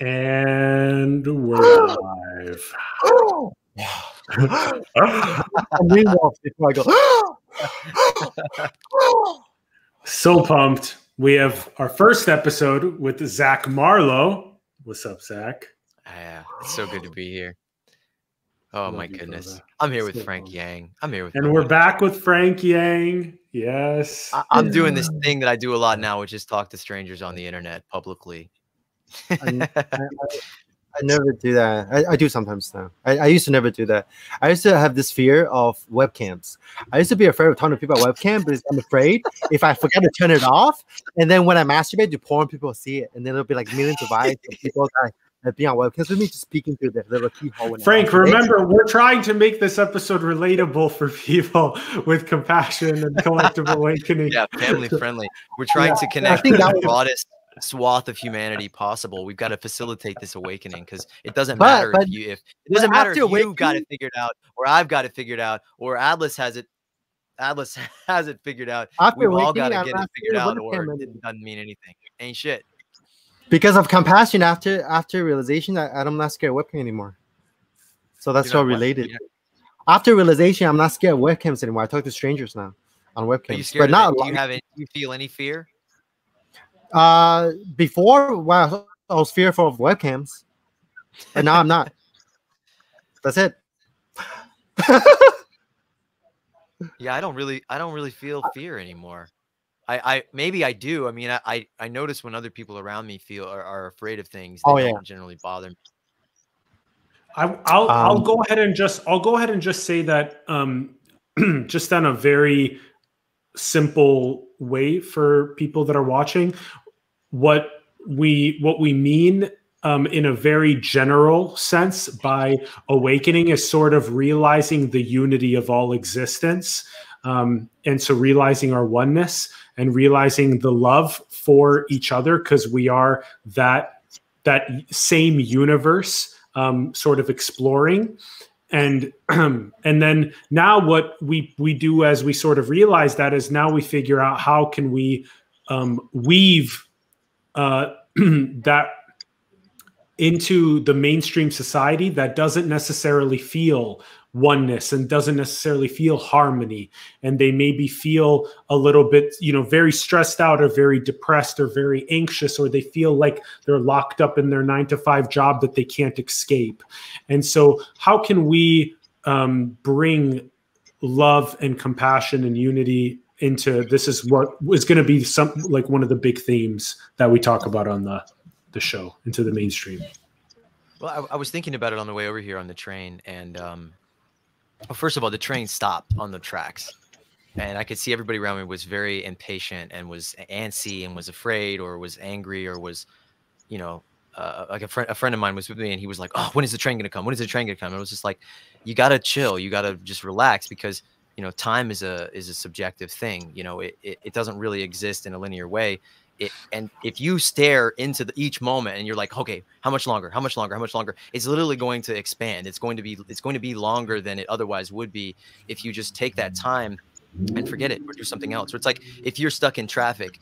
And we're live. I'm reading before I go. So pumped. We have our first episode with Zach Marlowe. What's up, Zach? Yeah, it's so good to be here. Oh Love my goodness. I'm here with So Frank fun. Yang. I'm here with And no we're one. back with Frank Yang. Yes. I- I'm doing this thing that I do a lot now, which is talk to strangers on the internet publicly. I, I, I never do that. I, I do sometimes now. I, I used to never do that. I used to have this fear of webcams. I used to be afraid of talking to people about webcam because I'm afraid if I forget to turn it off, and then when I masturbate to porn, people will see it, and then it'll be like millions of eyes of people that that be on webcams with me just peeking through the little keyhole. when Frank, remember, we're trying to make this episode relatable for people with compassion and collective awakening. Yeah, family friendly. We're trying to connect think that the was- broadest swath of humanity possible. We've got to facilitate this awakening because it doesn't But- matter but- if you if it doesn't matter if after you've got it figured out or I've got it figured out or Atlas has it Atlas has it figured out. After We've all got to get it figured out or it doesn't mean anything. Ain't shit. because of compassion after after realization that I'm not scared of webcam anymore. So that's all what? related. You're After realization, I'm not scared of webcams anymore. I talk to strangers now on Are you webcams, scared but not of a it? Do you have it? Do you feel any fear? Uh, before, wow, I was fearful of webcams, but now I'm not. That's it. Yeah, I don't really I don't really feel fear anymore. I, I maybe I do. I mean, I, I, I notice when other people around me feel are, are afraid of things. They Oh, yeah. don't generally bother me. I, I'll I'll Um, go ahead and just I'll go ahead and just say that um, just on a very simple way for people that are watching, what we what we mean um, in a very general sense by awakening is sort of realizing the unity of all existence, um, and so realizing our oneness and realizing the love for each other because we are that that same universe um, sort of exploring. And and then now what we we do as we sort of realize that is now we figure out how can we um, weave uh, that into the mainstream society that doesn't necessarily feel oneness and doesn't necessarily feel harmony. And they maybe feel a little bit you know very stressed out or very depressed or very anxious or they feel like they're locked up in their nine to five job that they can't escape. And so how can we um, bring love and compassion and unity into this is what is going to be some like one of the big themes that we talk about on the the show into the mainstream Well, I, I was thinking about it on the way over here on the train, and um, well, first of all, the train stopped on the tracks, and I could see everybody around me was very impatient and was antsy and was afraid or was angry or was, you know, uh, like a friend a friend of mine was with me and he was like, "Oh, when is the train gonna come? When is the train gonna come?" And I was just like, "You gotta chill. You gotta just relax because." You know, time is a is a subjective thing. You know, it, it, it doesn't really exist in a linear way. It and if you stare into the, each moment and you're like okay how much longer? How much longer? How much longer? It's literally going to expand. It's going to be it's going to be longer than it otherwise would be if you just take that time and forget it or do something else. Or it's like if you're stuck in traffic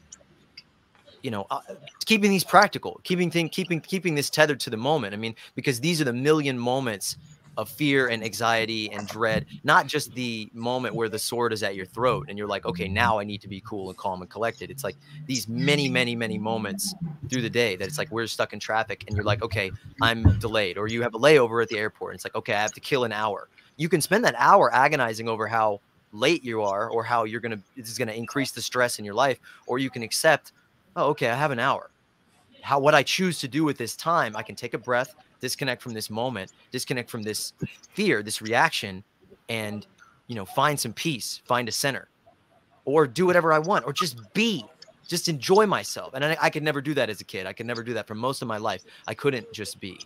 you know uh, keeping these practical keeping thing keeping keeping this tethered to the moment. I mean because these are the million moments of fear and anxiety and dread, not just the moment where the sword is at your throat and you're like, okay, mm-hmm. now I need to be cool and calm and collected. It's like these many, mm-hmm. many, many moments through the day that it's like we're stuck in traffic and you're like, okay, mm-hmm. I'm delayed, or you have a layover at the airport. And it's like, okay, I have to kill an hour. You can spend that hour agonizing over how late you are or how you're gonna this is gonna increase the stress in your life, or you can accept, oh, okay, I have an hour. How what I choose to do with this time, I can take a breath, disconnect from this moment, disconnect from this fear, this reaction, and you know, find some peace, find a center, or do whatever I want, or just be, just enjoy myself. And I, I could never do that as a kid. I could never do that for most of my life. I couldn't just be.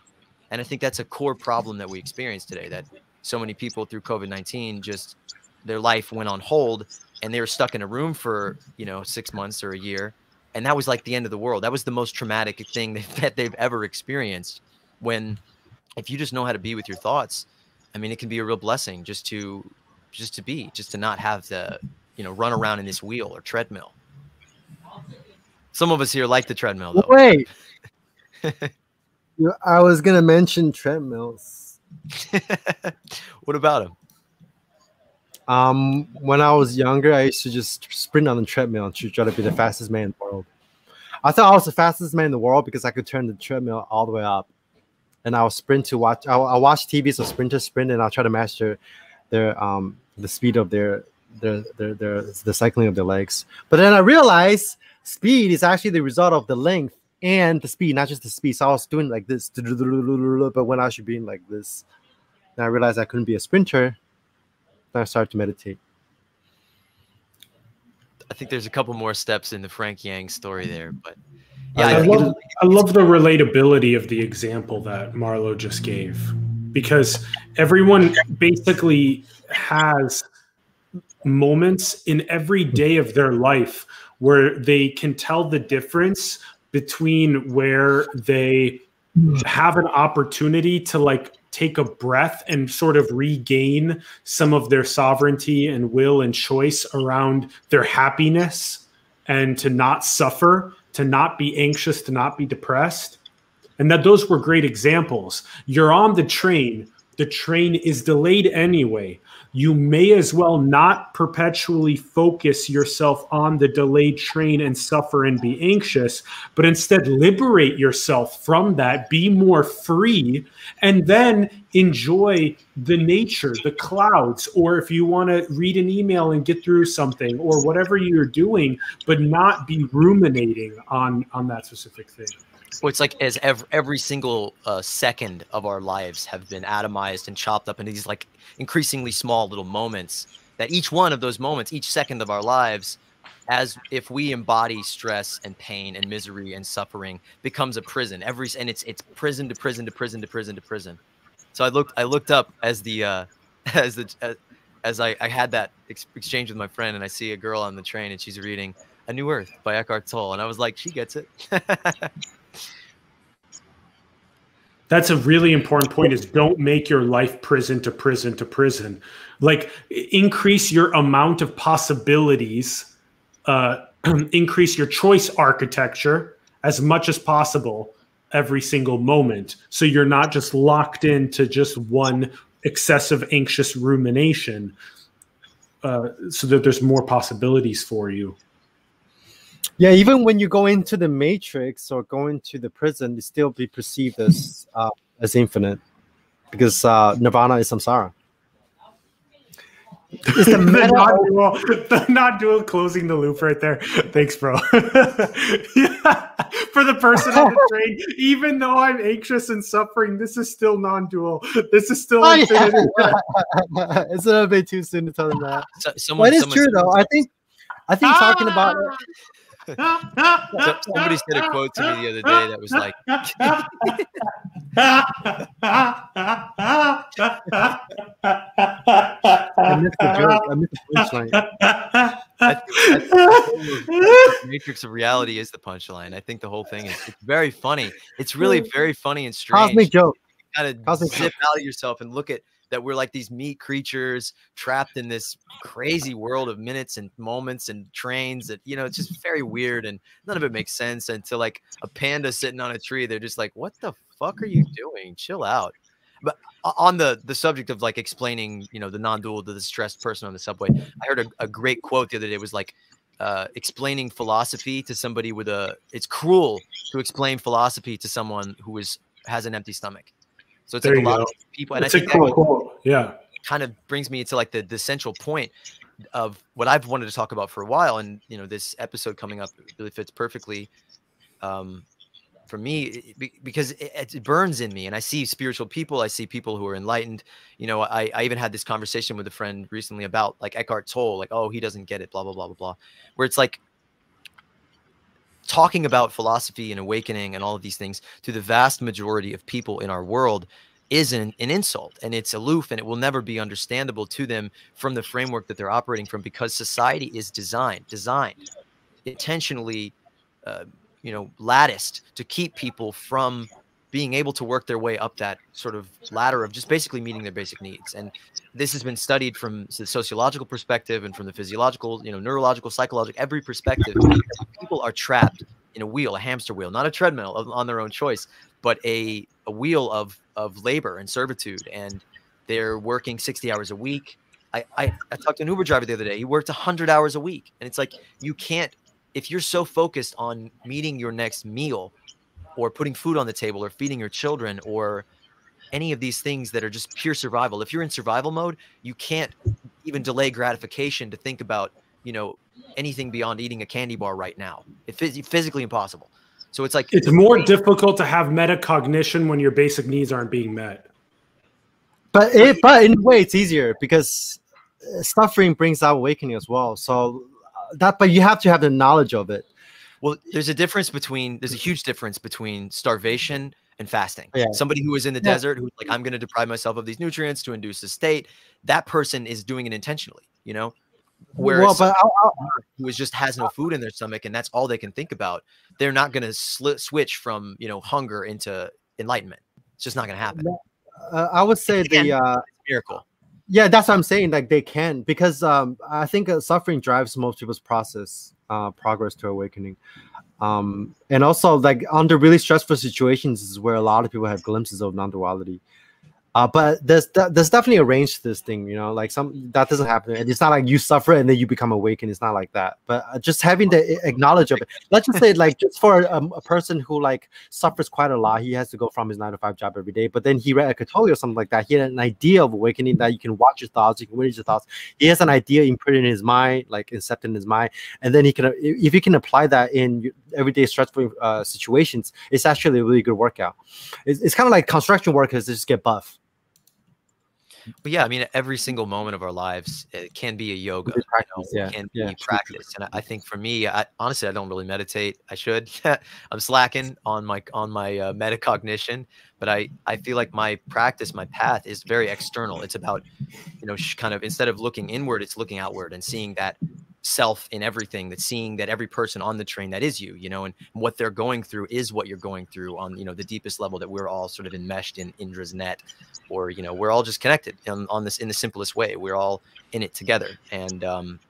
And I think that's a core problem that we experience today that so many people through COVID 19 just their life went on hold and they were stuck in a room for, you know, six months or a year. And that was like the end of the world. That was the most traumatic thing that they've ever experienced. When, if you just know how to be with your thoughts, I mean, it can be a real blessing just to, just to be, just to not have to, you know, run around in this wheel or treadmill. Some of us here like the treadmill, though. Wait, I was gonna mention treadmills. what about them? Um, when I was younger, I used to just sprint on the treadmill to try to be the fastest man in the world. I thought I was the fastest man in the world because I could turn the treadmill all the way up, and I will sprint to watch. I, I watch TV, so sprinters sprint, and I'll try to master their um the speed of their their their, their the cycling of their legs. But then I realized speed is actually the result of the length and the speed, not just the speed. So I was doing like this, but when I should be in like this, then I realized I couldn't be a sprinter Then I start to meditate? I think there's a couple more steps in the Frank Yang story there, but yeah, I, I love, I love the relatability of the example that Marlo just gave because everyone basically has moments in every day of their life where they can tell the difference between where they have an opportunity to like take a breath and sort of regain some of their sovereignty and will and choice around their happiness and to not suffer, to not be anxious, to not be depressed. And that those were great examples. You're on the train, the train is delayed anyway you may as well not perpetually focus yourself on the delayed train and suffer and be anxious, but instead liberate yourself from that, be more free, and then enjoy the nature, the clouds, or if you want to read an email and get through something or whatever you're doing, but not be ruminating on on that specific thing. Well, it's like as every, every single uh, second of our lives have been atomized and chopped up into these like increasingly small little moments. That each one of those moments, each second of our lives, as if we embody stress and pain and misery and suffering, becomes a prison. Every and it's it's prison to prison to prison to prison to prison. So I looked I looked up as the uh, as the uh, as I, I had that ex- exchange with my friend, and I see a girl on the train, and she's reading A New Earth by Eckhart Tolle, and I was like, she gets it. That's a really important point is don't make your life prison to prison to prison. Like increase your amount of possibilities, uh, increase your choice architecture as much as possible every single moment. So you're not just locked into just one excessive anxious rumination uh, so that there's more possibilities for you. Yeah, even when you go into the matrix or go into the prison, it still be perceived as uh, as infinite because uh, nirvana is samsara. It's the, the not dual, the not dual closing the loop right there. Thanks, bro. yeah. For the person on the train, even though I'm anxious and suffering, this is still non-dual. This is still oh, infinite. Yeah. it's a bit too soon to tell them that. So, someone, but it's true though. I think I think talking about Somebody said a quote to me the other day that was like, I missed the joke. I missed the punchline. I Matrix of reality is the punchline. I think the whole thing is it's very funny. It's really very funny and strange. Cosmic joke. You gotta zip out of yourself and look at that we're like these meat creatures trapped in this crazy world of minutes and moments and trains that you know it's just very weird and none of it makes sense until like a panda sitting on a tree they're just like what the fuck are you doing? Chill out. But on the the subject of like explaining you know the non-dual to the stressed person on the subway i heard a, a great quote the other day It was like uh, explaining philosophy to somebody with a it's cruel to explain philosophy to someone who is has an empty stomach so it's there like a lot go. of people, and I think cool quote. Yeah, kind of brings me to like the the central point of what I've wanted to talk about for a while, and you know, this episode coming up really fits perfectly. Um, for me because it, it, burns in me and i see spiritual people i see people who are enlightened you know I, I even had this conversation with a friend recently about like eckhart tolle like oh he doesn't get it blah blah blah blah blah where it's like talking about philosophy and awakening and all of these things to the vast majority of people in our world is an, an insult and it's aloof and it will never be understandable to them from the framework that they're operating from because society is designed designed intentionally uh, you know latticed to keep people from being able to work their way up that sort of ladder of just basically meeting their basic needs. And this has been studied from the sociological perspective and from the physiological, you know, neurological, psychological, every perspective. People are trapped in a wheel, a hamster wheel, not a treadmill on their own choice, but a, a wheel of, of labor and servitude. And they're working 60 hours a week. I, I, I talked to an Uber driver the other day. He worked 100 hours a week. And it's like, you can't, if you're so focused on meeting your next meal or putting food on the table or feeding your children or any of these things that are just pure survival, if you're in survival mode, you can't even delay gratification to think about, you know, anything beyond eating a candy bar right now. It's physically impossible. So it's like it's more difficult to have metacognition when your basic needs aren't being met. But it, but in a way, it's easier because uh, suffering brings out awakening as well. So uh, that, but you have to have the knowledge of it. Well, there's a difference between there's a huge difference between starvation and fasting. Yeah. Somebody who is in the yeah. desert who's like, I'm going to deprive myself of these nutrients to induce a state. That person is doing it intentionally. You know, Whereas well, but I'll, I'll, who is just has no food in their stomach and that's all they can think about, they're not going to switch from you know hunger into enlightenment. It's just not going to happen. Uh, I would say the uh, miracle. Yeah, that's what I'm saying. Like they can because um, I think uh, suffering drives most people's process uh, progress to awakening. Um, and also like under really stressful situations is where a lot of people have glimpses of non-duality. Uh, but there's there's definitely a range to this thing, you know, like some that doesn't happen. It's not like you suffer and then you become awakened. It's not like that. But uh, just having to acknowledge of it. Let's just say like just for a, a, person who like suffers quite a lot, he has to go from his nine to five job every day. But then he read Eckhart Tolle or something like that. He had an idea of awakening that you can watch your thoughts, you can witness your thoughts. He has an idea imprinted in his mind, like incepted in his mind, and then he can if you can apply that in everyday stressful uh, situations, it's actually a really good workout. It's, it's kind of like construction workers just get buff but yeah, I mean, every single moment of our lives it can be a yoga. Practice, you know, yeah. can yeah. be practice. And I think for me, I, honestly, I don't really meditate. I should. I'm slacking on my on my uh, metacognition, but I I feel like my practice, my path is very external. It's about, you know, kind of instead of looking inward, it's looking outward and seeing that self in everything that seeing that every person on the train that is you you know and what they're going through is what you're going through on you know the deepest level that we're all sort of enmeshed in indra's net or you know we're all just connected on, on this in the simplest way. We're all in it together. And um,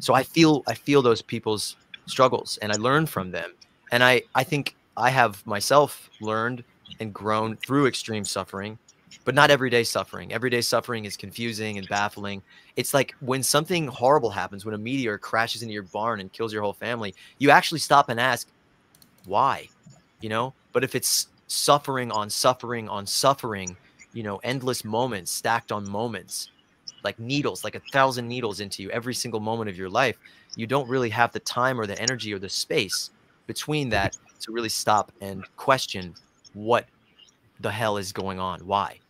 so i feel i feel those people's struggles and i learn from them. And i i think i have myself learned and grown through extreme suffering but not everyday suffering. Everyday suffering is confusing and baffling. It's like when something horrible happens, when a meteor crashes into your barn and kills your whole family, you actually stop and ask, why? You know? But if it's suffering on suffering on suffering, you know, endless moments stacked on moments, like needles, like a thousand needles into you every single moment of your life, you don't really have the time or the energy or the space between that to really stop and question what the hell is going on? Why?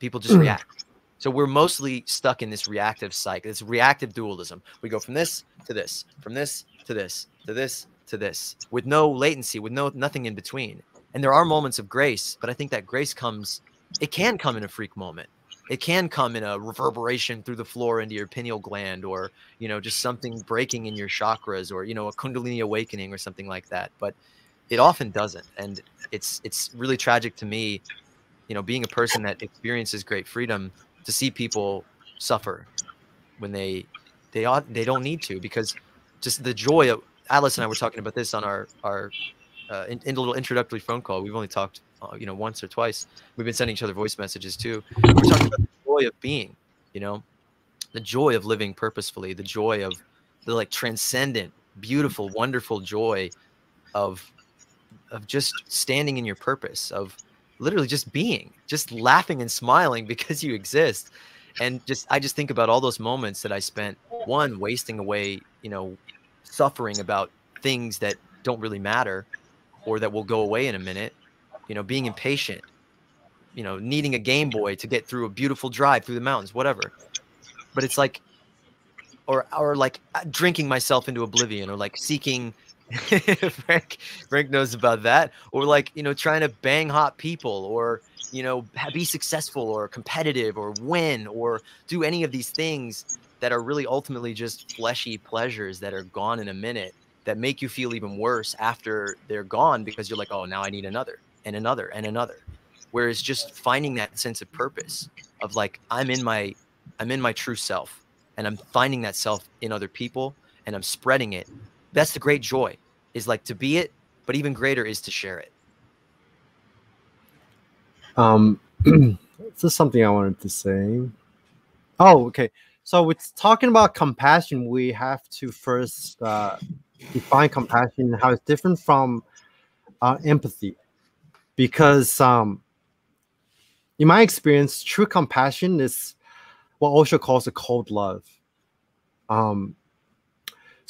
People just mm. react. So we're mostly stuck in this reactive cycle, this reactive dualism. We go from this to this, from this to this, to this to this, with no latency, with no nothing in between. And there are moments of grace, but I think that grace comes, it can come in a freak moment. It can come in a reverberation through the floor into your pineal gland, or you know, just something breaking in your chakras, or you know, a kundalini awakening or something like that. But it often doesn't, and it's it's really tragic to me you know, being a person that experiences great freedom to see people suffer when they they ought they don't need to because just the joy of Alice and I were talking about this on our our uh, in, in, a little introductory phone call. We've only talked uh, you know once or twice. We've been sending each other voice messages too. We're talking about the joy of being, you know, the joy of living purposefully, the joy of the like transcendent, beautiful, wonderful joy of of just standing in your purpose of literally just being, just laughing and smiling because you exist. And just I just think about all those moments that I spent one wasting away, you know, suffering about things that don't really matter or that will go away in a minute, you know, being impatient, you know, needing a Game Boy to get through a beautiful drive through the mountains, whatever. But it's like or or like uh, drinking myself into oblivion or like seeking Frank Frank knows about that. Or like, you know, trying to bang hot people or, you know, be successful or competitive or win or do any of these things that are really ultimately just fleshy pleasures that are gone in a minute that make you feel even worse after they're gone because you're like, "Oh, now I need another and another and another." Whereas just finding that sense of purpose of like I'm in my I'm in my true self and I'm finding that self in other people and I'm spreading it that's the great joy is like to be it but even greater is to share it. Um, this is something I wanted to say. Oh, okay. So with talking about compassion, we have to first uh, define compassion, and how it's different from uh, empathy, because um, in my experience, true compassion is what Osho calls a cold love. Um,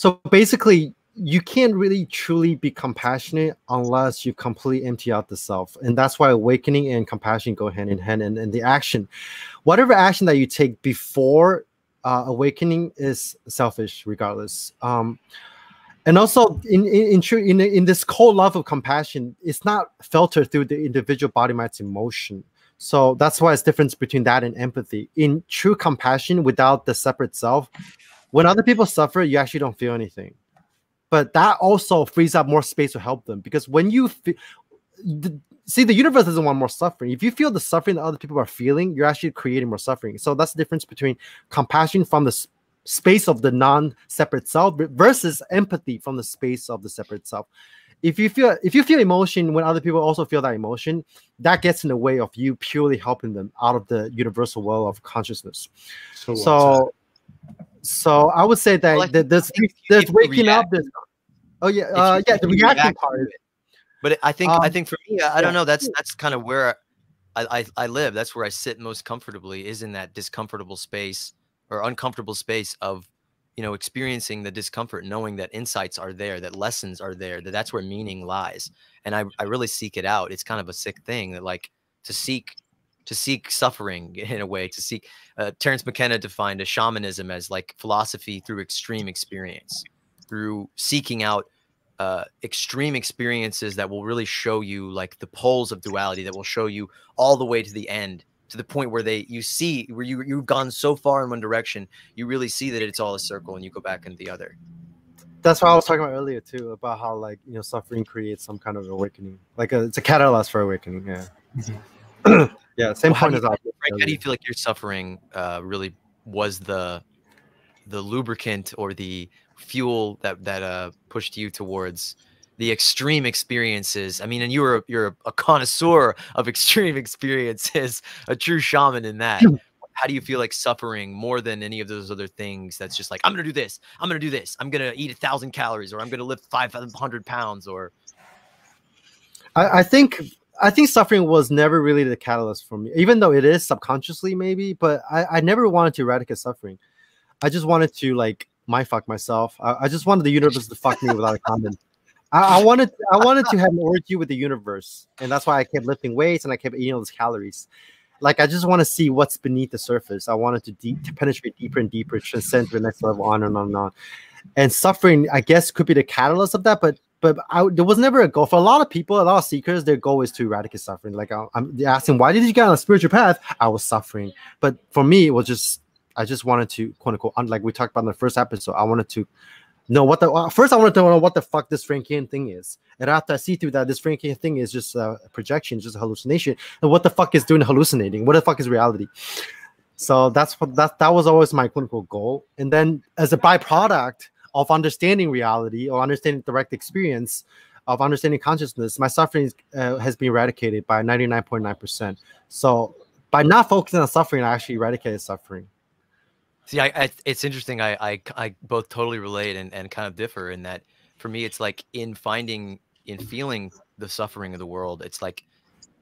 so basically, you can't really truly be compassionate unless you completely empty out the self. And that's why awakening and compassion go hand in hand. And, and the action, whatever action that you take before uh, awakening is selfish, regardless. Um, and also in in in, in in this cold love of compassion, it's not filtered through the individual body mind's emotion. So that's why it's difference between that and empathy. In true compassion, without the separate self, when other people suffer, you actually don't feel anything. But that also frees up more space to help them because when you see the universe doesn't want more suffering. If you feel the suffering that other people are feeling you're actually creating more suffering. So that's the difference between compassion from the space of the non-separate self versus empathy from the space of the separate self. If you feel if you feel emotion when other people also feel that emotion that gets in the way of you purely helping them out of the universal well of consciousness. So, so so I would say that Well, that this this waking up this oh yeah uh, yeah the you reacting react part it. But I think I Um, think for me, I, I don't know. That's that's kind of where I, I I live. That's where I sit most comfortably. Is in that discomfortable space or uncomfortable space of you know experiencing the discomfort, knowing that insights are there, that lessons are there, that that's where meaning lies. And I I really seek it out. It's kind of a sick thing that like to seek to seek suffering in a way to seek uh, terence mckenna defined a shamanism as like philosophy through extreme experience through seeking out uh, extreme experiences that will really show you like the poles of duality that will show you all the way to the end to the point where they you see where you you've gone so far in one direction you really see that it's all a circle and you go back in the other. That's what I was talking about earlier too about how like you know suffering creates some kind of awakening like a, it's a catalyst for awakening yeah yeah same Well, point as I Frank, how do you feel like your suffering uh, really was the the lubricant or the fuel that that uh, pushed you towards the extreme experiences? I mean, and you were you're a connoisseur of extreme experiences, a true shaman in that. How do you feel like suffering more than any of those other things? That's just like I'm gonna do this, I'm gonna do this, I'm gonna eat a thousand calories, or I'm gonna lift five hundred pounds, or I, I think I think suffering was never really the catalyst for me, even though it is subconsciously maybe. But I, I never wanted to eradicate suffering. I just wanted to like my fuck myself. I, I just wanted the universe to fuck me without a comment. I, I wanted I wanted to have an orgy with the universe, and that's why I kept lifting weights and I kept eating all those calories. Like I just want to see what's beneath the surface. I wanted to, deep, to penetrate deeper and deeper, transcend to the next level, on and on and on. And suffering, I guess, could be the catalyst of that. But but I, there was never a goal for a lot of people. A lot of seekers, their goal is to eradicate suffering. Like I, I'm asking, why did you get on a spiritual path? I was suffering, but for me, it was just I just wanted to quote unquote, like we talked about in the first episode. I wanted to know what the uh, first I wanted to know what the fuck this Frankian thing is, and after I see through that this Frankian thing is just a projection, just a hallucination, and what the fuck is doing hallucinating? What the fuck is reality? So that's what that that was always my unquote goal. And then as a byproduct of understanding reality or understanding direct experience of understanding consciousness, my suffering uh, has been eradicated by 99.9%. So by not focusing on suffering, I actually eradicated suffering. See, I, I it's interesting. I, I I both totally relate and, and kind of differ in that for me it's like in finding in feeling the suffering of the world, it's like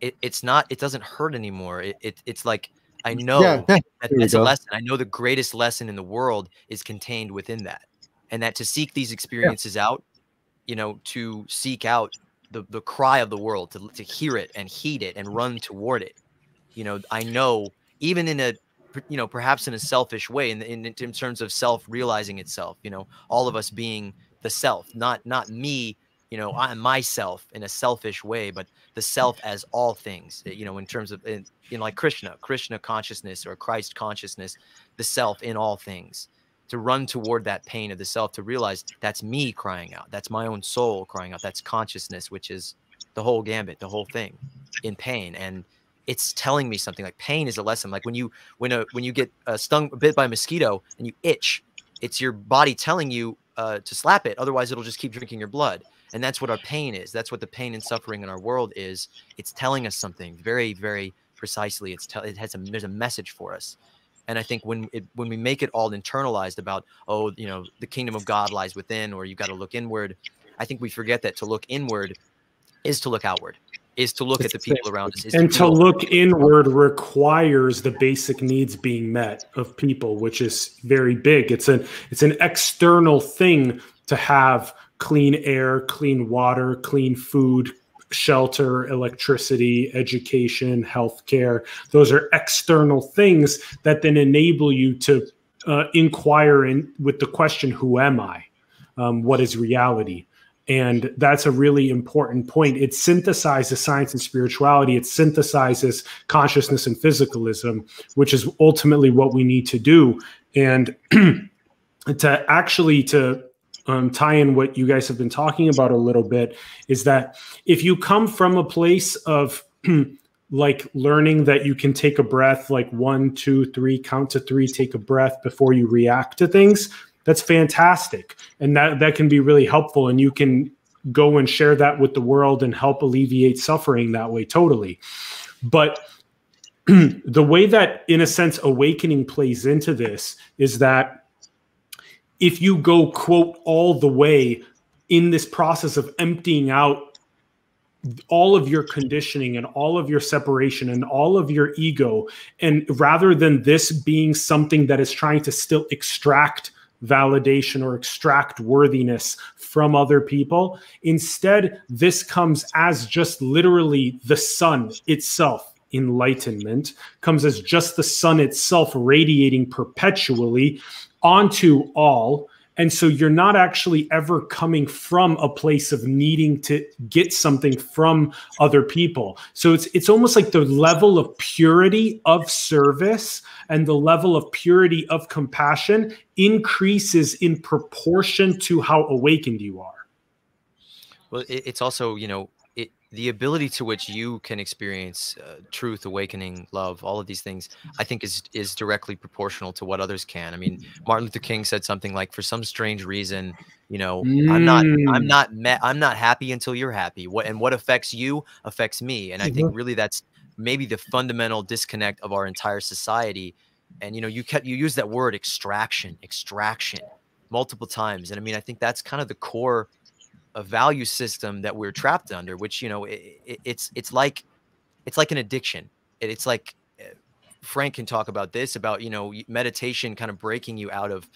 it, it's not it doesn't hurt anymore. It, it it's like I know Yeah, that that's a lesson. I know the greatest lesson in the world is contained within that. And that to seek these experiences out, you know, to seek out the, the cry of the world, to, to hear it and heed it and run toward it. You know, I know even in a you know perhaps in a selfish way in, in, in terms of self realizing itself you know all of us being the self not not me you know i'm myself in a selfish way but the self as all things eh, you know in terms of in, know like krishna krishna consciousness or christ consciousness the self in all things to run toward that pain of the self to realize that's me crying out that's my own soul crying out that's consciousness which is the whole gambit the whole thing in pain and it's telling me something like pain is a lesson like when you when a when you get uh, stung bit by a mosquito and you itch it's your body telling you uh, to slap it otherwise it'll just keep drinking your blood and that's what our pain is that's what the pain and suffering in our world is it's telling us something very very precisely it's it has a there's a message for us and i think when it when we make it all internalized about oh you know the kingdom of god lies within or you've got to look inward i think we forget that to look inward is to look outward is to look at the people around us and to, to look inward requires the basic needs being met of people which is very big. It's an it's an external thing to have clean air clean water clean food shelter electricity education healthcare those are external things that then enable you to uh, inquire in with the question who am i um, what is reality and that's a really important point. It synthesizes science and spirituality. It synthesizes consciousness and physicalism, which is ultimately what we need to do. And to actually to um, tie in what you guys have been talking about a little bit is that if you come from a place of like learning that you can take a breath, like one, two, three, count to three, take a breath before you react to things, that's fantastic. And that that can be really helpful and you can go and share that with the world and help alleviate suffering that way totally. But the way that in a sense awakening plays into this is that if you go quote all the way in this process of emptying out all of your conditioning and all of your separation and all of your ego and rather than this being something that is trying to still extract validation or extract worthiness from other people. Instead, this comes as just literally the sun itself. Enlightenment comes as just the sun itself radiating perpetually onto all and so you're not actually ever coming from a place of needing to get something from other people. So it's it's almost like the level of purity of service and the level of purity of compassion increases in proportion to how awakened you are. Well, it's also, you know, the ability to which you can experience uh, truth awakening love all of these things i think is is directly proportional to what others can i mean martin luther king said something like for some strange reason you know mm. i'm not i'm mm. not met i'm not happy until you're happy what and what affects you affects me and i think mm-hmm. really that's maybe the fundamental disconnect of our entire society and you know you kept you use that word extraction extraction multiple times and i mean i think that's kind of the core a value system that we're trapped under which you know it, it, it's it's like it's like an addiction. It, it's like eh, frank can talk about this about you know meditation kind of breaking you out of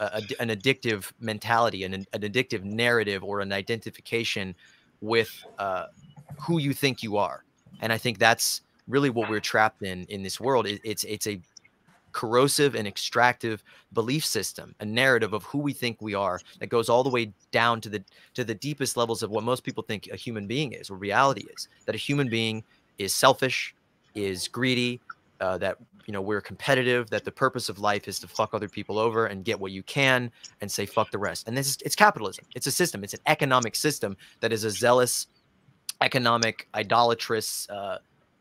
a, an addictive mentality an, an, addictive narrative or an identification with uh, who you think you are. And i think that's really what we're trapped in in this world. It, it's it's a corrosive and extractive belief system, a narrative of who we think we are that goes all the way down to the to the deepest levels of what most people think a human being is, or reality is. That a human being is selfish, is greedy, uh, that you know we're competitive, that the purpose of life is to fuck other people over and get what you can and say fuck the rest. And this is it's capitalism. It's a system. It's an economic system that is a zealous, economic, idolatrous. Uh,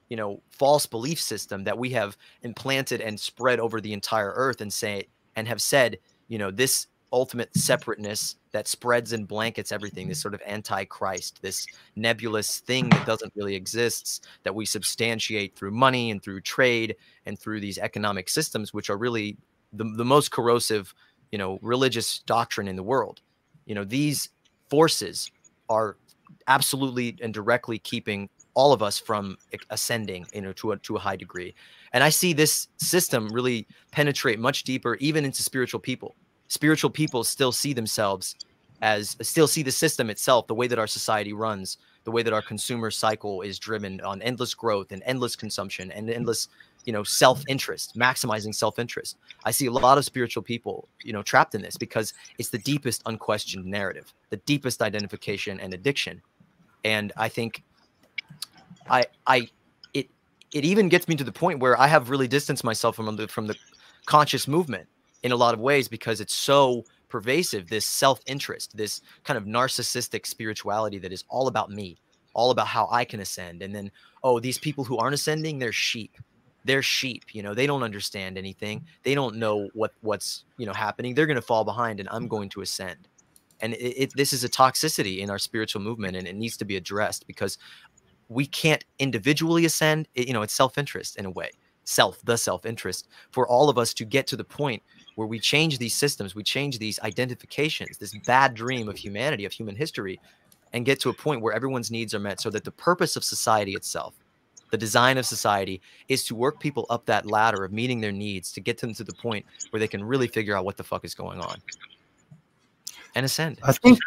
you know false belief system that we have implanted and spread over the entire earth and say and have said you know this ultimate separateness that spreads and blankets everything this sort of antichrist this nebulous thing that doesn't really exist that we substantiate through money and through trade and through these economic systems which are really the, the most corrosive you know religious doctrine in the world. You know these forces are absolutely and directly keeping all of us from ascending you know to a to a high degree. And i see this system really penetrate much deeper even into spiritual people. Spiritual people still see themselves as still see the system itself the way that our society runs the way that our consumer cycle is driven on endless growth and endless consumption and mm-hmm. endless you know self-interest maximizing self-interest. I see a lot of spiritual people you know trapped in this because it's the deepest unquestioned narrative the deepest identification and addiction. And i think I I it it even gets me to the point where I have really distanced myself from the from the conscious movement in a lot of ways because it's so pervasive this self-interest this kind of narcissistic spirituality that is all about me all about how i can ascend. And then oh these people who aren't ascending they're sheep. They're sheep you know they don't understand anything. They don't know what what's you know happening. They're going to fall behind and i'm going to ascend. And it, it, this is a toxicity in our spiritual movement and it needs to be addressed because we can't individually ascend it, you know it's self-interest in a way self the self-interest for all of us to get to the point where we change these systems we change these identifications this bad dream of humanity of human history and get to a point where everyone's needs are met so that the purpose of society itself the design of society is to work people up that ladder of meeting their needs to get them to the point where they can really figure out what the fuck is going on and ascend. I think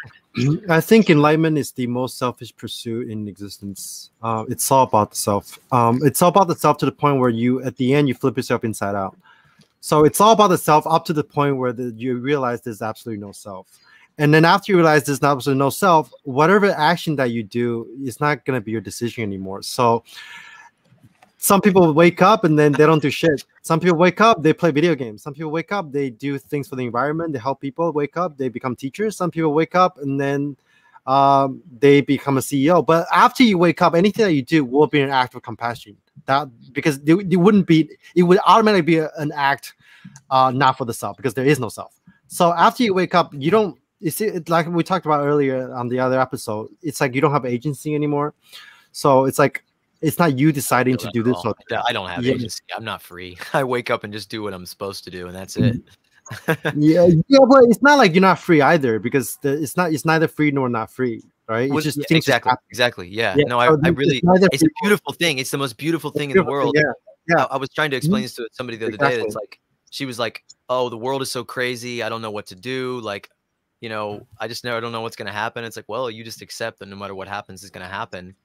I think enlightenment is the most selfish pursuit in existence. Uh, it's all about the self. Um, it's all about the self to the point where you, at the end, you flip yourself inside out. So it's all about the self up to the point where the, you realize there's absolutely no self. And then after you realize there's absolutely no self, whatever action that you do is not going to be your decision anymore. So some people wake up and then they don't do shit. Some people wake up, they play video games. Some people wake up, they do things for the environment, they help people wake up, they become teachers. Some people wake up and then um, they become a CEO. But after you wake up, anything that you do will be an act of compassion. That because it, it wouldn't be, it would automatically be a, an act uh, not for the self because there is no self. So after you wake up, you don't. You see, it's like we talked about earlier on the other episode. It's like you don't have agency anymore. So it's like it's not you deciding to do this. Or, I don't have yeah. agency. I'm not free. I wake up and just do what I'm supposed to do, and that's it. yeah, yeah, but it's not like you're not free either because the, it's not. It's neither free nor not free, right? It's just yeah, exactly, exactly. Yeah. yeah. No, I, I really. It's, it's a beautiful thing. It's the most beautiful thing in the world. Yeah. Yeah. I, I was trying to explain mm-hmm. this to somebody the other exactly. day. It's like she was like, "Oh, the world is so crazy. I don't know what to do. Like, you know, I just never don't know what's going to happen." It's like, well, you just accept that no matter what happens is going to happen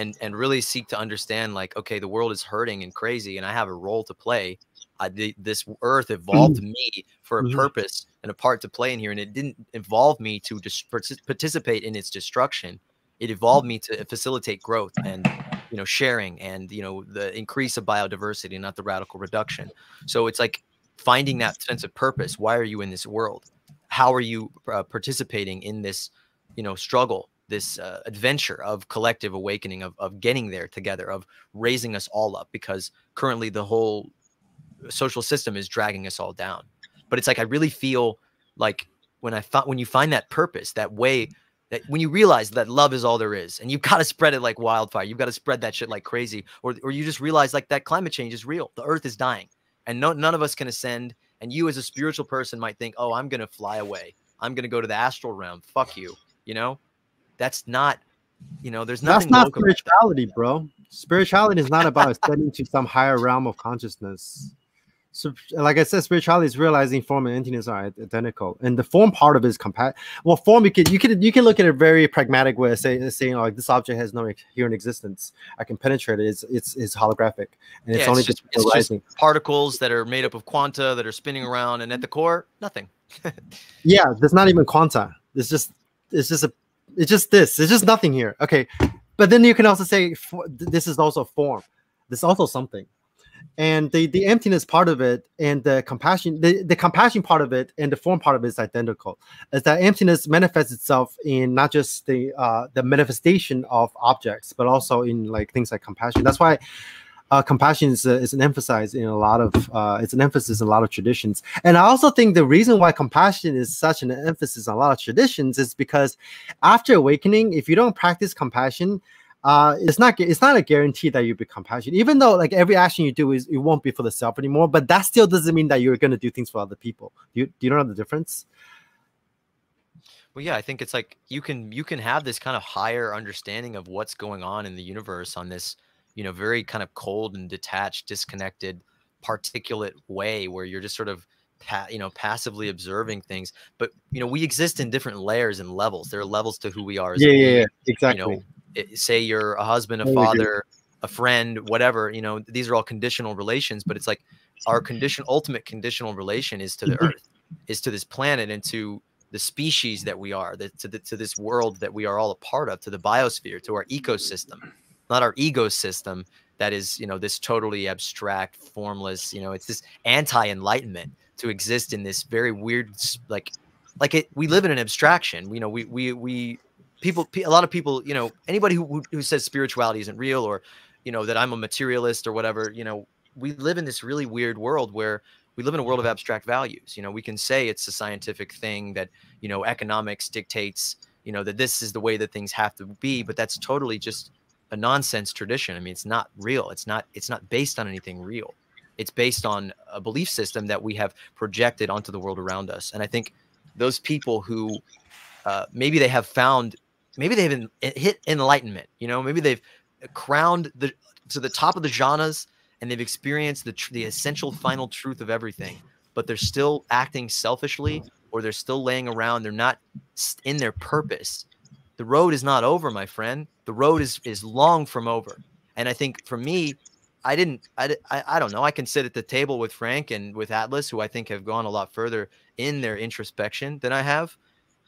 and and really seek to understand like okay the world is hurting and crazy and i have a role to play. I, the, this earth evolved mm-hmm. me for a mm-hmm. purpose and a part to play in here and it didn't involve me to just participate in its destruction. It evolved me to facilitate growth and you know sharing and you know the increase of biodiversity not the radical reduction. So it's like finding that sense of purpose. Why are you in this world? How are you uh, participating in this you know struggle this uh, adventure of collective awakening of, of getting there together of raising us all up because currently the whole social system is dragging us all down. But it's like i really feel like when i thought when you find that purpose that way that when you realize that love is all there is and you've got to spread it like wildfire you've got to spread that shit like crazy or, or you just realize like that climate change is real the earth is dying and no, none of us can ascend and you as a spiritual person might think oh i'm gonna fly away. I'm gonna go to the astral realm. Fuck you you know that's not, you know, there's nothing. That's not spirituality, that. bro. Spirituality is not about ascending to some higher realm of consciousness. So, like I said, spirituality is realizing form and emptiness are identical, and the form part of it is compat. Well, form you can you can you can look at a very pragmatic way, say saying like this object has no here in existence. I can penetrate it. It's it's, it's holographic, and yeah, it's, only just, just, it's just particles that are made up of quanta that are spinning around, and at the core, nothing. yeah, there's not even quanta. It's just it's just a it's just this. It's just nothing here. Okay, but then you can also say this is also form. This is also something, and the the emptiness part of it and the compassion, the, the compassion part of it and the form part of it is identical. Is that emptiness manifests itself in not just the uh, the manifestation of objects, but also in like things like compassion. That's why uh, compassion is, uh, is an emphasis in a lot of uh, it's an emphasis in a lot of traditions. And i also think the reason why compassion is such an emphasis on a lot of traditions is because after awakening if you don't practice compassion uh, it's not it's not a guarantee that you become compassionate. Even though like every action you do is it won't be for the self anymore but that still doesn't mean that you're going to do things for other people. Do you, do you know the difference? Well yeah i think it's like you can you can have this kind of higher understanding of what's going on in the universe on this you know, very kind of cold and detached, disconnected, particulate way where you're just sort of pa- you know passively observing things but you know we exist in different layers and levels. There are levels to who we are yeah, yeah, yeah, exactly you know it, say you're a husband a father a friend whatever you know these are all conditional relations but it's like our condition ultimate conditional relation is to the mm-hmm. earth is to this planet and to the species that we are the, to, the, to this world that we are all a part of to the biosphere to our ecosystem not our ego system that is you know this totally abstract formless you know it's this anti-enlightenment to exist in this very weird like like it we live in an abstraction you know we we we people a lot of people you know anybody who who says spirituality isn't real or you know that i'm a materialist or whatever you know we live in this really weird world where we live in a world of abstract values. You know, we can say it's a scientific thing that, you know, economics dictates, you know, that this is the way that things have to be, but that's totally just a nonsense tradition. I mean, it's not real. It's not it's not based on anything real. It's based on a belief system that we have projected onto the world around us. And I think those people who uh, maybe they have found maybe they've hit enlightenment, you know, maybe they've crowned the to the top of the jhanas and they've experienced the the essential final truth of everything, but they're still acting selfishly or they're still laying around. They're not in their purpose. The road is not over, my friend. The road is is long from over. And I think for me, I didn't, I, I, I don't know. I can sit at the table with Frank and with Atlas, who I think have gone a lot further in their introspection than I have.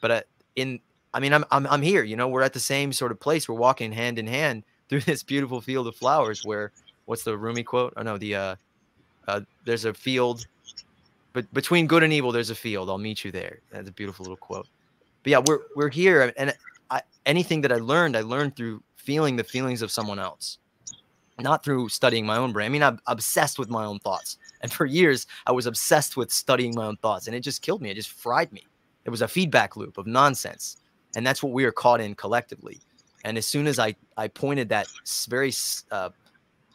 But I, in, I mean, I'm, I'm, I'm here. You know, we're at the same sort of place. We're walking hand in hand through this beautiful field of flowers. Where, what's the Rumi quote? Oh no, the, uh, uh, there's a field, but between good and evil, there's a field. I'll meet you there. That's a beautiful little quote. But yeah, we're we're here, and I, anything that I learned, I learned through feeling the feelings of someone else not through studying my own brain. I mean, I'm obsessed with my own thoughts. And for years, I was obsessed with studying my own thoughts, and it just killed me. It just fried me. It was a feedback loop of nonsense. And that's what we are caught in collectively. And as soon as I, I pointed that very, uh,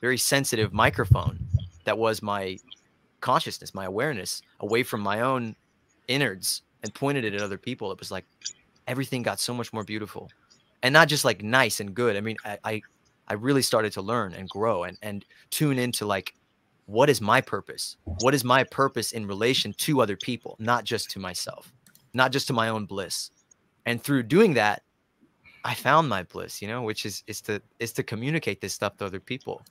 very sensitive microphone that was my consciousness, my awareness away from my own innards and pointed it at other people, it was like everything got so much more beautiful and not just like nice and good. I mean, I, I I really started to learn and grow and and tune into like what is my purpose? What is my purpose in relation to other people, not just to myself, not just to my own bliss. And through doing that, I found my bliss, you know, which is is to is to communicate this stuff to other people,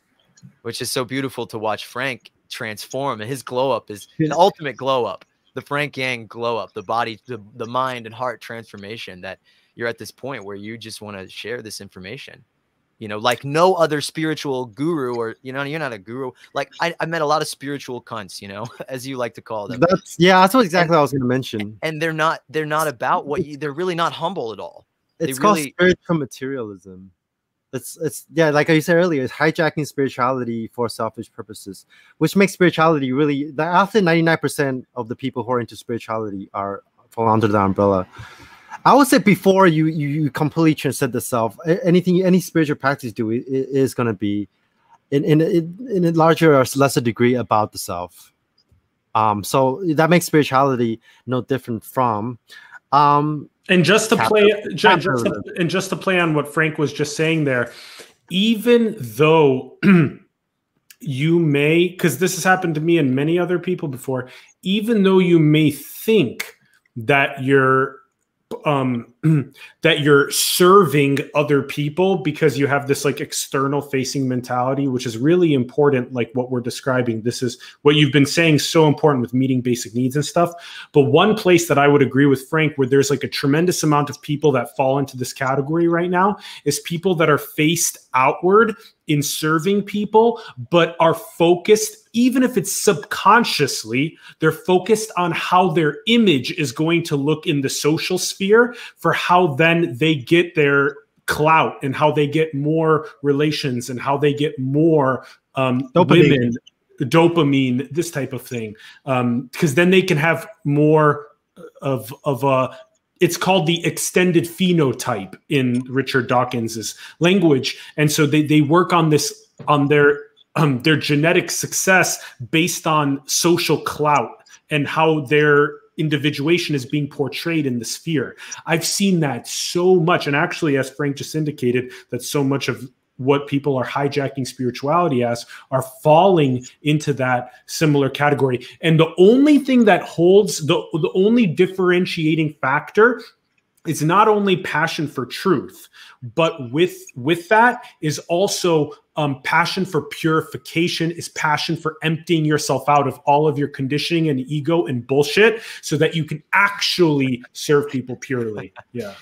which is so beautiful to watch Frank transform and his glow up is an ultimate glow up the frank yang glow up the body the, the mind and heart transformation that you're at this point where you just want to share this information you know, like no other spiritual guru, or you know, you're not a guru. Like I, I met a lot of spiritual cunts, you know, as you like to call them. That's yeah, that's what exactly and, I was going to mention. And they're not, they're not about what you. They're really not humble at all. It's they called really, spiritual materialism. It's it's yeah, like I said earlier, it's hijacking spirituality for selfish purposes, which makes spirituality really. After ninety nine percent of the people who are into spirituality are fall under the umbrella I would say before you you, you completely transcend the self, anything any spiritual practice do it, it is going to be in in in a larger or lesser degree about the self. Um, so that makes spirituality no different from. Um, and just to play, just to, and just to play on what Frank was just saying there, even though you may, because this has happened to me and many other people before, even though you may think that you're um that you're serving other people because you have this like external facing mentality which is really important like what we're describing. This is what you've been saying so important with meeting basic needs and stuff. But one place that i would agree with frank where there's like a tremendous amount of people that fall into this category right now is people that are faced outward in serving people but are focused even if it's subconsciously, they're focused on how their image is going to look in the social sphere for how then they get their clout and how they get more relations and how they get more um, women, dopamine, this type of thing. Because um, then they can have more of of a it's called the extended phenotype in Richard Dawkins's language, and so they they work on this on their um, their genetic success based on social clout and how their individuation is being portrayed in the sphere. I've seen that so much. And actually, as Frank just indicated, that so much of what people are hijacking spirituality as are falling into that similar category. And the only thing that holds the, the only differentiating factor is not only passion for truth, but with with that is also um, passion for purification is passion for emptying yourself out of all of your conditioning and ego and bullshit so that you can actually serve people purely. Yeah.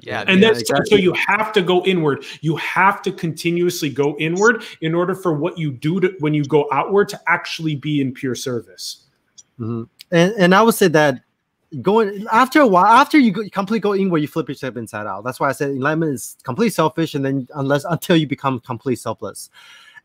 Yeah and that's exactly. so you have to go inward. You have to continuously go inward in order for what you do to, when you go outward to actually be in pure service. Mm-hmm. and, and i would say that going after a while after you, go, you completely go inward you flip yourself inside out that's why i said enlightenment is completely selfish and then unless until you become completely selfless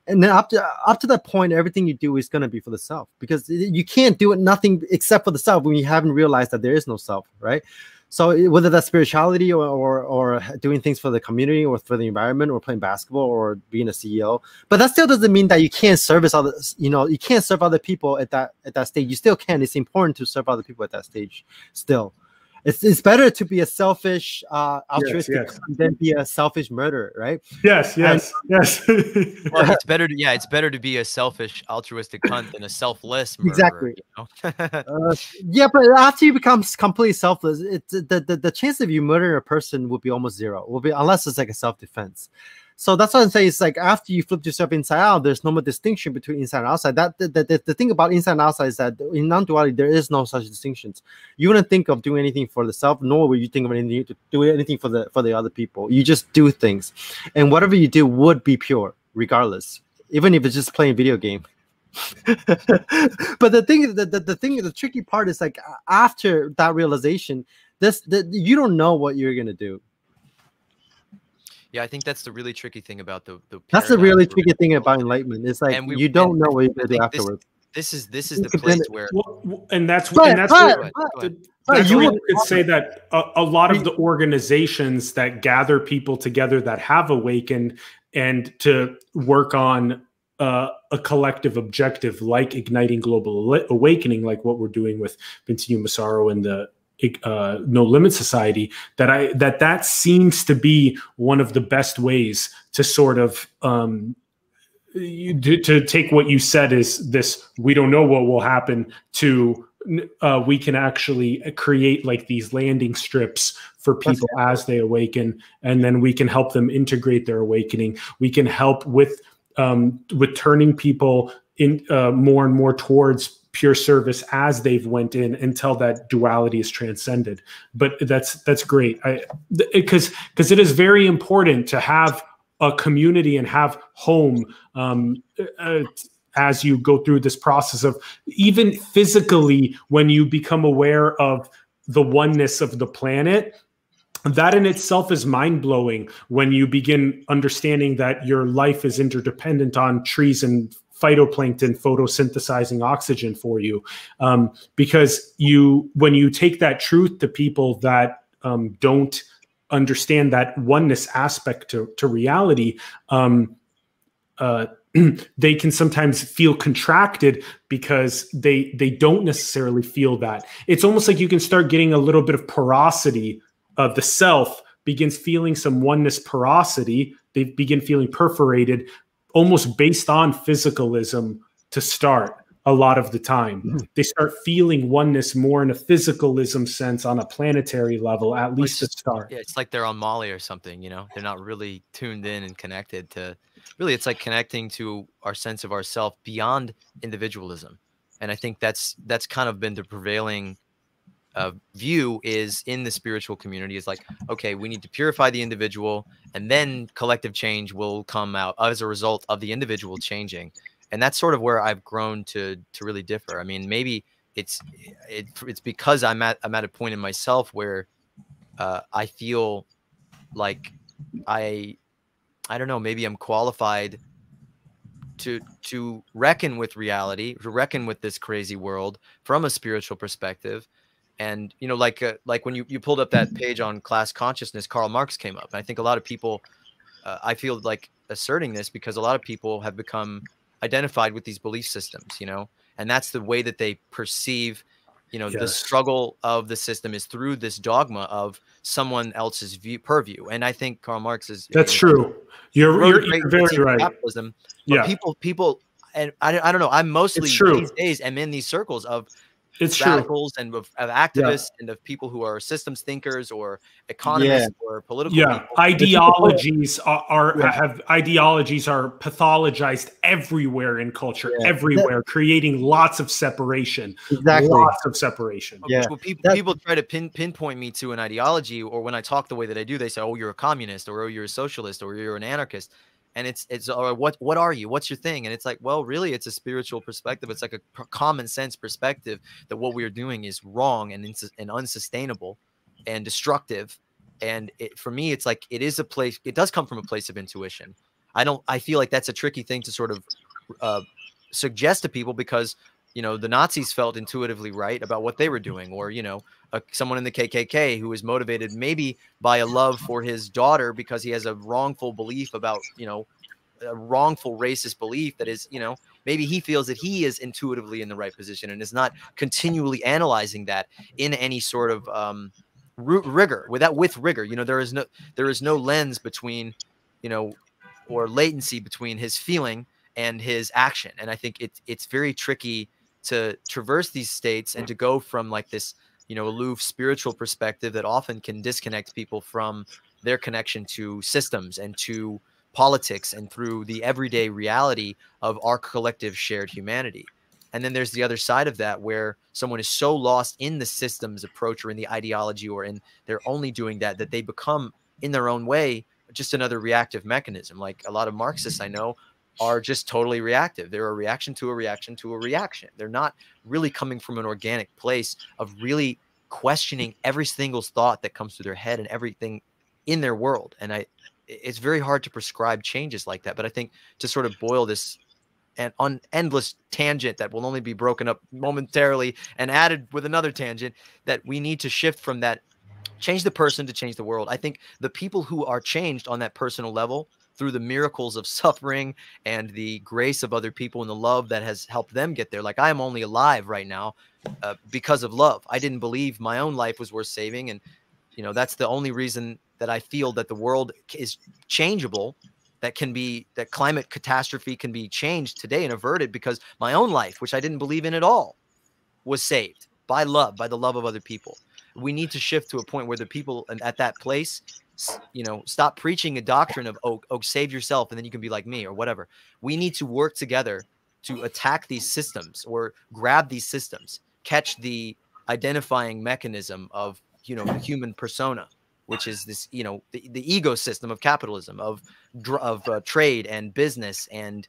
and then up to up to that point, everything you do is gonna be for the self because you can't do it nothing except for the self when you haven't realized that there is no self, right? So whether that's spirituality or, or or doing things for the community or for the environment or playing basketball or being a CEO, but that still doesn't mean that you can't service other. You know, you can't serve other people at that at that stage. You still can. It's important to serve other people at that stage. Still, it's, it's better to be a selfish uh altruistic yes. than be a selfish murderer, right? Yes, yes, yes. Well, it's better to yeah, it's better to be a selfish, altruistic cunt than a selfless murderer, Exactly. You know? Uh, yeah, but after you become completely selfless, it's the, the the chance of you murdering a person would be almost zero. Will be unless it's like a self defense. So that's what I'm saying. It's like after you flip yourself inside out, there's no more distinction between inside and outside. That the, the, the, the thing about inside and outside is that in non-duality there is no such distinctions. You wouldn't think of doing anything for the self, nor will you think of anything to do anything for the for the other people. You just do things, and whatever you do would be pure, regardless, even if it's just playing video game. but the thing, the, the, the thing, the tricky part is like after that realization, this that you don't know what you're gonna do. Yeah, I think that's the really tricky thing about the the. That's the really for tricky thing about enlightenment. It's like And we- you don't know what you're I gonna do think this- afterwards. This is this is the place where Well, and that's But- and that's but- where, but- go that's you where you could say that a, a lot of the organizations that gather people together that have awakened and to work on uh, a collective objective like igniting global awakening, like what we're doing with Bentinho Massaro and the uh, No Limit Society, that I that that seems to be one of the best ways to sort of um, you, to, to take what you said is this we don't know what will happen to uh, we can actually create like these landing strips for people as they awaken and then we can help them integrate their awakening. We can help with um, with turning people in uh, more and more towards pure service as they've went in until that duality is transcended. But that's that's great. I because because it is very important to have a community and have home um, uh, as you go through this process of even physically when you become aware of the oneness of the planet that in itself is mind blowing when you begin understanding that your life is interdependent on trees and phytoplankton photosynthesizing oxygen for you. Um, because you when you take that truth to people that um, don't understand that oneness aspect to, to reality um, uh, they can sometimes feel contracted because they they don't necessarily feel that. It's almost like you can start getting a little bit of porosity of the self begins feeling some oneness porosity. They begin feeling perforated almost based on physicalism to start a lot of the time Mhm. they start feeling oneness more in a physicalism sense on a planetary level at least to start yeah, it's like they're on Molly or something, you know. They're not really tuned in and connected to really it's like connecting to our sense of ourself beyond individualism. And I think that's that's kind of been the prevailing uh, view is in the spiritual community is like okay we need to purify the individual and then collective change will come out as a result of the individual changing. And that's sort of where i've grown to to really differ. I mean maybe it's it, it's because i'm at i'm at a point in myself where uh, i feel like i i don't know maybe i'm qualified to to reckon with reality to reckon with this crazy world from a spiritual perspective and you know like uh, like when you, you pulled up that page on class consciousness karl marx came up. And i think a lot of people uh, i feel like asserting this because a lot of people have become identified with these belief systems you know? And that's the way that they perceive you know the struggle of the system is through this dogma of someone else's view purview. And i think karl marx is that's you know, true. You're, you're, you're very right. capitalism but yeah. people people and I, I don't know i'm mostly these days am in these circles of it's true radicals and of, of activists and of people who are systems thinkers or economists or political yeah people. ideologies are, are Yeah. have ideologies are pathologized everywhere in culture Yeah. everywhere creating lots of separation Exactly. lots of separation Yeah, When people, that- people try to pin, pinpoint me to an ideology, or when I talk the way that I do, they say, "Oh, you're a communist," or "Oh, you're a socialist," or "You're an anarchist," and it's it's or what what are you? What's your thing? And it's like, well, really, it's a spiritual perspective. It's like a common sense perspective that what we are doing is wrong and ins- and unsustainable and destructive. And it, for me, it's like it is a place. It does come from a place of intuition. I don't. I feel like that's a tricky thing to sort of uh, suggest to people because you know the Nazis felt intuitively right about what they were doing, or you know a, someone in the KKK who is motivated maybe by a love for his daughter because he has a wrongful belief about you know a wrongful racist belief that is you know maybe he feels that he is intuitively in the right position and is not continually analyzing that in any sort of um, rigor without with rigor. You know there is no there is no lens between you know or latency between his feeling and his action. And i think it's it's very tricky to traverse these states and to go from like this you know aloof spiritual perspective that often can disconnect people from their connection to systems and to politics and through the everyday reality of our collective shared humanity. And then there's the other side of that where someone is so lost in the systems approach or in the ideology or in they're only doing that that they become in their own way just another reactive mechanism. Like a lot of marxists i know are just totally reactive. They're a reaction to a reaction to a reaction. They're not really coming from an organic place of really questioning every single thought that comes to their head and everything in their world. And I, it's very hard to prescribe changes like that. But I think to sort of boil this an un- endless tangent that will only be broken up momentarily and added with another tangent that we need to shift from that change the person to change the world. I think the people who are changed on that personal level through the miracles of suffering and the grace of other people and the love that has helped them get there. Like I am only alive right now uh, because of love. I didn't believe my own life was worth saving, and you know that's the only reason that I feel that the world is changeable. That can be that climate catastrophe can be changed today and averted because my own life, which I didn't believe in at all, was saved by love, by the love of other people. We need to shift to a point where the people at that place you know, stop preaching a doctrine of oh, oh, save yourself and then you can be like me or whatever. We need to work together to attack these systems or grab these systems, catch the identifying mechanism of you know the human persona, which is this you know the, the ecosystem of capitalism of of uh, trade and business and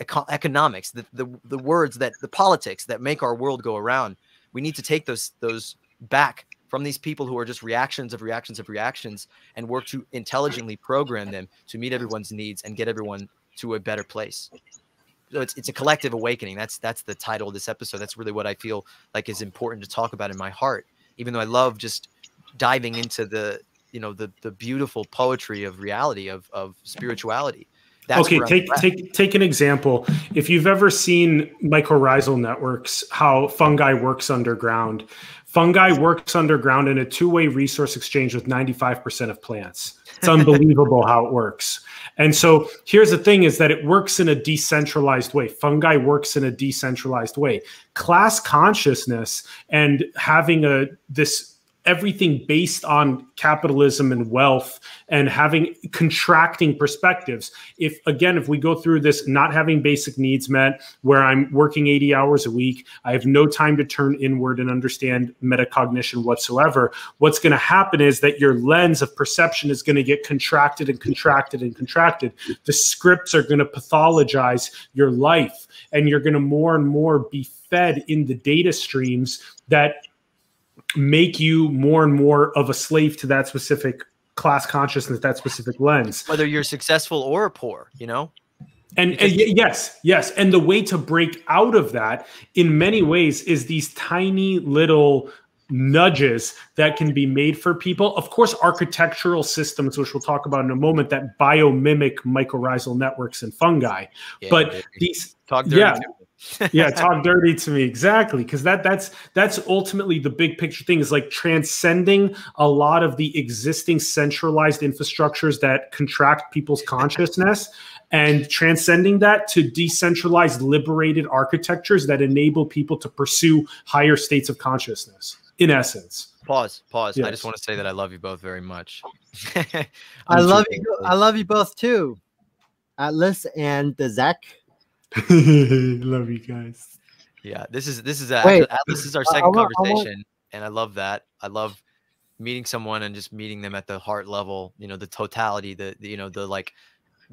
eco economics, the, the the words that the politics that make our world go around. We need to take those those back from these people who are just reactions of reactions of reactions and work to intelligently program them to meet everyone's needs and get everyone to a better place. So it's it's a collective awakening. That's that's the title of this episode. That's really what i feel like is important to talk about in my heart. Even though i love just diving into the you know the the beautiful poetry of reality of of spirituality that's okay, take take take an example. If you've ever seen mycorrhizal networks, how fungi works underground, Fungi works underground in a two way resource exchange with 95% of plants. It's unbelievable how it works. And so here's the thing is that it works in a decentralized way. Fungi works in a decentralized way. Class consciousness and having a this everything based on capitalism and wealth and having contracting perspectives. If again, if we go through this not having basic needs met, where I'm working 80 hours a week, I have no time to turn inward and understand metacognition whatsoever, what's going to happen is that your lens of perception is going to get contracted and contracted and contracted. The scripts are going to pathologize your life, and you're going to more and more be fed in the data streams that make you more and more of a slave to that specific class consciousness, that specific lens. Whether you're successful or poor, you know? And, and, yes, yes. And the way to break out of that in many ways is these tiny little nudges that can be made for people. Of course, architectural systems, which we'll talk about in a moment, that biomimic mycorrhizal networks and fungi. Yeah, but these talk yeah, yeah, talk dirty to me. Exactly because that that's that's ultimately the big picture thing is like transcending a lot of the existing centralized infrastructures that contract people's consciousness and transcending that to decentralized liberated architectures that enable people to pursue higher states of consciousness in essence. Pause pause. Yes. i just want to say that i love you both very much. I love you i love you both too atlas and the zach love you guys. Yeah, this is this is a, Wait, this is our second I want, conversation, I want... and I love that. I love meeting someone and just meeting them at the heart level. You know, the totality, the, the you know the like.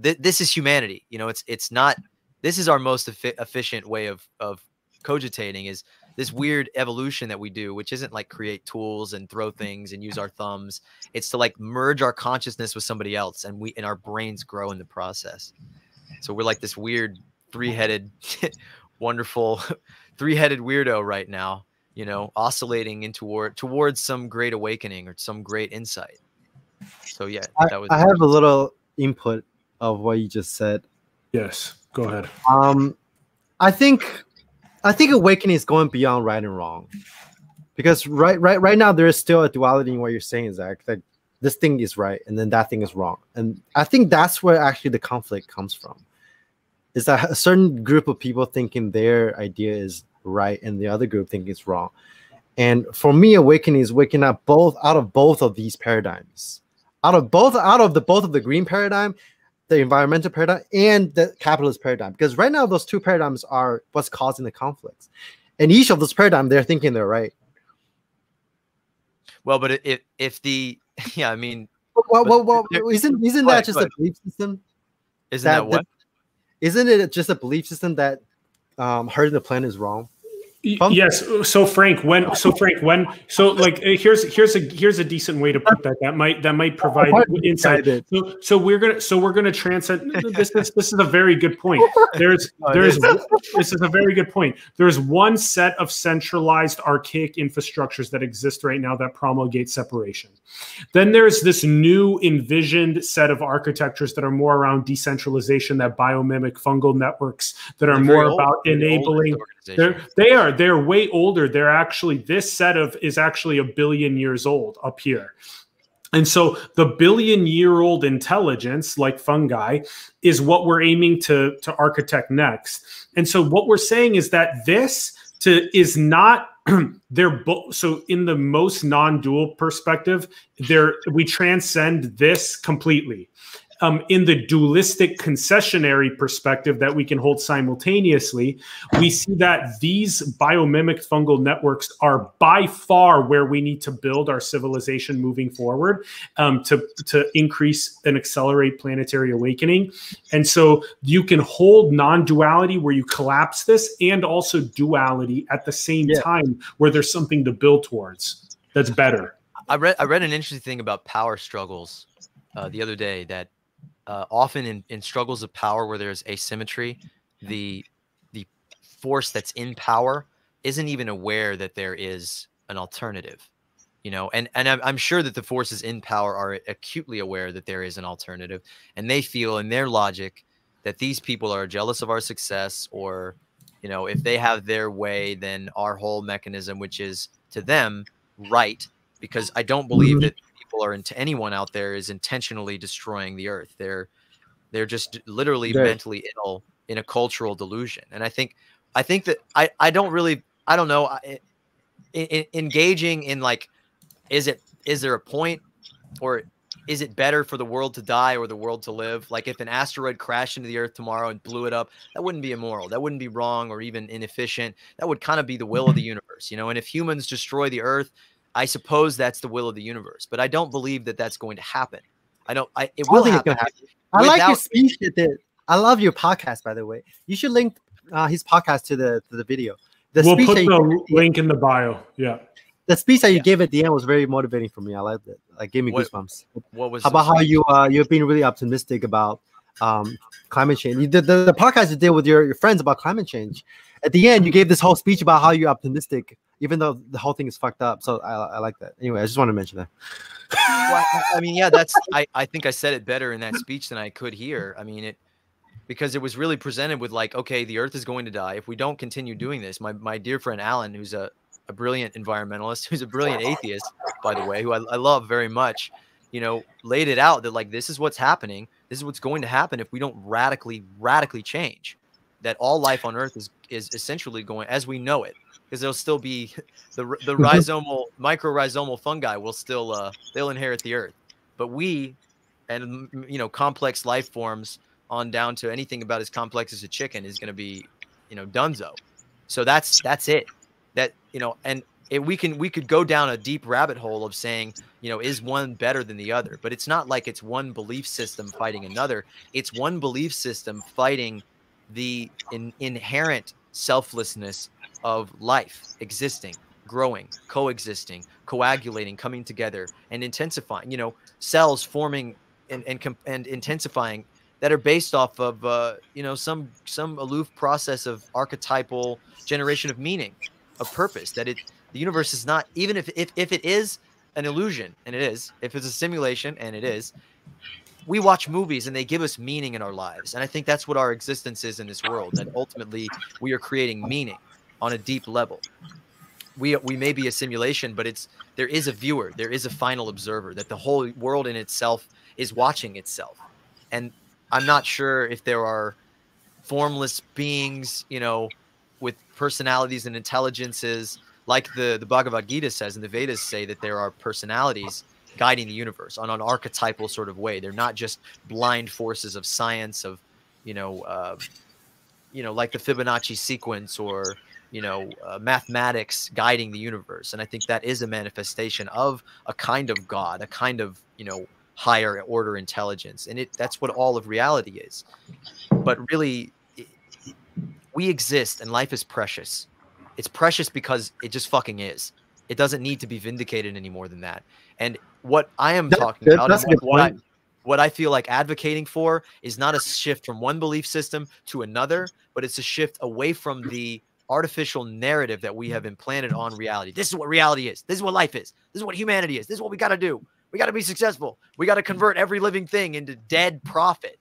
Th- this is humanity. You know, it's it's not. This is our most efi- efficient way of of cogitating is this weird evolution that we do, which isn't like create tools and throw things and use our thumbs. It's to like merge our consciousness with somebody else, and we and our brains grow in the process. So we're like this weird three-headed, wonderful, three-headed weirdo right now. You know, oscillating into toward towards some great awakening or some great insight. So yeah, I, was- I have a little input of what you just said. Yes, go ahead. Um, I think I think awakening is going beyond right and wrong, because right, right, right now there is still a duality in what you're saying, Zach. That this thing is right and then that thing is wrong, and I think that's where actually the conflict comes from. Is that a certain group of people thinking their idea is right and the other group thinking it's wrong, and for me, awakening is waking up both out of both of these paradigms, out of both out of the both of the green paradigm the environmental paradigm and the capitalist paradigm. Because right now those two paradigms are what's causing the conflicts. And each of those paradigms they're thinking they're right. Well but if if the yeah i mean well, well, well, isn't isn't that just a belief system? Isn't that, that what isn't it just a belief system that um hurting the planet is wrong Yes. So Frank, when so Frank, when so like uh, here's here's a here's a decent way to put that. That might that might provide insight. So, so we're gonna so we're gonna transcend this. This this is a very good point. There's there's this is a very good point. There's one set of centralized archaic infrastructures that exist right now that promulgate separation. Then there's this new envisioned set of architectures that are more around decentralization, that biomimic fungal networks that are more about enabling. They're, they are they're way older. They're actually this set of is actually a billion years old up here. And so the billion year old intelligence, like fungi, is what we're aiming to, to architect next. And so what we're saying is that this to is not they're both so in the most non-dual perspective, there we transcend this completely um, in the dualistic concessionary perspective that we can hold simultaneously, we see that these biomimic fungal networks are by far where we need to build our civilization moving forward um, to, to increase and accelerate planetary awakening. And so you can hold non duality where you collapse this and also duality at the same yeah. time where there's something to build towards that's better. I read I read an interesting thing about power struggles uh, the other day that uh, often in, in struggles of power where there's asymmetry, the the force that's in power isn't even aware that there is an alternative. You know, and and I'm, I'm sure that the forces in power are acutely aware that there is an alternative, and they feel in their logic that these people are jealous of our success, or you know, if they have their way, then our whole mechanism, which is to them right, because I don't believe mm-hmm. that people are into anyone out there is intentionally destroying the earth. They're they're just literally mentally ill in a cultural delusion. And I think I think that I I don't really I don't know eh, in, in, engaging in like is it is there a point or is it better for the world to die or the world to live? Like if an asteroid crashed into the earth tomorrow and blew it up, that wouldn't be immoral. That wouldn't be wrong or even inefficient. That would kind of be the will of the universe, you know. And if humans destroy the earth, I suppose that's the will of the universe, but I don't believe that that's going to happen. I don't. I it will happen. happen. I like your speech. That I love your podcast, by the way. You should link uh, his podcast to the to the video. The we'll put the link in the bio. Yeah. The speech that you yeah. gave at the end was very motivating for me. I liked it. Like gave me what, goosebumps. What was how about how you uh you've been really optimistic about um climate change? You did the, the podcast you did with your, your friends about climate change. At the end, you gave this whole speech about how you're optimistic even though the whole thing is fucked up. So I, I like that. Anyway, I just want to mention that. well, I mean, yeah, that's I, I think I said it better in that speech than I could here. I mean, it because it was really presented with like, okay, the earth is going to die if we don't continue doing this. My my dear friend Alan, who's a, a brilliant environmentalist, who's a brilliant atheist, by the way, who I, I love very much, you know, laid it out that like this is what's happening. This is what's going to happen if we don't radically, radically change. That all life on earth is is essentially going as we know it because there'll still be the the rhizomal mycorrhizomal fungi will still uh, they'll inherit the earth, but we and you know complex life forms on down to anything about as complex as a chicken is going to be you know dunzo. So that's that's it. That you know and it, we can we could go down a deep rabbit hole of saying you know is one better than the other but it's not like it's one belief system fighting another it's one belief system fighting the in, inherent selflessness of life existing, growing, coexisting, coagulating, coming together, and intensifying. You know, cells forming and and, and intensifying that are based off of uh, you know some some aloof process of archetypal generation of meaning, of purpose. That it the universe is not even if if if it is an illusion, and it is, if it's a simulation, and it is, we watch movies and they give us meaning in our lives. And I think that's what our existence is in this world. That ultimately we are creating meaning on a deep level. We we may be a simulation, but it's there is a viewer, there is a final observer, that the whole world in itself is watching itself. And I'm not sure if there are formless beings, you know, with personalities and intelligences, like the, the Bhagavad Gita says and the Vedas say that there are personalities guiding the universe on an archetypal sort of way. They're not just blind forces of science of, you know, uh, you know, like the Fibonacci sequence or you know uh, mathematics guiding the universe. And I think that is a manifestation of a kind of God, a kind of you know higher order intelligence, and it that's what all of reality is. But really, we exist, and life is precious. It's precious because it just fucking is. It doesn't need to be vindicated any more than that. And what I am talking about is what I, what I feel like advocating for is not a shift from one belief system to another, but it's a shift away from the artificial narrative that we have implanted on reality. This is what reality is. This is what life is. This is what humanity is. This is what we got to do. We got to be successful. We got to convert every living thing into dead profit.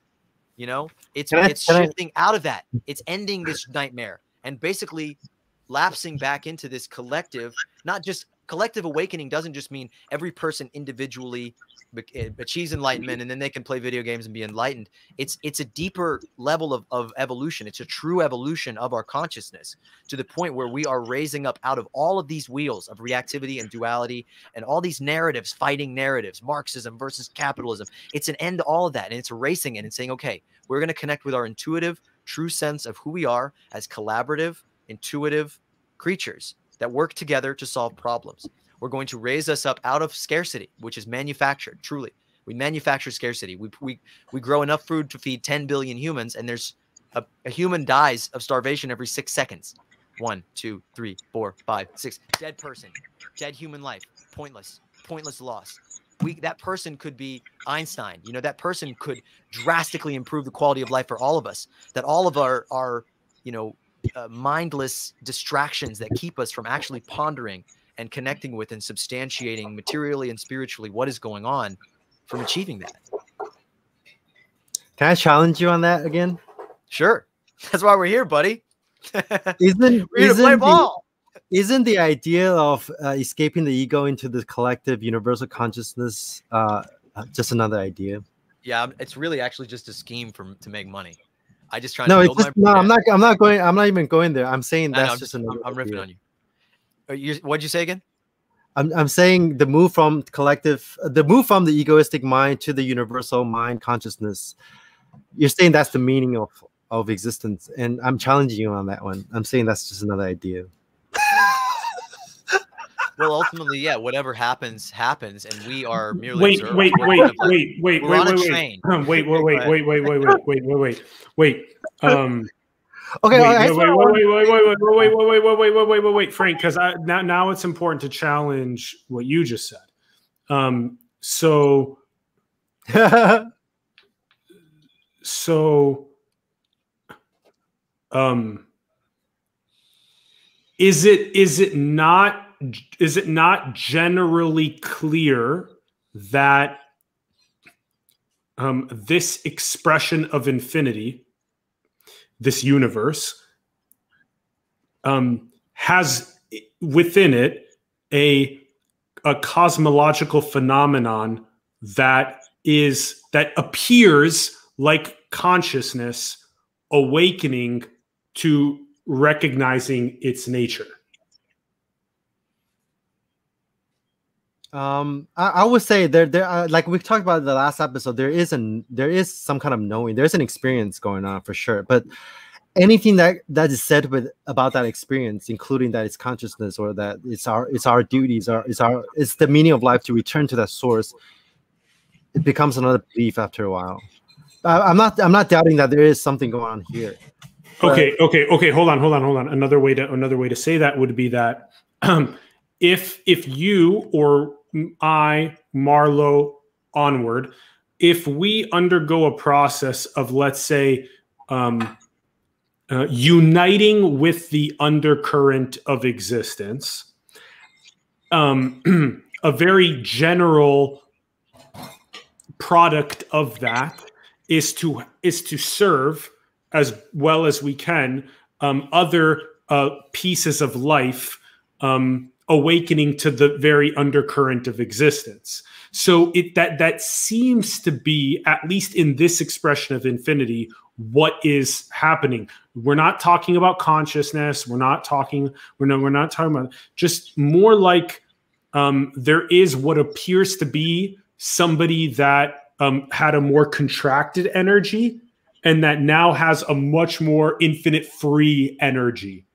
You know, it's I, it's shifting I, out of that. It's ending this nightmare and basically lapsing back into this collective, not just collective awakening doesn't just mean every person individually eh, achieves enlightenment and then they can play video games and be enlightened. It's it's a deeper level of, of evolution. It's a true evolution of our consciousness to the point where we are raising up out of all of these wheels of reactivity and duality and all these narratives fighting narratives marxism versus capitalism it's an end to all of that and it's erasing it and saying okay we're going to connect with our intuitive true sense of who we are as collaborative intuitive creatures that work together to solve problems. We're going to raise us up out of scarcity, which is manufactured, truly. We manufacture scarcity. We, we, we grow enough food to feed 10 billion humans, and there's a, a human dies of starvation every six seconds. One, two, three, four, five, six. Dead person, dead human life, pointless, pointless loss. We, that person could be Einstein. You know, that person could drastically improve the quality of life for all of us. That all of our, our you know, uh, mindless distractions that keep us from actually pondering and connecting with and substantiating materially and spiritually what is going on from achieving that. Can I challenge you on that again? Sure. That's why we're here, buddy. isn't isn't the, isn't the idea of uh, escaping the ego into the collective universal consciousness uh, just another idea? Yeah, it's really actually just a scheme for to make money. I just try. No, it's just, no. I'm not. I'm not going. I'm not even going there. I'm saying that's I'm just. I'm, I'm riffing on you. you. What'd you say again? I'm, I'm saying the move from collective, the move from the egoistic mind to the universal mind consciousness. You're saying that's the meaning of of existence, and I'm challenging you on that one. I'm saying that's just another idea well, ultimately, yeah, whatever happens, happens, and we are merely. Wait, wait, wait, wait, wait, wait, wait, wait, wait, wait, wait, wait, wait, wait, wait, wait, wait, wait, wait, wait. Um. Okay, wait, wait, wait, wait, wait, wait, wait, wait, wait, wait, wait, wait, wait, wait, wait, wait, Frank, because I now now it's important to challenge what you just said. Um. So. so. Um. Is it is it not is it not generally clear that um, this expression of infinity, this universe, um, has within it a a cosmological phenomenon that is that appears like consciousness awakening to recognizing its nature Um, I, I, would say there, there, uh, like we talked about the last episode, there is an, there is some kind of knowing, there's an experience going on for sure. But anything that that is said with about that experience, including that it's consciousness or that it's our, it's our duties, or it's our, it's the meaning of life to return to that source. It becomes another belief after a while. I, I'm not, I'm not doubting that there is something going on here. okay, okay, okay. Hold on, hold on, hold on. Another way to another way to say that would be that um, if if you or I, Marlo, onward, if we undergo a process of let's say um, uh, uniting with the undercurrent of existence, um, a very general product of that is to is to serve as well as we can um, other uh, pieces of life um, awakening to the very undercurrent of existence. So it that that seems to be at least in this expression of infinity what is happening. We're not talking about consciousness. We're not talking we're no we're not talking about just more like um, there is what appears to be somebody that um, had a more contracted energy and that now has a much more infinite free energy.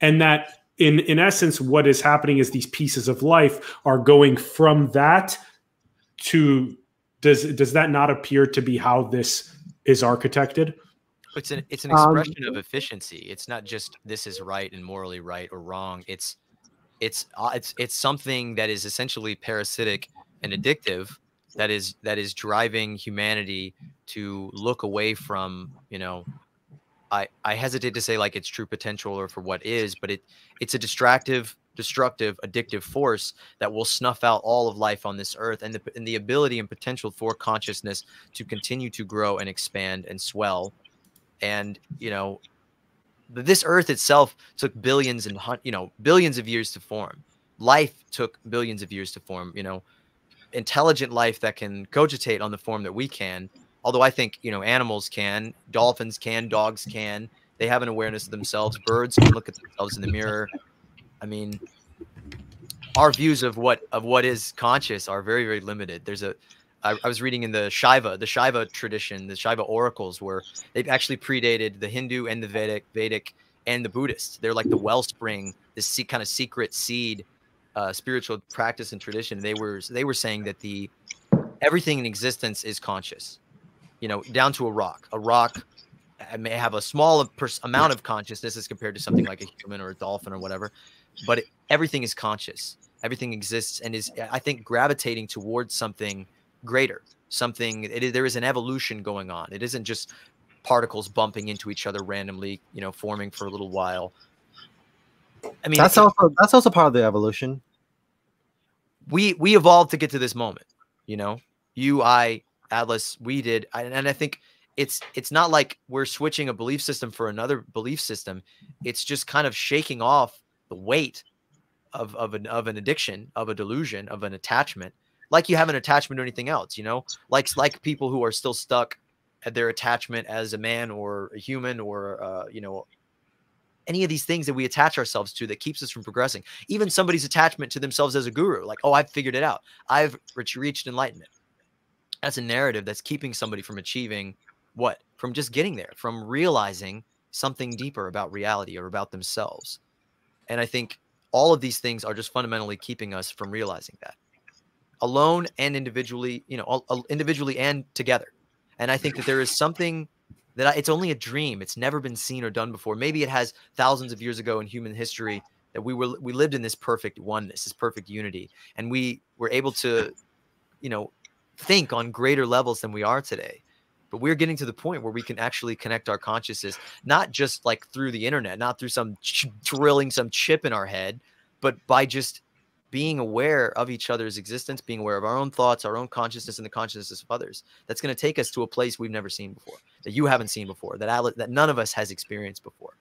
And that in in essence what is happening is these pieces of life are going from that to does does that not appear to be how this is architected? It's an it's an expression um, of efficiency. It's not just this is right and morally right or wrong. It's it's uh, it's it's something that is essentially parasitic and addictive that is that is driving humanity to look away from you know i i hesitate to say like its true potential or for what is but it it's a distractive destructive addictive force that will snuff out all of life on this earth and the, and the ability and potential for consciousness to continue to grow and expand and swell and you know this earth itself took billions and you know billions of years to form life took billions of years to form you know intelligent life that can cogitate on the form that we can. Although I think you know animals can, dolphins can, dogs can. They have an awareness of themselves. Birds can look at themselves in the mirror. I mean, our views of what of what is conscious are very very limited. There's a I, was reading in the Shaiva, the Shaiva tradition, the Shaiva oracles, where they've actually predated the Hindu and the Vedic, Vedic and the Buddhist. They're like the wellspring, this kind of secret seed uh, spiritual practice and tradition, they were they were saying that the everything in existence is conscious, you know, down to a rock. A rock may have a small amount of consciousness as compared to something like a human or a dolphin or whatever, but it, everything is conscious. Everything exists and is, I think, gravitating towards something greater. Something. It, there is an evolution going on. It isn't just particles bumping into each other randomly, you know, forming for a little while. I mean, that's also that's also part of the evolution. We we evolved to get to this moment. You know, you, I, Atlas, we did, and I think it's it's not like we're switching a belief system for another belief system. It's just kind of shaking off the weight of of an of an addiction, of a delusion, of an attachment, like you have an attachment to anything else. You know, like like people who are still stuck at their attachment as a man or a human or uh, you know any of these things that we attach ourselves to that keeps us from progressing. Even somebody's attachment to themselves as a guru, like, oh, I've figured it out. I've reached enlightenment. That's a narrative that's keeping somebody from achieving what? From just getting there, from realizing something deeper about reality or about themselves. And I think all of these things are just fundamentally keeping us from realizing that alone and individually, you know, individually and together. And I think that there is something that I, it's only a dream. It's never been seen or done before. Maybe it has thousands of years ago in human history that we were we lived in this perfect oneness, this perfect unity, and we were able to, you know, think on greater levels than we are today. But we're getting to the point where we can actually connect our consciousness, not just like through the internet, not through some ch- drilling some chip in our head, but by just being aware of each other's existence, being aware of our own thoughts, our own consciousness, and the consciousness of others. That's going to take us to a place we've never seen before, that you haven't seen before, that that none of us has experienced before.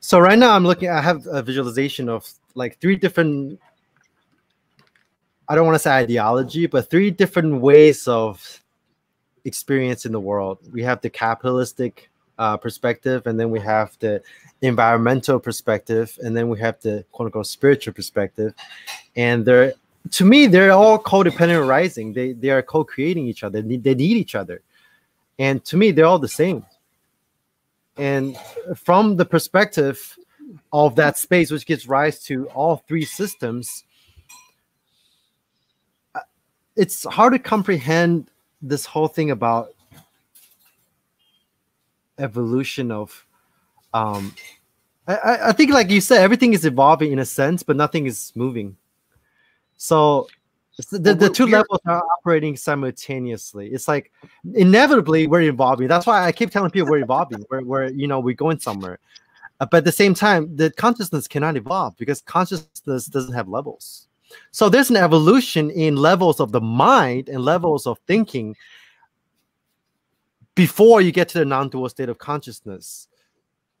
So right now, I'm looking. I have a visualization of like three different. I don't want to say ideology, but three different ways of experience in the world. We have the capitalistic uh, perspective, and then we have the environmental perspective, and then we have the quote unquote spiritual perspective. And they're to me, they're all codependent rising. They they are co-creating each other. They, they need each other. And to me, they're all the same. And from the perspective of that space, which gives rise to all three systems, it's hard to comprehend this whole thing about evolution of um I, I think like you said everything is evolving in a sense but nothing is moving. So the, the, 2 levels are operating simultaneously. It's like inevitably we're evolving. That's why i keep telling people we're evolving we're, we're you know we're going somewhere. Uh, but at the same time the consciousness cannot evolve because consciousness doesn't have levels so there's an evolution in levels of the mind and levels of thinking before you get to the non-dual state of consciousness.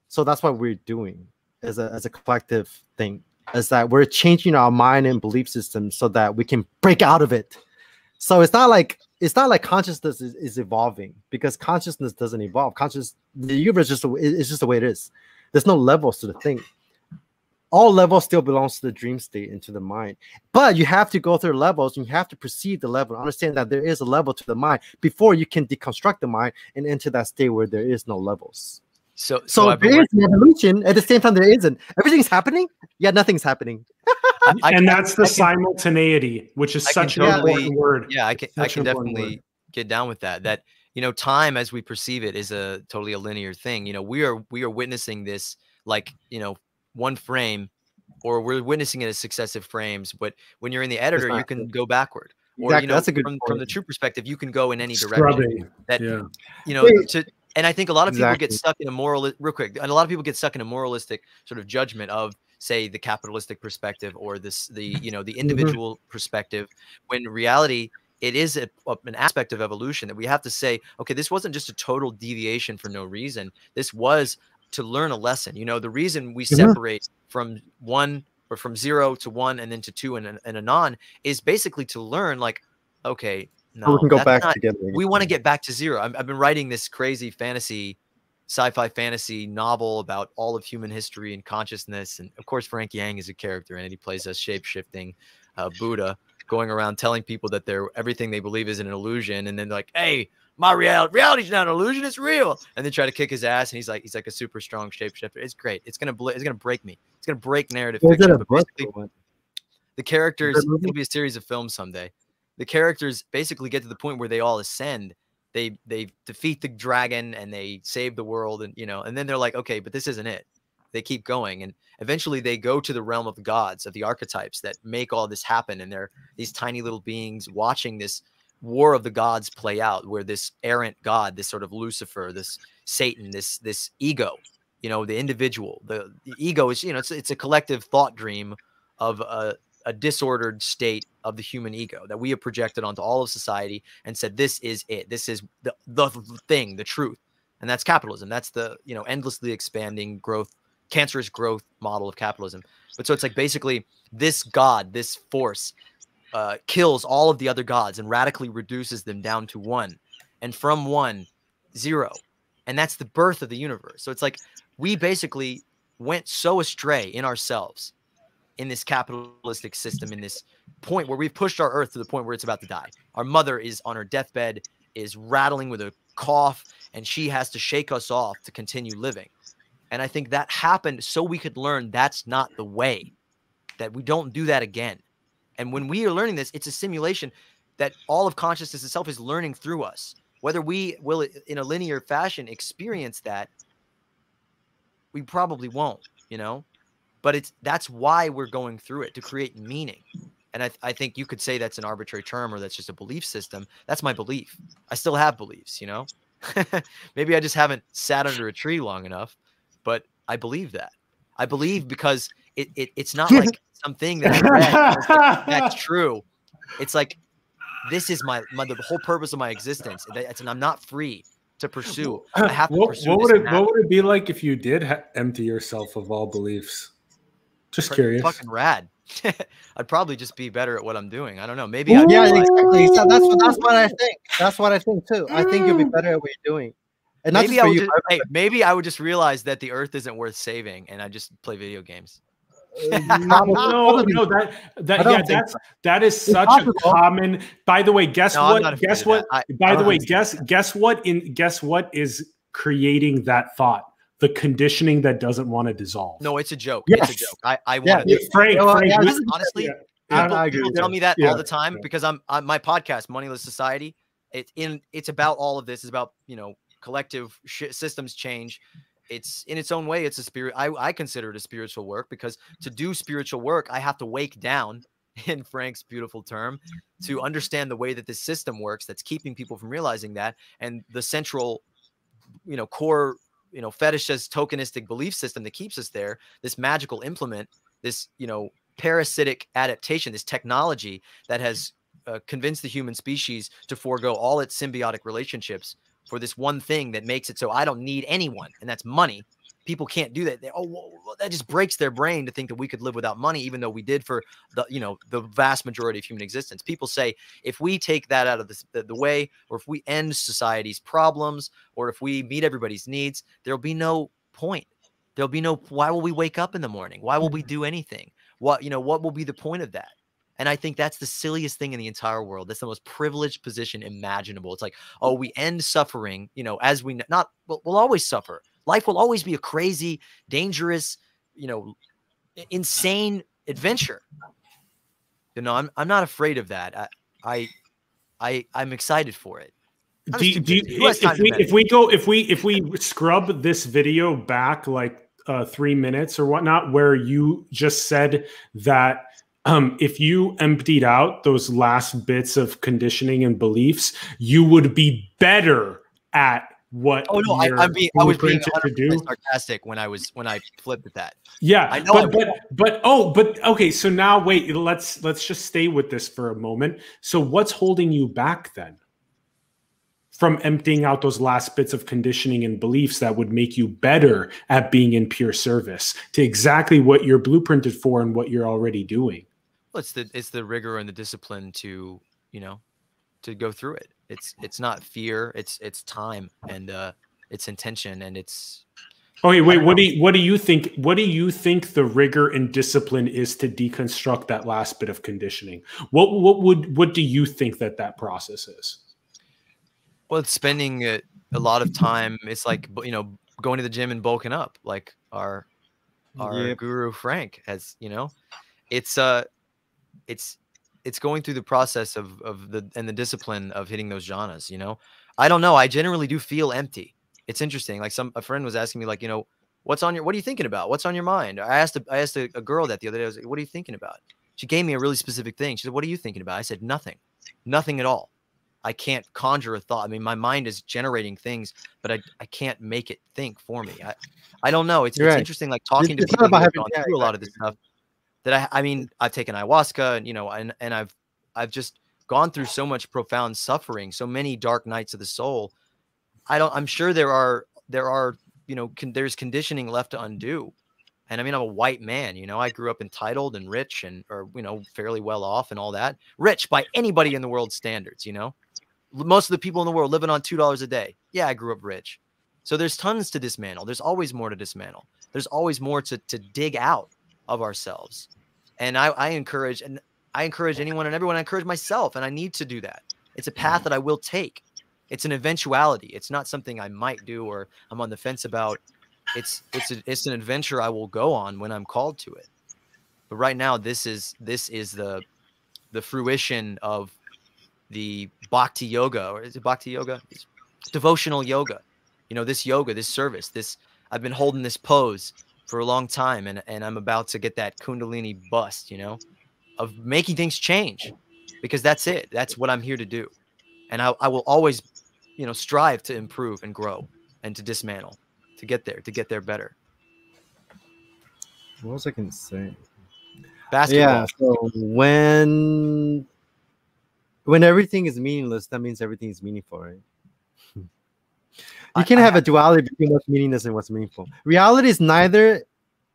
So that's what we're doing as a as a collective thing. Is that we're changing our mind and belief system so that we can break out of it. So it's not like it's not like consciousness is, is evolving because consciousness doesn't evolve. Conscious the universe just is just the way it is. There's no levels to the thing all levels still belongs to the dream state and to the mind. But you have to go through levels and you have to perceive the level understand that there is a level to the mind before you can deconstruct the mind and enter that state where there is no levels. So so, so there is an evolution at the same time there isn't. Everything's happening yeah nothing's happening. I, and that's the simultaneity which is I such an important word. Yeah i can i can definitely word. get down with that that you know time as we perceive it is a totally a linear thing. You know we are we are witnessing this like you know one frame or we're witnessing it as successive frames but when you're in the editor you can go backward or you know that's a good from, from, the true perspective you can go in any direction that yeah. you know to and i think a lot of exactly. people get stuck in a moral real quick and a lot of people get stuck in a moralistic sort of judgment of say the capitalistic perspective or this the you know the mm-hmm. individual mm-hmm. perspective when reality it is a, an aspect of evolution that we have to say okay this wasn't just a total deviation for no reason this was to learn a lesson. You know, the reason we mm-hmm. separate from one or from zero to one and then to two and, and a non is basically to learn like, okay, no, we can go back not, together. We want to get back to zero. i have been writing this crazy fantasy, sci-fi fantasy novel about all of human history and consciousness. And of course, Frank Yang is a character and he plays a shape-shifting uh, Buddha going around telling people that they're everything they believe is an illusion. And then like, hey, my reality reality's not an illusion it's real. And then try to kick his ass and he's like he's like a super strong shapeshifter. It's great. It's gonna bl- it's gonna break me. It's gonna break narrative fiction, the characters it'll be a series of films someday. The characters basically get to the point where they all ascend. They they defeat the dragon and they save the world and you know and then they're like okay but this isn't it. They keep going and eventually they go to the realm of the gods of the archetypes that make all this happen and they're these tiny little beings watching this war of the gods play out where this errant god this sort of lucifer this satan this this ego you know the individual the, the ego is you know it's, it's a collective thought dream of a, a disordered state of the human ego that we have projected onto all of society and said this is it. This is the, the thing the truth. And that's capitalism. That's the you know endlessly expanding growth cancerous growth model of capitalism. But so it's like basically this god this force uh, kills all of the other gods and radically reduces them down to one, and from one, zero, and that's the birth of the universe. So it's like we basically went so astray in ourselves in this capitalistic system, in this point where we've pushed our earth to the point where it's about to die. Our mother is on her deathbed, is rattling with a cough, and she has to shake us off to continue living. And I think that happened so we could learn that's not the way, that we don't do that again. And when we are learning this, it's a simulation that all of consciousness itself is learning through us. Whether we will, in a linear fashion, experience that, we probably won't, you know. But it's that's why we're going through it to create meaning. And I, I think you could say that's an arbitrary term or that's just a belief system. That's my belief. I still have beliefs, you know. Maybe I just haven't sat under a tree long enough, but I believe that. I believe because it, it it's not like something that I read that's true. It's like this is my, my the whole purpose of my existence. It's, and I'm not free to pursue. I have to what, pursue. What would it What would it be like if you did ha- empty yourself of all beliefs? Just Pretty curious. Fucking rad. I'd probably just be better at what I'm doing. I don't know. Maybe. yeah, exactly. So that's what that's what I think. That's what I think too. I think you'll be mm. better at what you're doing. And maybe I would you, just, hey, maybe I would just realize that the Earth isn't worth saving, and I just play video games. No, no, that that yeah, that's that is such a common. By the way, guess no, what? Guess what? I, by I the way, guess guess what? In guess what is creating that thought? The conditioning that doesn't want to dissolve. No, it's a joke. Yes. It's a joke. I I want yeah, Frank, Frank, yeah, honestly, yeah. people, people tell me that all the time because I'm, I'm my podcast, Moneyless Society. It's in it's about all of this. It's about you know collective sh- systems change it's in its own way it's a spirit I, I consider it a spiritual work because to do spiritual work i have to wake down in frank's beautiful term to understand the way that this system works that's keeping people from realizing that and the central you know core you know fetishist tokenistic belief system that keeps us there this magical implement this you know parasitic adaptation this technology that has uh, convinced the human species to forego all its symbiotic relationships for this one thing that makes it so I don't need anyone, and that's money. People can't do that. They, oh, well, that just breaks their brain to think that we could live without money, even though we did for the you know the vast majority of human existence. People say if we take that out of the, the, the way, or if we end society's problems, or if we meet everybody's needs, there'll be no point. There'll be no. Why will we wake up in the morning? Why will we mm-hmm. do anything? What you know? What will be the point of that? And I think that's the silliest thing in the entire world. That's the most privileged position imaginable. It's like, oh, we end suffering, you know, as we not, we'll, we'll always suffer. Life will always be a crazy, dangerous, you know, insane adventure. You know, I'm I'm not afraid of that. I I, I I'm excited for it. Do, you, do you, if, we if we go if we if we scrub this video back like uh, three minutes or whatnot, where you just said that um, if you emptied out those last bits of conditioning and beliefs, you would be better at what. Oh no, I, I, being, I was being sarcastic when I was when I flipped at that. Yeah, I know. But, but but oh, but okay. So now wait. Let's let's just stay with this for a moment. So what's holding you back then? From emptying out those last bits of conditioning and beliefs that would make you better at being in pure service to exactly what you're blueprinted for and what you're already doing. It's the it's the rigor and the discipline to you know to go through it. It's it's not fear. It's it's time and uh, it's intention and it's. Okay, wait. What do you, what do you think? What do you think the rigor and discipline is to deconstruct that last bit of conditioning? What what would what do you think that that process is? Well, it's spending a, a lot of time. It's like you know going to the gym and bulking up, like our our yep. guru Frank has. You know, it's uh it's it's going through the process of of the and the discipline of hitting those genres. you know? I don't know i generally do feel empty. It's interesting like some a friend was asking me like you know what's on your what are you thinking about? What's on your mind? I asked a, i asked a, a girl that the other day i was like what are you thinking about? She gave me a really specific thing. She said what are you thinking about? I said nothing. Nothing at all. I can't conjure a thought. I mean my mind is generating things but i, I can't make it think for me. I, I don't know. It's, it's right. interesting like talking it's to people who have gone through a lot of this stuff that I I mean I've taken ayahuasca and you know and and I've I've just gone through so much profound suffering, so many dark nights of the soul. I don't I'm sure there are there are you know con, there's conditioning left to undo. And I mean I'm a white man, you know, I grew up entitled and rich and or you know fairly well off and all that. Rich by anybody in the world standards, you know. Most of the people in the world living on $2 a day. Yeah, I grew up rich. So there's tons to dismantle. There's always more to dismantle. There's always more to to dig out of ourselves. And I, I encourage and I encourage anyone and everyone. I encourage myself, and I need to do that. It's a path mm-hmm. that I will take. It's an eventuality. It's not something I might do or I'm on the fence about. It's it's a, it's an adventure I will go on when I'm called to it. But right now, this is this is the the fruition of the bhakti yoga, or is it bhakti yoga? It's devotional yoga. You know, this yoga, this service, this I've been holding this pose for a long time and, and I'm about to get that kundalini bust, you know, of making things change because that's it. That's what I'm here to do. And I, I will always, you know, strive to improve and grow and to dismantle, to get there, to get there better. What was I going to say? Basketball. Yeah. So when when everything is meaningless, that means everything is meaningful, right? You can I, have I, a duality between what's meaningless and what's meaningful. Reality is neither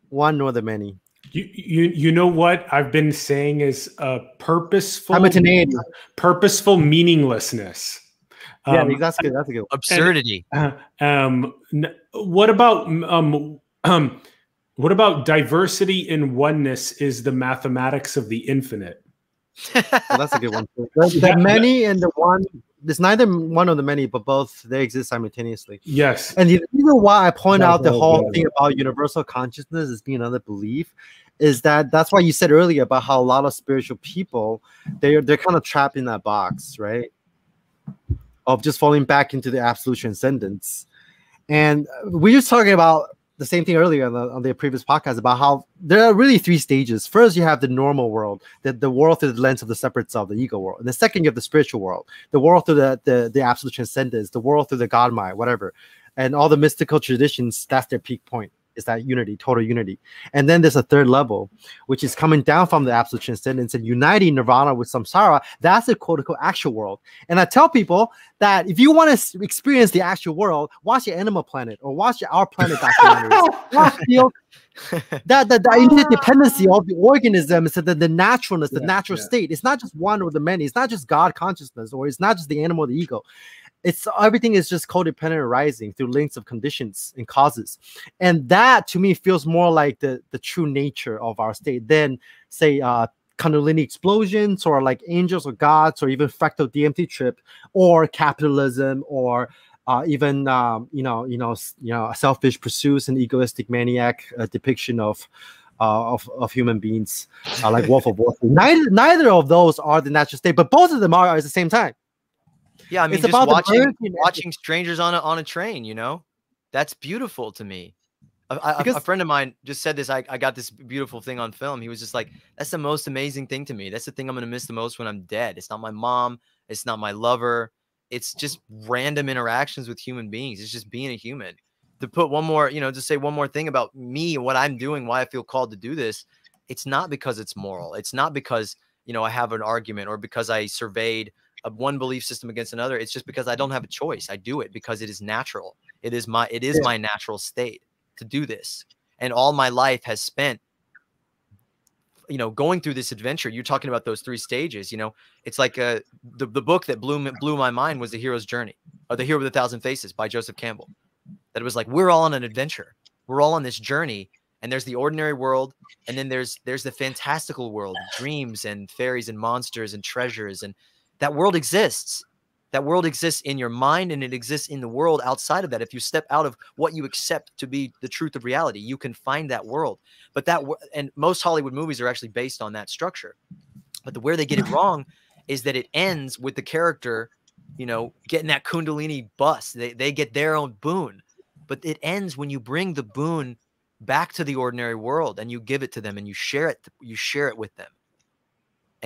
one nor the many. You, you you know what I've been saying is a purposeful Simultaneity. purposeful meaninglessness. Yeah, um, that's good. That's a good one. absurdity. And, uh, um, what about um, um, what about diversity in oneness? Is the mathematics of the infinite? well, that's a good one. The, the many and the one there's neither one of the many, but both they exist simultaneously. Yes. And the reason why I point out the whole thing about universal consciousness as being another belief is that that's why you said earlier about how a lot of spiritual people they're they're kind of trapped in that box, right? of just falling back into the absolute transcendence. And we're just talking about the same thing earlier on the, on the previous podcast about how there are really three stages. First, you have the normal world, the, the world through the lens of the separate self, the ego world. And the second, you have the spiritual world, the world through the, the, the absolute transcendence, the world through the God mind, whatever. And all the mystical traditions, that's their peak point is that unity, total unity. And then there's a third level, which is coming down from the absolute transcendence and uniting nirvana with samsara. That's the quote unquote actual world. And I tell people that if you want to experience the actual world, watch the Animal Planet or watch Our Planet documentaries. watch the, that, the, the interdependency of the organisms the, the naturalness, the yeah, natural yeah. state. It's not just one or the many. It's not just God consciousness or it's not just the animal, the ego it's everything is just codependent arising through links of conditions and causes and that to me feels more like the the true nature of our state than say uh Kundalini explosions or like angels or gods or even fractal DMT trip or capitalism or uh, even um, you know you know you know selfish pursuits and egoistic maniac uh, depiction of uh, of, of human beings uh, like Wolf of Wall Street. Neither, neither of those are the natural state, but both of them are at the same time. Yeah, I mean, it's just about watching watching strangers on a on a train. You know, that's beautiful to me. A, because, a, friend of mine just said this. I, I got this beautiful thing on film. He was just like, "That's the most amazing thing to me. That's the thing I'm gonna miss the most when I'm dead. It's not my mom. It's not my lover. It's just random interactions with human beings. It's just being a human." To put one more, you know, to say one more thing about me, what I'm doing, why I feel called to do this. It's not because it's moral. It's not because you know I have an argument or because I surveyed one belief system against another. It's just because I don't have a choice. I do it because it is natural. It is my it is my natural state to do this. And all my life has spent you know going through this adventure you're talking about those three stages you know it's like uh, the, the book that blew blew my mind was the hero's journey or the hero with a thousand faces by joseph campbell that it was like we're all on an adventure we're all on this journey and there's the ordinary world and then there's there's the fantastical world dreams and fairies and monsters and treasures and that world exists. That world exists in your mind and it exists in the world outside of that. If you step out of what you accept to be the truth of reality, you can find that world. But that, and most Hollywood movies are actually based on that structure. But the, where they get it wrong is that it ends with the character, you know, getting that Kundalini bus. They, they get their own boon. But it ends when you bring the boon back to the ordinary world and you give it to them and you share it you share it with them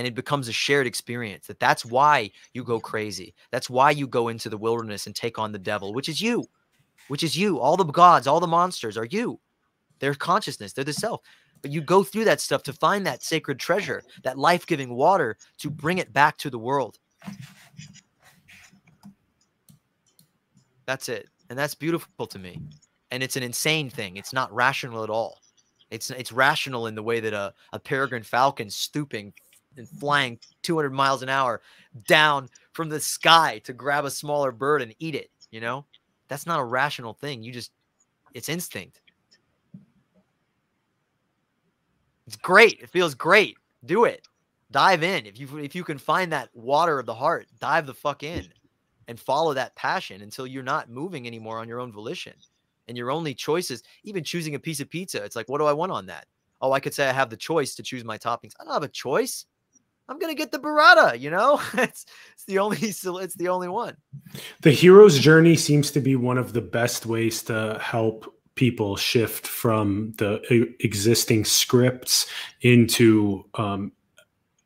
and it becomes a shared experience that that's why you go crazy. That's why you go into the wilderness and take on the devil which is you which is you. All the gods all the monsters are you. They're consciousness they're the self. But you go through that stuff to find that sacred treasure that life-giving water to bring it back to the world. That's it and that's beautiful to me. And it's an insane thing it's not rational at all. It's it's rational in the way that a, a peregrine falcon stooping and flying 200 miles an hour down from the sky to grab a smaller bird and eat it. You know, that's not a rational thing. You just, it's instinct. It's great. It feels great. Do it. Dive in. If you if you can find that water of the heart, dive the fuck in and follow that passion until you're not moving anymore on your own volition. And your only choices, even choosing a piece of pizza, it's like, what do I want on that? Oh, I could say I have the choice to choose my toppings. I don't have a choice. I'm gonna get the burrata. You know, it's it's the only it's the only one. The hero's journey seems to be one of the best ways to help people shift from the existing scripts into um,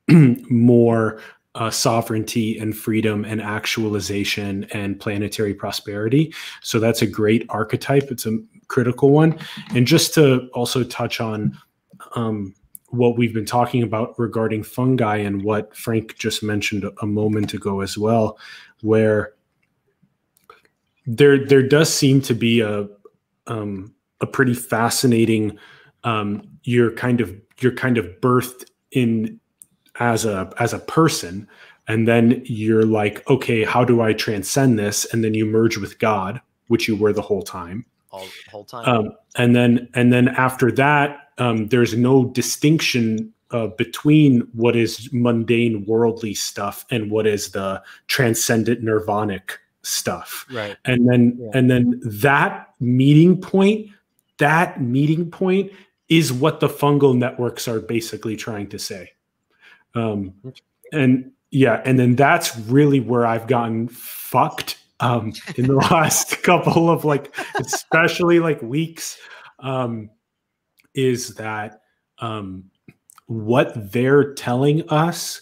more uh, sovereignty and freedom and actualization and planetary prosperity. So that's a great archetype. It's a critical one. And just to also touch on um, what we've been talking about regarding fungi and what Frank just mentioned a moment ago as well, where there there does seem to be a um, a pretty fascinating um, you're kind of you're kind of birthed in as a as a person and then you're like okay how do i transcend this? And then you merge with god which you were the whole time. All whole time. Um, and then and then after that um, there's no distinction uh, between what is mundane worldly stuff and what is the transcendent nirvanic stuff. Right. And then yeah. and then that meeting point that meeting point is what the fungal networks are basically trying to say. Um, and yeah, and then that's really where I've gotten fucked um, in the last couple of like, especially like weeks, um, is that um, what they're telling us,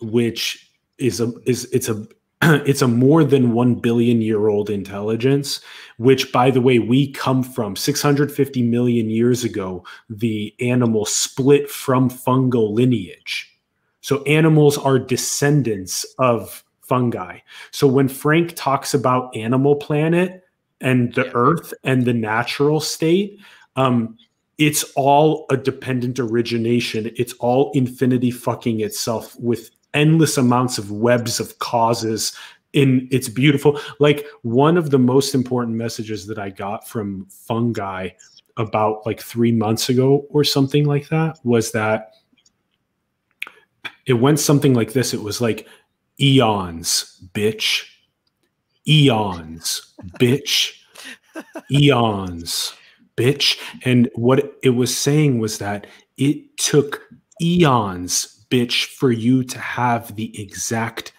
which is a is it's a it's a more than 1 billion year old intelligence which by the way we come from 650 million years ago the animal split from fungal lineage. So animals are descendants of fungi. So when frank talks about animal planet and the earth and the natural state um, it's all a dependent origination. It's all infinity fucking itself with endless amounts of webs of causes in it's beautiful. Like one of the most important messages that i got from fungi about like 3 months ago or something like that was that it went something like this. It was like eons bitch. Eons bitch. Eons bitch and what it was saying was that it took eons bitch for you to have the exact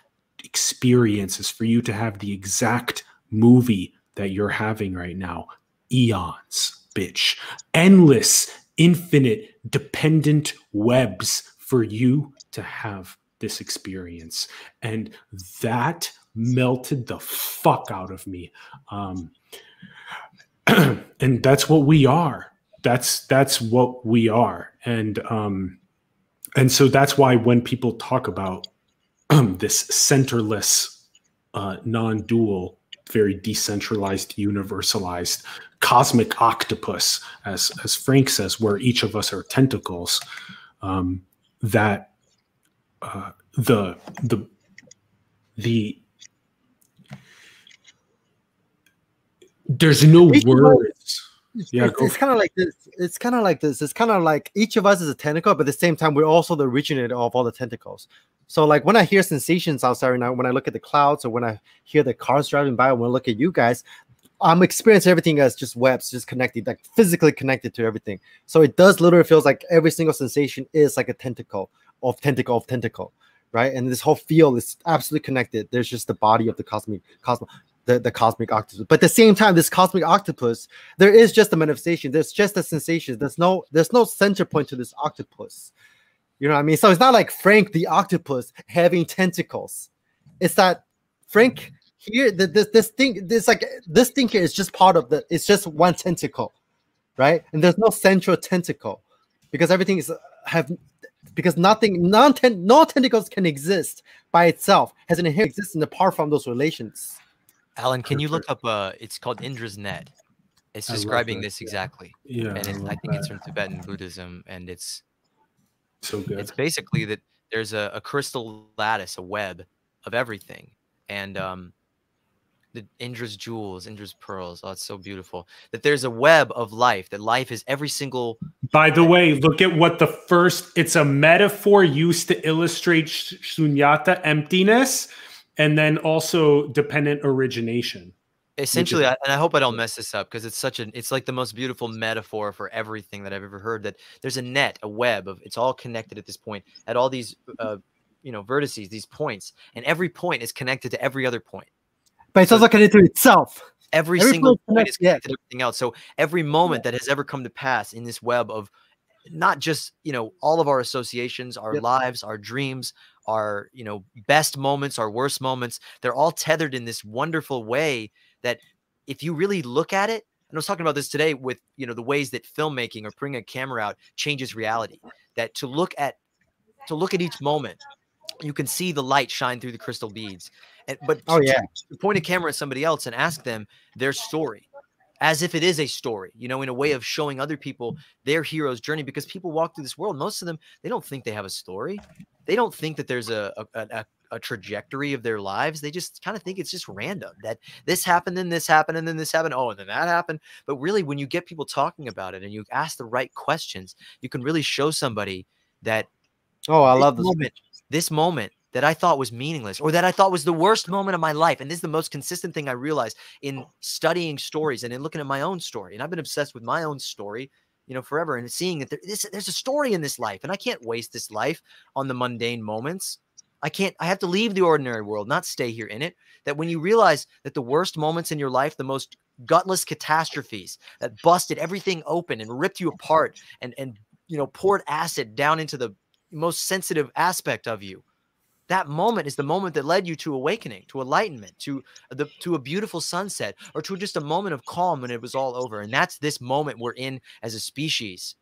experiences, for you to have the exact movie that you're having right now. Eons, bitch. Endless, infinite, dependent webs for you to have this experience. And that melted the fuck out of me. Um, and that's what we are. That's that's what we are. And um, and so that's why when people talk about this centerless, uh, non-dual, very decentralized, universalized cosmic octopus, as as Frank says, where each of us are tentacles, um, that uh, the the the there's no words yeah, it's, it's kind of like this. It's kind of like this. It's kind of like each of us is a tentacle, but at the same time, we're also the originator of all the tentacles. So, like when I hear sensations outside right now, when I look at the clouds, or when I hear the cars driving by, when I look at you guys, I'm experiencing everything as just webs, just connected, like physically connected to everything. So it does literally feels like every single sensation is like a tentacle of tentacle of tentacle, right? And this whole field is absolutely connected. There's just the body of the cosmic cosmos the, the cosmic octopus. But at the same time, this cosmic octopus, there is just a manifestation. There's just a sensation. There's no there's no center point to this octopus. You know what I mean? So it's not like Frank the octopus having tentacles. It's that Frank here, the, this this thing, this like this thing here is just part of the. It's just one tentacle, right? And there's no central tentacle because everything is have because nothing non no tentacles can exist by itself has an inherent existence apart from those relations. Alan, can you look up? Uh, it's called Indra's net. It's describing this exactly. Yeah, and I, I think that. it's from Tibetan Buddhism, and it's so good. It's basically that there's a, a crystal lattice, a web of everything, and um, the Indra's jewels, Indra's pearls. Oh, it's so beautiful. That there's a web of life. That life is every single. By the way, look at what the first. It's a metaphor used to illustrate shunyata, emptiness and then also dependent origination. Essentially I, and i hope i don't mess this up because it's such an it's like the most beautiful metaphor for everything that i've ever heard that there's a net a web of it's all connected at this point at all these uh you know vertices these points and every point is connected to every other point. But it's so also connected to itself. Every, every single point is connected yeah. to everything else. So every moment that has ever come to pass in this web of not just you know all of our associations our yep. lives our dreams our you know best moments our worst moments they're all tethered in this wonderful way that if you really look at it and i was talking about this today with you know the ways that filmmaking or bringing a camera out changes reality that to look at to look at each moment you can see the light shine through the crystal beads and but oh yeah point a camera at somebody else and ask them their story as if it is a story, you know, in a way of showing other people their hero's journey. Because people walk through this world, most of them, they don't think they have a story. They don't think that there's a, a, a, a trajectory of their lives. They just kind of think it's just random that this happened, then this happened, and then this happened. Oh, and then that happened. But really, when you get people talking about it and you ask the right questions, you can really show somebody that. Oh, I love this moment. This moment that I thought was meaningless or that I thought was the worst moment of my life. And this is the most consistent thing I realized in oh. studying stories and in looking at my own story. And I've been obsessed with my own story, you know, forever and seeing that there, this, there's a story in this life and I can't waste this life on the mundane moments. I can't, I have to leave the ordinary world, not stay here in it. That when you realize that the worst moments in your life, the most gutless catastrophes that busted everything open and ripped you apart and, and, you know, poured acid down into the most sensitive aspect of you. That moment is the moment that led you to awakening, to enlightenment, to the to a beautiful sunset, or to just a moment of calm when it was all over. And that's this moment we're in as a species,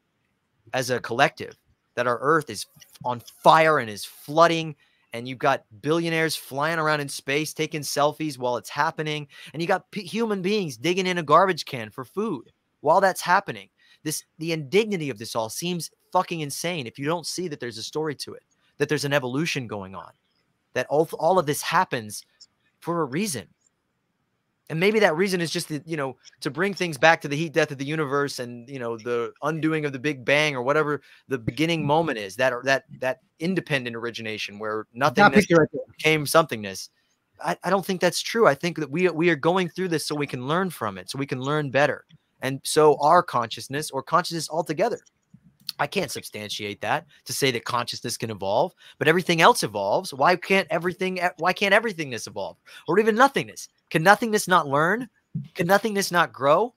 as a collective, that our earth is on fire and is flooding and you've got billionaires flying around in space taking selfies while it's happening and you got human beings digging in a garbage can for food while that's happening this the indignity of this all seems fucking insane if you don't see that there's a story to it that there's an evolution going on that all, all of this happens for a reason. And maybe that reason is just the, you know to bring things back to the heat death of the universe and you know the undoing of the big bang or whatever the beginning moment is that or that that independent origination where nothing right became somethingness. I, I don't think that's true. I think that we we are going through this so we can learn from it so we can learn better. And so our consciousness or consciousness altogether I can't substantiate that to say that consciousness can evolve, but everything else evolves. Why can't everything why can't everythingness evolve? Or even nothingness? Can nothingness not learn? Can nothingness not grow?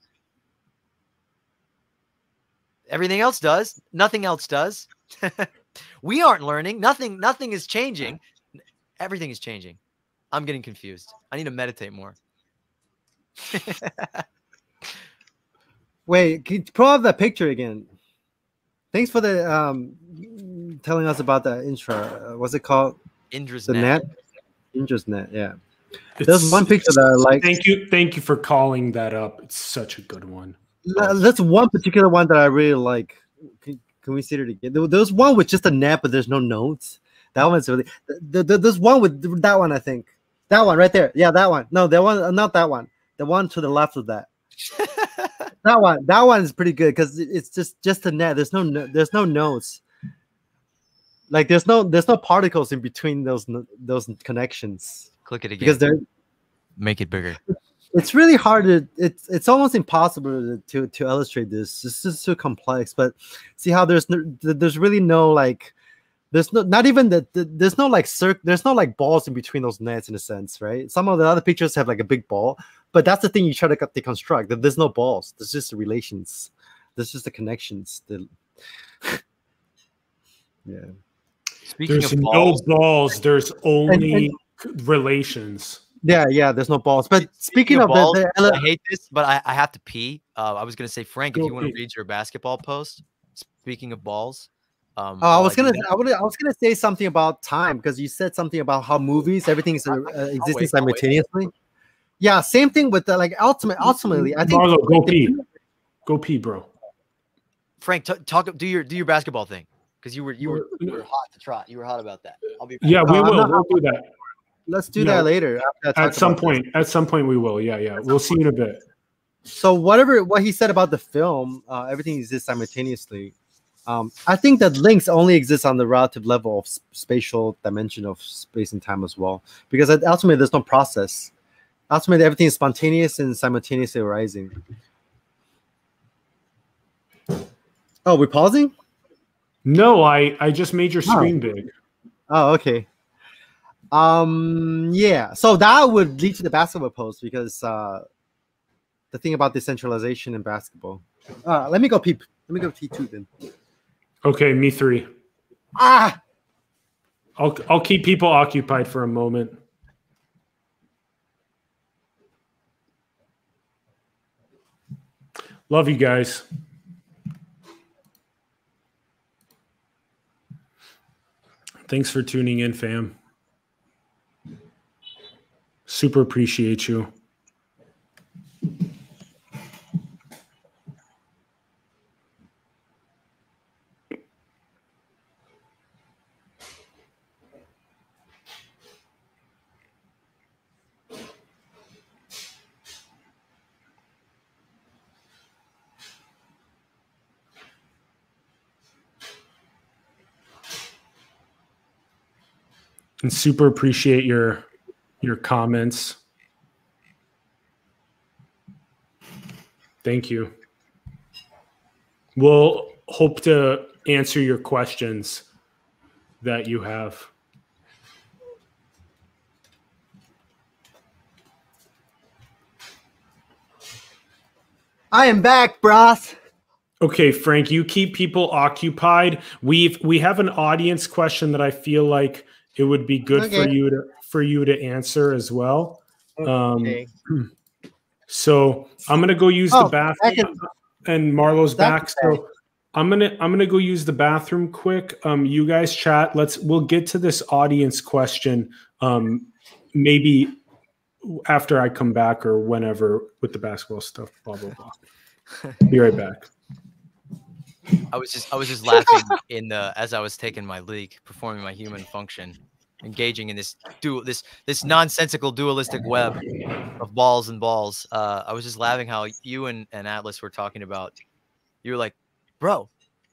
Everything else does. Nothing else does. we aren't learning. Nothing nothing is changing. Everything is changing. I'm getting confused. I need to meditate more. Wait, can you pull up that picture again? Thanks for the um telling us about that intro. Uh, what's it called? Indra's the net. net. Indra's net. Yeah. It's, There's one picture that I like. Thank you, thank you for calling that up. It's such a good one. That's one particular one that I really like. Can, can we see it again? There's one with just a net, but there's no notes. That one's really. The, the, there's one with that one. I think that one right there. Yeah, that one. No, that one. Not that one. The one to the left of that. that one. That one is pretty good because it's just just a net. There's no there's no notes. Like there's no there's no particles in between those those connections. Click it again because they're make it bigger. It's really hard to it's it's almost impossible to to, to illustrate this. This is too complex. But see how there's no, there's really no like there's no not even the, the there's no like circ there's no like balls in between those nets in a sense, right? Some of the other pictures have like a big ball, but that's the thing you try to deconstruct. That there's no balls. There's just the relations. There's just the connections. The yeah. Speaking there's of balls, no balls. There's only and, and, relations. Yeah, yeah. There's no balls. But speaking, speaking of, of balls, the, the, I hate this, but I, I have to pee. Uh, I was gonna say, Frank, if you want to read your basketball post. Speaking of balls, um, oh, I was gonna, I, would, I was gonna say something about time because you said something about how movies, everything is uh, existing wait, simultaneously. Yeah, same thing with the like ultimate. Ultimately, I think. Marlo, go pee, go pee, bro. Frank, t- talk. Do your do your basketball thing because you were you were, you were hot to trot. You were hot about that. I'll be. Back. Yeah, we uh, will. Not, we'll do that. Let's do yeah. that later. At some point. This. At some point, we will. Yeah, yeah. We'll see you in a bit. So whatever what he said about the film, uh, everything exists simultaneously. Um, I think that links only exist on the relative level of spatial dimension of space and time as well, because ultimately there's no process. Ultimately, everything is spontaneous and simultaneously arising. Oh, we're pausing? No, I I just made your oh. screen oh. big. Oh, okay. Um, yeah. So that would lead to the basketball post because uh, the thing about decentralization in basketball. Uh, let me go peep. Let me go T two then. Okay, me three. Ah. I'll I'll keep people occupied for a moment. Love you guys. Thanks for tuning in, fam. Super appreciate you. and super appreciate your your comments. Thank you. We'll hope to answer your questions that you have. I am back, broth. Okay, Frank, you keep people occupied. We've we have an audience question that I feel like it would be good Okay. for you to for you to answer as well. Um, Okay. So I'm gonna go use Oh, the bathroom, and Marlo's back. So I'm gonna I'm gonna go use the bathroom quick. Um, you guys chat. Let's we'll get to this audience question. Um, maybe after I come back or whenever with the basketball stuff. Blah blah blah. Be right back. I was just I was just laughing in the as I was taking my leak, performing my human function, engaging in this dual this this nonsensical dualistic web of balls and balls. Uh, I was just laughing how you and, and Atlas were talking about. You were like, bro,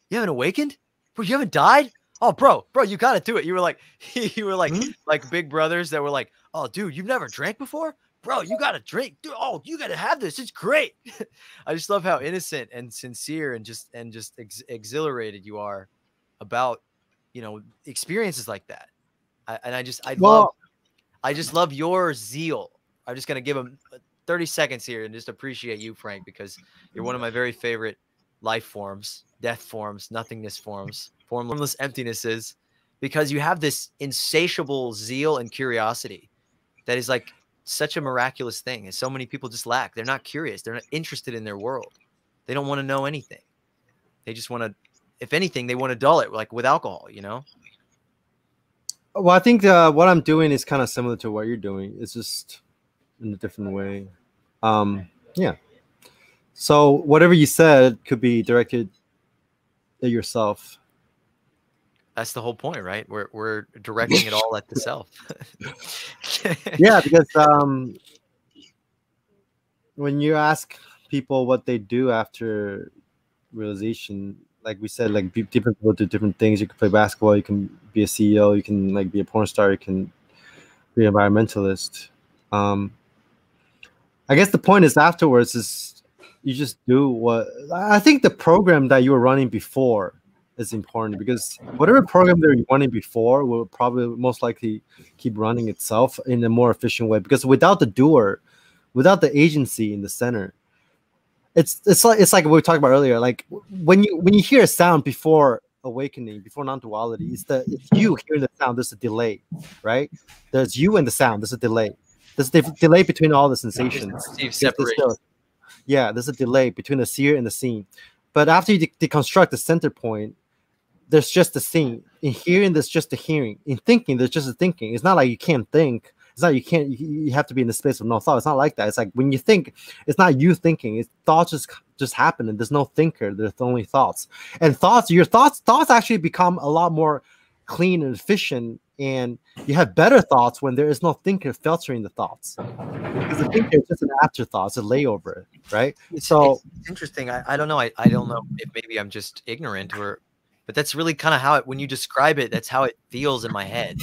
you haven't awakened, bro, you haven't died. Oh, bro, bro, you gotta do it. You were like, you were like, like big brothers that were like, oh, dude, you've never drank before, bro. You gotta drink, dude. Oh, you gotta have this. It's great. I just love how innocent and sincere and just and just ex- exhilarated you are about you know experiences like that. I, and I just I love I just love your zeal. I'm just gonna give him uh, 30 seconds here and just appreciate you, Frank, because you're one of my very favorite life forms, death forms, nothingness forms, formless emptinesses, because you have this insatiable zeal and curiosity that is like such a miraculous thing. And so many people just lack. They're not curious. They're not interested in their world. They don't want to know anything. They just want to, if anything, they want to dull it like with alcohol, you know? well, I think uh, what I'm doing is kind of similar to what you're doing. It's just in a different way. Um, yeah. So whatever you said could be directed at yourself. That's the whole point, right? We're, we're directing it all at the self. yeah, because um, when you ask people what they do after realization, like we said, like different people do different things. You can play basketball, you can be a CEO, you can like be a porn star, you can be an environmentalist. Um, I guess the point is afterwards is you just do what I think the program that you were running before is important because whatever program that you're running before will probably most likely keep running itself in a more efficient way because without the doer without the agency in the center it's it's like it's like what we talked about earlier like when you when you hear a sound before awakening before non-duality it's the it's you hearing the sound there's a delay right? There's you and the sound there's a delay. There's a delay between all the sensations. There's- separation. yeah there's a delay between the seer and the scene. But after you de- deconstruct the center point there's just a scene. In hearing there's just a hearing. In thinking there's just a thinking. It's not like you can't think. It's not you can't you, have to be in the space of no thought it's not like that. It's like when you think it's not you thinking. It's thoughts just just happen and there's no thinker. There's only thoughts. And thoughts your thoughts thoughts actually become a lot more clean and efficient. And you have better thoughts when there is no thinker filtering the thoughts. Because the thinker is just an afterthought. It's a layover right? It's, So- it's interesting. I, I don't know. I, I don't know if maybe I'm just ignorant or, but that's really kind of how it, when you describe it, that's how it feels in my head.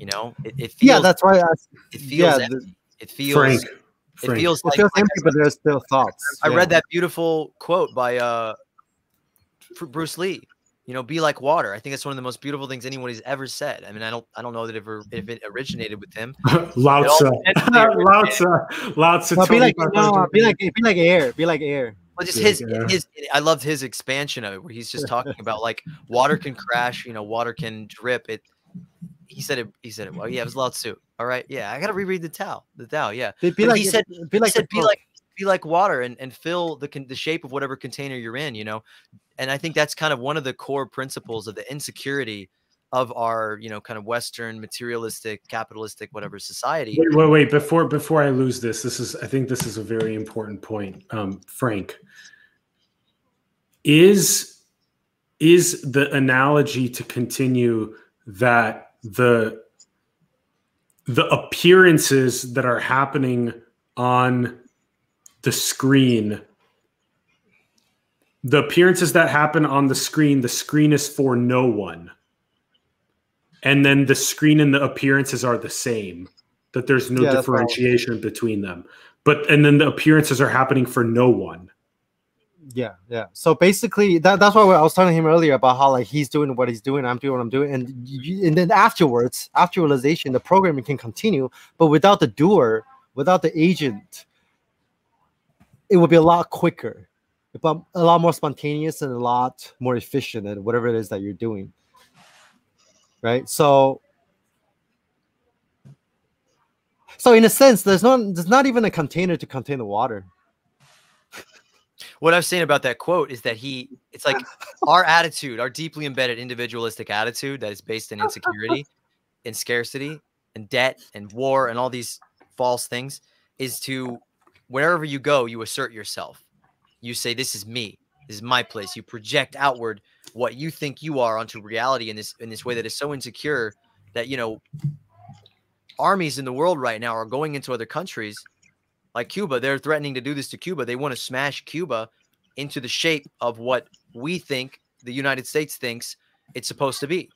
You know, it, it feels, yeah that's why I, it feels, yeah, the- it feels, Frank. it Frank. feels it like, feels like empty but there's still thoughts I Yeah. read that beautiful quote by uh, Fr- Bruce Lee. You know, be like water. I think that's one of the most beautiful things anybody's ever said. I mean, I don't, I don't know that ever if it originated with him. Lao Tzu. depends on the Lao Tzu. Lao Tzu. Be like no, be like be like air, be like air. Well, just his, yeah. his, I loved his expansion of it, where he's just talking about like water can crash, you know, water can drip. It, he said it, he said it. Well, yeah, it was Lao Tzu. All right, yeah, I gotta reread the Tao, the Tao, yeah. Be, be like he uh, said- be like he said, be like, be like water, and and fill the the shape of whatever container you're in, you know. And I think that's kind of one of the core principles of the insecurity of our, you know, kind of Western materialistic, capitalistic, whatever society. Wait, wait, wait. Before before I lose this, this is I think this is a very important point. Um, Frank, is is the analogy to continue that the the appearances that are happening on the screen the appearances that happen on the screen the screen is for no one and then the screen and the appearances are the same that there's no Yeah, differentiation between them but and then the appearances are happening for no one yeah, yeah. So basically, that, that's why I was telling him earlier about how like he's doing what he's doing, I'm doing what I'm doing, and and then afterwards, after realization, the programming can continue, but without the doer, without the agent, it would be a lot quicker, but a lot more spontaneous and a lot more efficient at whatever it is that you're doing. Right. So so in a sense, there's not there's not even a container to contain the water. What I was saying about that quote is that he it's like our attitude, our deeply embedded individualistic attitude that is based in insecurity and scarcity and debt and war and all these false things is to wherever you go, you assert yourself. You say, This is me. This is my place. You project outward what you think you are onto reality in this in this way that is so insecure that you know armies in the world right now are going into other countries like Cuba. They're threatening to do this to Cuba. They want to smash Cuba into the shape of what we think the United States thinks it's supposed to be,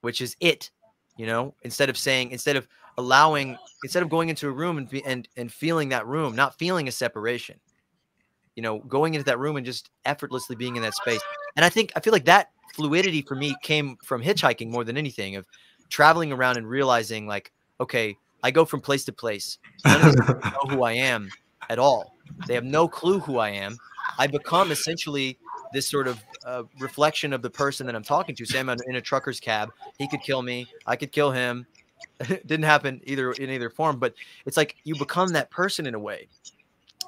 which is it. You know, instead of saying, instead of allowing, instead of going into a room and and and feeling that room, not feeling a separation. You know, going into that room and just effortlessly being in that space. And I think I feel like that fluidity for me came from hitchhiking more than anything of traveling around and realizing like okay, I go from place to place. None of them know who I am at all. They have no clue who I am. I become essentially this sort of uh, reflection of the person that I'm talking to. Say I'm in a trucker's cab. He could kill me. I could kill him. it didn't happen either in either form, but it's like you become that person in a way.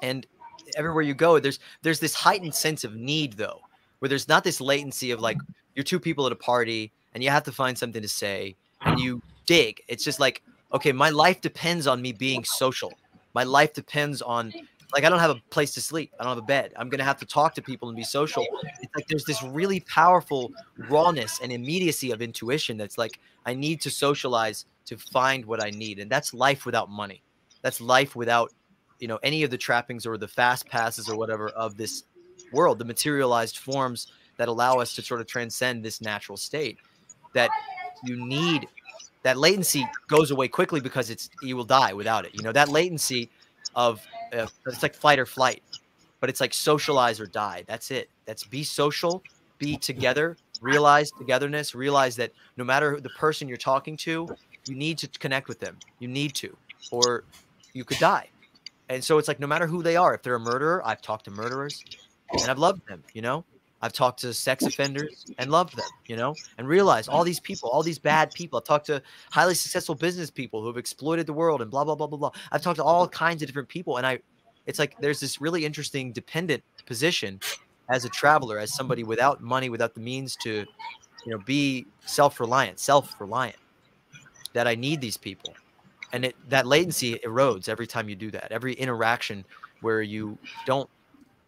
And everywhere you go, there's there's this heightened sense of need though, where there's not this latency of like you're two people at a party and you have to find something to say and you dig. It's just like okay, my life depends on me being social. My life depends on like I don't have a place to sleep. I don't have a bed. I'm gonna have to talk to people and be social. It's like there's this really powerful rawness and immediacy of intuition that's like I need to socialize to find what I need, and that's life without money. That's life without you know any of the trappings or the fast passes or whatever of this world, the materialized forms that allow us to sort of transcend this natural state. That you need that latency goes away quickly because it's you will die without it. You know that latency of uh, it's like fight or flight, but it's like socialize or die. That's it. That's be social, be together, realize togetherness, realize that no matter who the person you're talking to, you need to connect with them. You need to, or you could die. And so it's like no matter who they are, if they're a murderer, I've talked to murderers and I've loved them, you know? I've talked to sex offenders and loved them, you know, and realized all these people, all these bad people. I've talked to highly successful business people who have exploited the world and blah, blah, blah, blah, blah. I've talked to all kinds of different people. And I, it's like there's this really interesting dependent position as a traveler, as somebody without money, without the means to, you know, be self reliant, self reliant, that I need these people. And it, that latency erodes every time you do that. Every interaction where you don't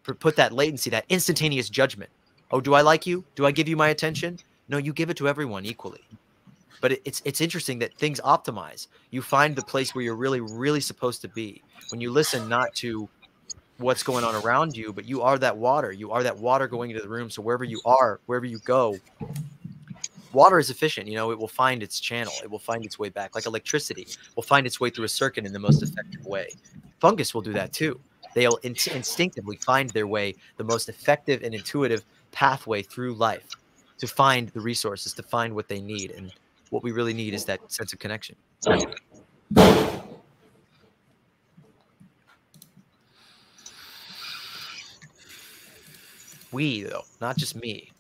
put that latency, that instantaneous judgment Oh, do I like you? Do I give you my attention? No, you give it to everyone equally. But it, it's it's interesting that things optimize. You find the place where you're really really supposed to be when you listen not to what's going on around you, but you are that water. You are that water going into the room. So wherever you are, wherever you go, water is efficient. You know, it will find its channel. It will find its way back, like electricity will find its way through a circuit in the most effective way. Fungus will do that too. They'll in- instinctively find their way the most effective and intuitive pathway through life to find the resources, to find what they need. And what we really need is that sense of connection. We, though, not just me.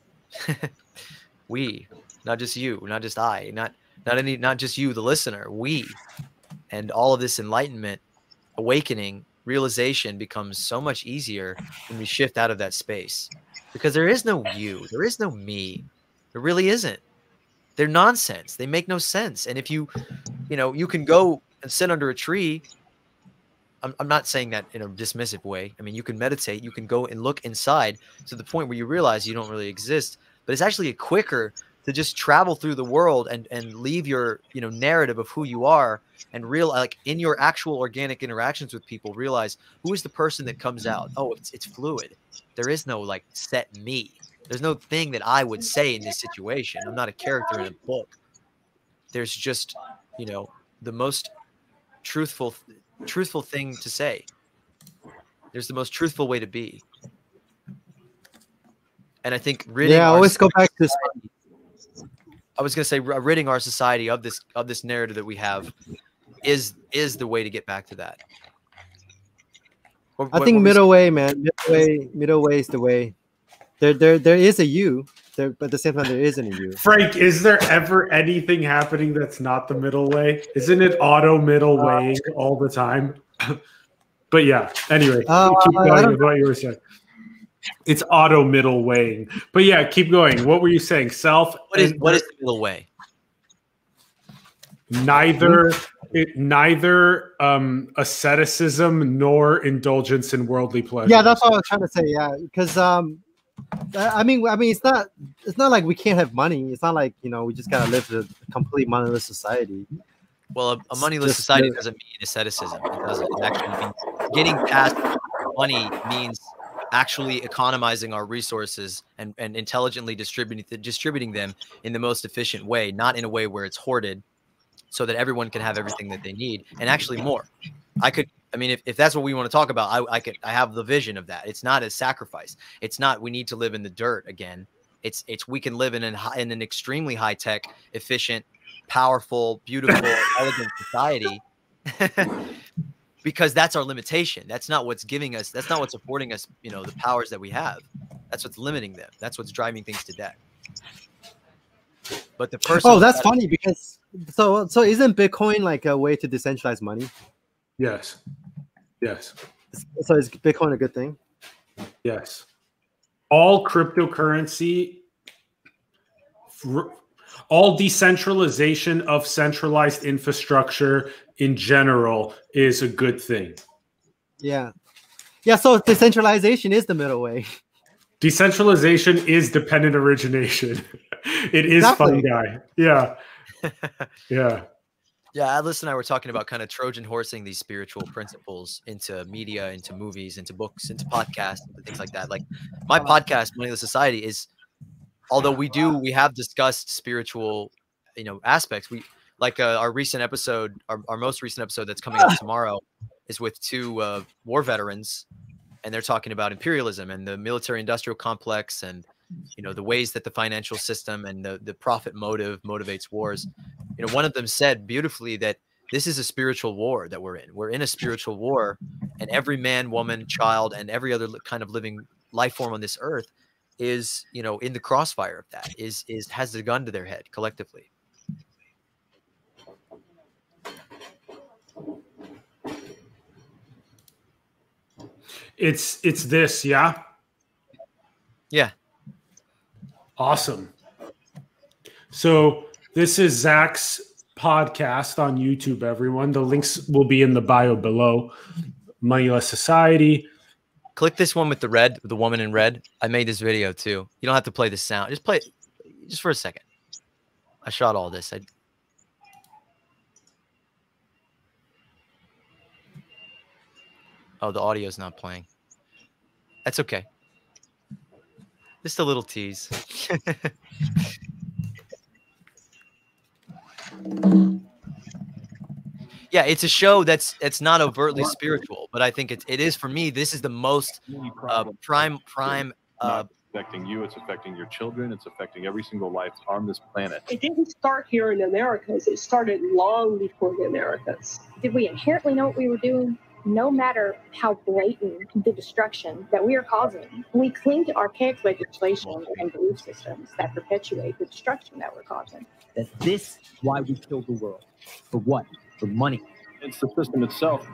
we, not just you, not just I, not not any not just you, the listener. We and all of this enlightenment, awakening, realization becomes so much easier when we shift out of that space because there is no you, there is no me. There really isn't. They're nonsense. They make no sense. And if you, you know, you can go and sit under a tree. I'm, I'm not saying that in a dismissive way. I mean, you can meditate, you can go and look inside to the point where you realize you don't really exist. But it's actually a quicker to just travel through the world and and leave your you know narrative of who you are and real like in your actual organic interactions with people realize who is the person that comes out? Oh it's it's fluid. There is no like set me. There's no thing that i would say in this situation. I'm not a character in a book. There's just you know the most truthful truthful thing to say. There's the most truthful way to be. And i think really yeah i always go back to I was going to say ridding our society of this of this narrative that we have is is the way to get back to that. What- I what- think what middle way, man. Middle way, middle way is the way. There, there, there is a U, there, but at the same time, there isn't a you. Frank, is there ever anything happening that's not the middle way? Isn't it auto middle Uh, weighing all the time? but yeah, anyway, Uh, keep going with what you were saying. It's auto middle weighing. But yeah, keep going. What were you saying? Self What is what is the middle way? neither it, neither um asceticism nor indulgence in worldly pleasure. Yeah, that's what I was trying to say. Yeah, because um, I I mean, I mean, it's not, it's not like we can't have money. It's not like you know we just gotta live in a complete moneyless society. Well, a, a moneyless society doesn't mean asceticism. It doesn't. It actually means getting past money means actually economizing our resources and, and intelligently distributing distributing them in the most efficient way, not in a way where it's hoarded, so that everyone can have everything that they need and actually more. I could. I mean, if, if that's what we want to talk about, I, I could. I have the vision of that. It's not a sacrifice. It's not. We need to live in the dirt again. It's it's we can live in an in an extremely high tech, efficient, powerful, beautiful, elegant society. because that's our limitation. That's not what's giving us. That's not what's affording us. You know, the powers that we have. That's what's limiting them. That's what's driving things to death. But the person. Oh, that's funny because so so isn't Bitcoin like a way to decentralize money? yes. Yes. So is Bitcoin a good thing? Yes. All cryptocurrency, fr- all decentralization of centralized infrastructure in general is a good thing. Yeah, yeah. So decentralization is the middle way. Decentralization is dependent origination. it is Exactly. fungi. Yeah. Yeah. Yeah, Atlas and I were talking about kind of Trojan horsing these spiritual principles into media, into movies, into books, into podcasts, and things like that. Like my uh-huh. podcast, Moneyless Society, is although we do we have discussed spiritual, you know, aspects. We like uh, our recent episode, our, our most recent episode that's coming out tomorrow, is with two uh, war veterans, and they're talking about imperialism and the military-industrial complex, and you know the ways that the financial system and the the profit motive motivates wars. You know one of them said beautifully that this is a spiritual war that we're in. We're in a spiritual war and every man woman child and every other kind of living life form on this earth is you know in the crossfire of that is is has the gun to their head collectively It's it's this, yeah. yeah Awesome. So this is Zach's podcast on YouTube, everyone. The links will be in the bio below. Moneyless Society. Click this one with the red the woman in red. I made this video too. You don't have to play the sound. Just play it just for a second. I shot all this. I, oh the audio's not playing. That's okay. Just a little tease yeah it's a show that's it's not overtly spiritual but i think it, it is for me this is the most uh, prime prime uh, not affecting you, it's affecting your children, it's affecting every single life on this planet. It didn't start here in the Americas. It started long before the Americas. Did we inherently know what we were doing? No matter how blatant the destruction that we are causing, we cling to archaic legislation and belief systems that perpetuate the destruction that we're causing. that this is why we killed the world. For what? For money. It's the system itself.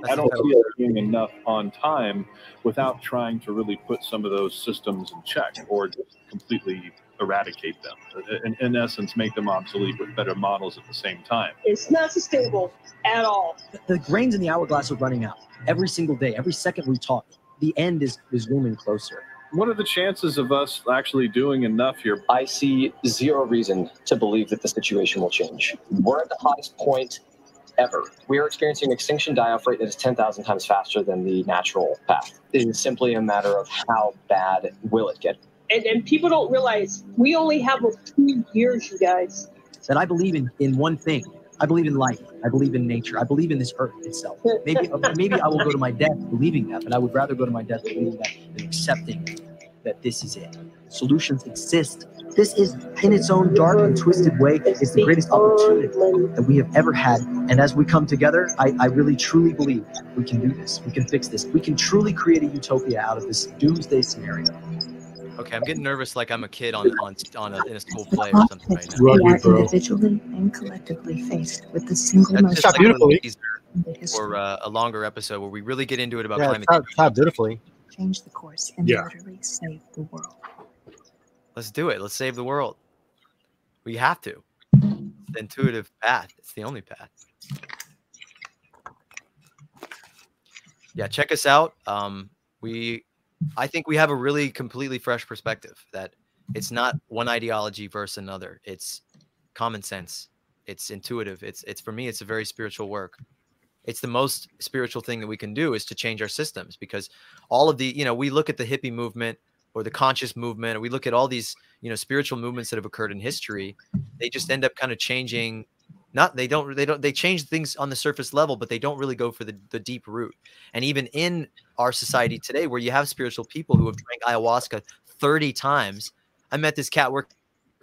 that's I don't see it being enough on time without trying to really put some of those systems in check or just completely eradicate them. In, in essence, make them obsolete with better models at the same time. It's not sustainable at all. The grains in the hourglass are running out every single day, every second we talk. The end is, is looming closer. What are the chances of us actually doing enough here? I see zero reason to believe that the situation will change. We're at the hottest point ever. We are experiencing extinction die-off rate that is 10,000 times faster than the natural path. It is simply a matter of how bad will it get. And, and people don't realize we only have a few years, you guys. That I believe in, in one thing. I believe in life. I believe in nature. I believe in this earth itself. Maybe maybe I will go to my death believing that, but I would rather go to my death believing that than accepting that this is it. Solutions exist This is, in its own dark and twisted way, is the greatest opportunity that we have ever had. And as we come together, I, I really truly believe we can do this. We can fix this. We can truly create a utopia out of this doomsday scenario. Okay, I'm getting nervous like I'm a kid on on, on a, in a school play or something right now. We are individually and collectively faced with the single That's most just like beautifully. teaser in the history. or uh, a longer episode where we really get into it about Yeah, climate it's not, change. it's not beautifully. change the course and Yeah. literally save the world. Let's do it. Let's save the world. We have to. It's the intuitive path. It's the only path. Yeah, check us out. Um, we, I think we have a really completely fresh perspective that it's not one ideology versus another. It's common sense. It's intuitive. It's it's for me. It's a very spiritual work. It's the most spiritual thing that we can do is to change our systems because all of the you know we look at the hippie movement or the conscious movement or we look at all these you know spiritual movements that have occurred in history they just end up kind of changing not they don't they don't they change things on the surface level but they don't really go for the, the deep root and even in our society today where you have spiritual people who have drank ayahuasca 30 times i met this cat working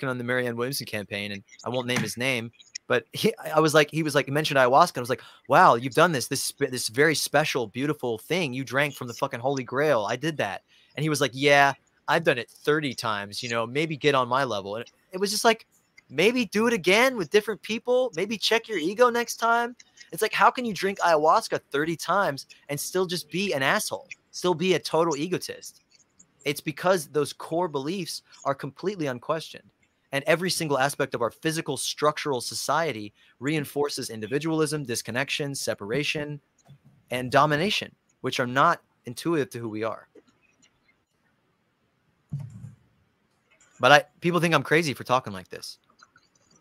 on the marianne williamson campaign and i won't name his name but he, I was like, he was like, mentioned ayahuasca. I was like, wow, you've done this, this, this very special, beautiful thing. You drank from the fucking Holy Grail. I did that. And he was like, yeah, I've done it 30 times, you know, maybe get on my level. And it was just like, maybe do it again with different people. Maybe check your ego next time. It's like, how can you drink ayahuasca 30 times and still just be an asshole, still be a total egotist? It's because those core beliefs are completely unquestioned. And every single aspect of our physical structural society reinforces individualism, disconnection, separation, and domination, which are not intuitive to who we are. But I people think I'm crazy for talking like this.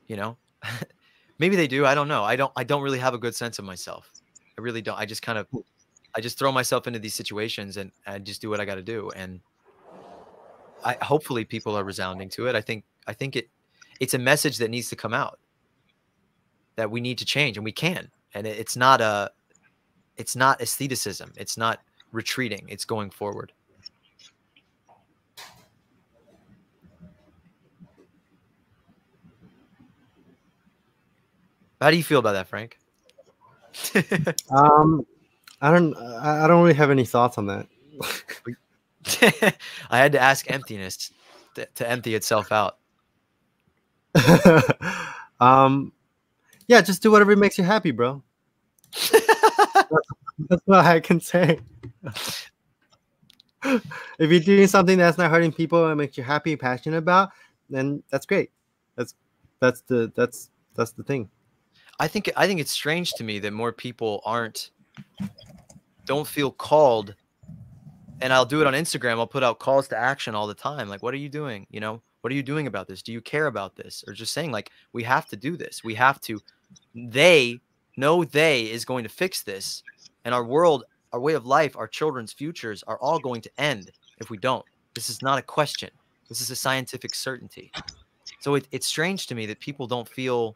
You know? Maybe they do. I don't know. I don't I don't really have a good sense of myself. I really don't. I just kind of I just throw myself into these situations and I just do what I got to do and I hopefully people are resounding to it. I think I think it it's a message that needs to come out that we need to change and we can. And it, it's not a it's not asceticism. It's not retreating. It's going forward. How do you feel about that, Frank? Um, I don't. I don't really have any thoughts on that. I had to ask emptiness to, to empty itself out. um, yeah, just do whatever makes you happy, bro. That's what I can say. if you're doing something that's not hurting people and makes you happy and passionate about, then that's great. That's that's the that's that's the thing. I think I think it's strange to me that more people aren't don't feel called and I'll do it on Instagram. I'll put out calls to action all the time. Like, what are you doing? You know, what are you doing about this? Do you care about this? Or just saying, like, we have to do this. We have to. They know they is going to fix this. And our world, our way of life, our children's futures are all going to end if we don't. This is not a question. This is a scientific certainty. So it, it's strange to me that people don't feel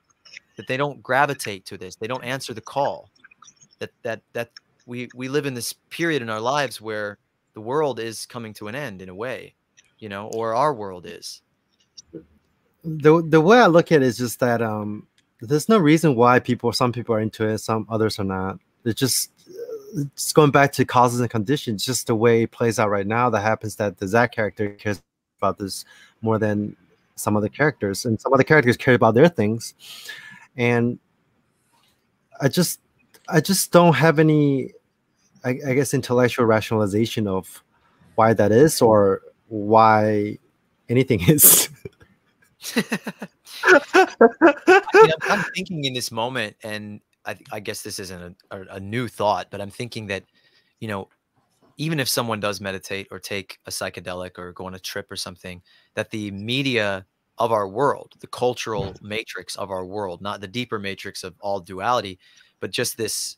that they don't gravitate to this. They don't answer the call. That that that we we live in this period in our lives where the world is coming to an end in a way, you know, or our world is. the the way I look at it is just that um there's no reason why people some people are into it, some others are not. It's just uh, it's going back to causes and conditions, just the way it plays out right now. That happens that the Zach character cares about this more than some other characters, and some other characters care about their things. And I just I just don't have any I, I guess intellectual rationalization of why that is or why anything is. I mean, I'm, thinking in this moment, and I, I guess this isn't a, a new thought, but I'm thinking that, you know, even if someone does meditate or take a psychedelic or go on a trip or something, that the media of our world, the cultural mm. matrix of our world, not the deeper matrix of all duality, but just this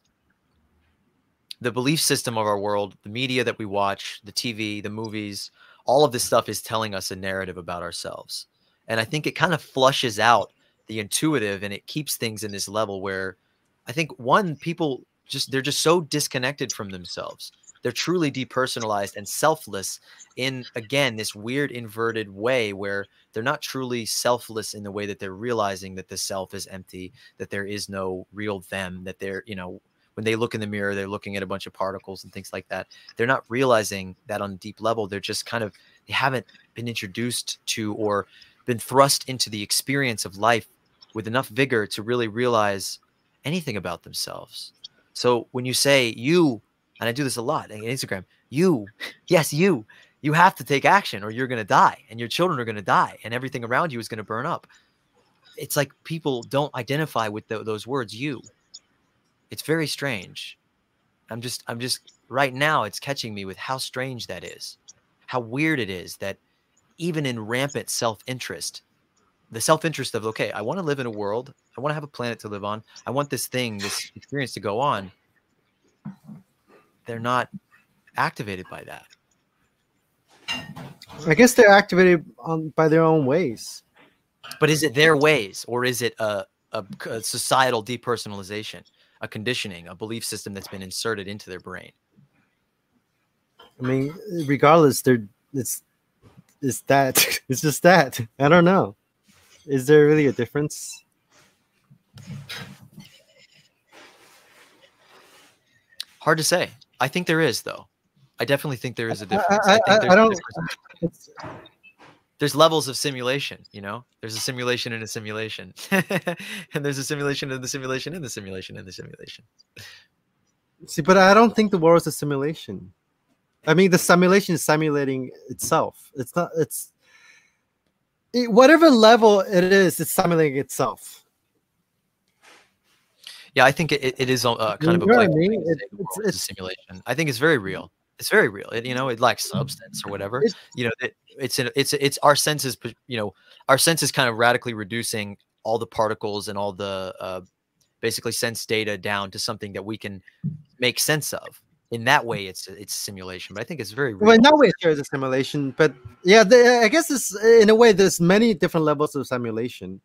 the belief system of our world, the media that we watch, the TV, the movies, all of this stuff is telling us a narrative about ourselves. And I think it kind of flushes out the intuitive and it keeps things in this level where I think one people just they're just so disconnected from themselves. They're truly depersonalized and selfless in again this weird inverted way where they're not truly selfless in the way that they're realizing that the self is empty that there is no real them that they're you know when they look in the mirror they're looking at a bunch of particles and things like that. They're not realizing that on a deep level they're just kind of they haven't been introduced to or been thrust into the experience of life with enough vigor to really realize anything about themselves. So when you say you and I do this a lot on Instagram. You, yes, you, you have to take action or you're going to die and your children are going to die and everything around you is going to burn up. It's like people don't identify with the, those words, you. It's very strange. I'm just, I'm just, right now, it's catching me with how strange that is, how weird it is that even in rampant self interest, the self interest of, okay, I want to live in a world, I want to have a planet to live on, I want this thing, this experience to go on they're not activated by that. I guess they're activated on by their own ways. But is it their ways or is it a, a, a societal depersonalization, a conditioning, a belief system that's been inserted into their brain? I mean, regardless, they're it's it's that it's just that. I don't know. Is there really a difference? Hard to say. I think there is, though. I definitely think there is a difference. I, I, I, I don't. There's levels of simulation, you know. There's a simulation in a simulation, and there's a simulation in the simulation in the simulation in the simulation. See, but I don't think the world is a simulation. I mean, the simulation is simulating itself. It's not. It's it, whatever level it is. It's simulating itself. Yeah, I think it, it is uh, kind of a I mean? it, it's, it's, a simulation. I think it's very real. It's very real. It, you know, it lacks substance or whatever. You know, it, it's an, it's it's our senses. You know, our senses kind of radically reducing all the particles and all the uh, basically sense data down to something that we can make sense of. In that way, it's it's simulation. But I think it's very real. well. In that way, sure, it's a simulation. But yeah, the, I guess it's in a way. There's many different levels of simulation,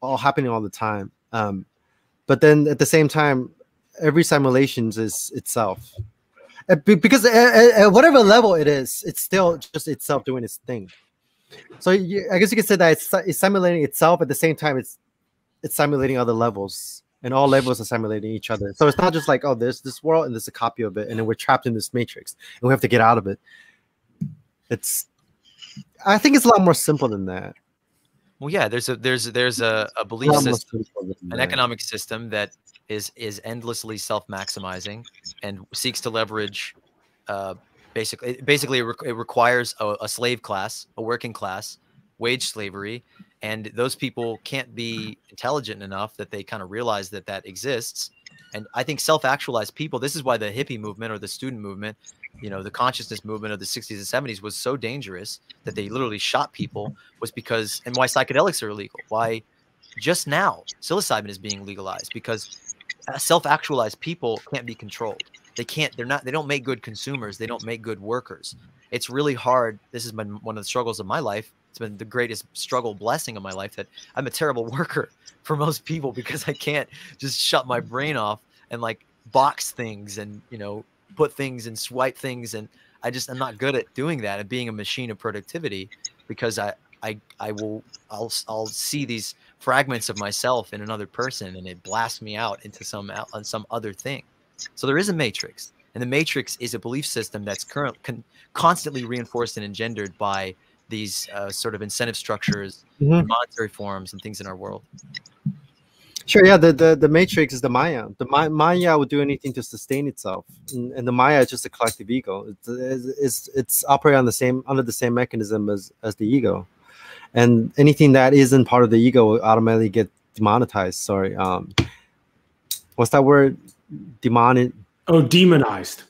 all happening all the time. Um, but then at the same time every simulations is itself. Uh, because at, whatever level it is it's still just itself doing its thing. So i guess you could say that it's, it's simulating itself at the same time it's it's simulating other levels. And all levels are simulating each other. So it's not just like oh there's this world and there's a copy of it and then we're trapped in this matrix and we have to get out of it. It's i think it's a lot more simple than that well, yeah, there's a there's there's a, a belief system, an economic system that is is endlessly self-maximizing and seeks to leverage. Uh, basically, basically, it, re- it requires a, a slave class, a working class, wage slavery, and those people can't be intelligent enough that they kind of realize that that exists. And I think self-actualized people. This is why the hippie movement or the student movement you know the consciousness movement of the 60s and 70s was so dangerous that they literally shot people was because and why psychedelics are illegal why just now psilocybin is being legalized because uh, self-actualized people can't be controlled. They can't they're not they don't make good consumers they don't make good workers. It's really hard this has been one of the struggles of my life it's been the greatest struggle blessing of my life that i'm a terrible worker for most people because i can't just shut my brain off and like box things and you know put things and swipe things and I just I'm not good at doing that and being a machine of productivity because I I I will I'll I'll see these fragments of myself in another person and it blasts me out into some on some other thing. So there is a matrix and the matrix is a belief system that's current con, constantly reinforced and engendered by these uh, sort of incentive structures, mm-hmm. monetary forms, and things in our world. Sure. Yeah. The, the the matrix is the Maya. The Ma- Maya would do anything to sustain itself, and, and the Maya is just a collective ego. It's, it's it's operating on the same under the same mechanism as as the ego, and anything that isn't part of the ego will automatically get demonetized. Sorry. Um, what's that word? Demon. Oh, demonized.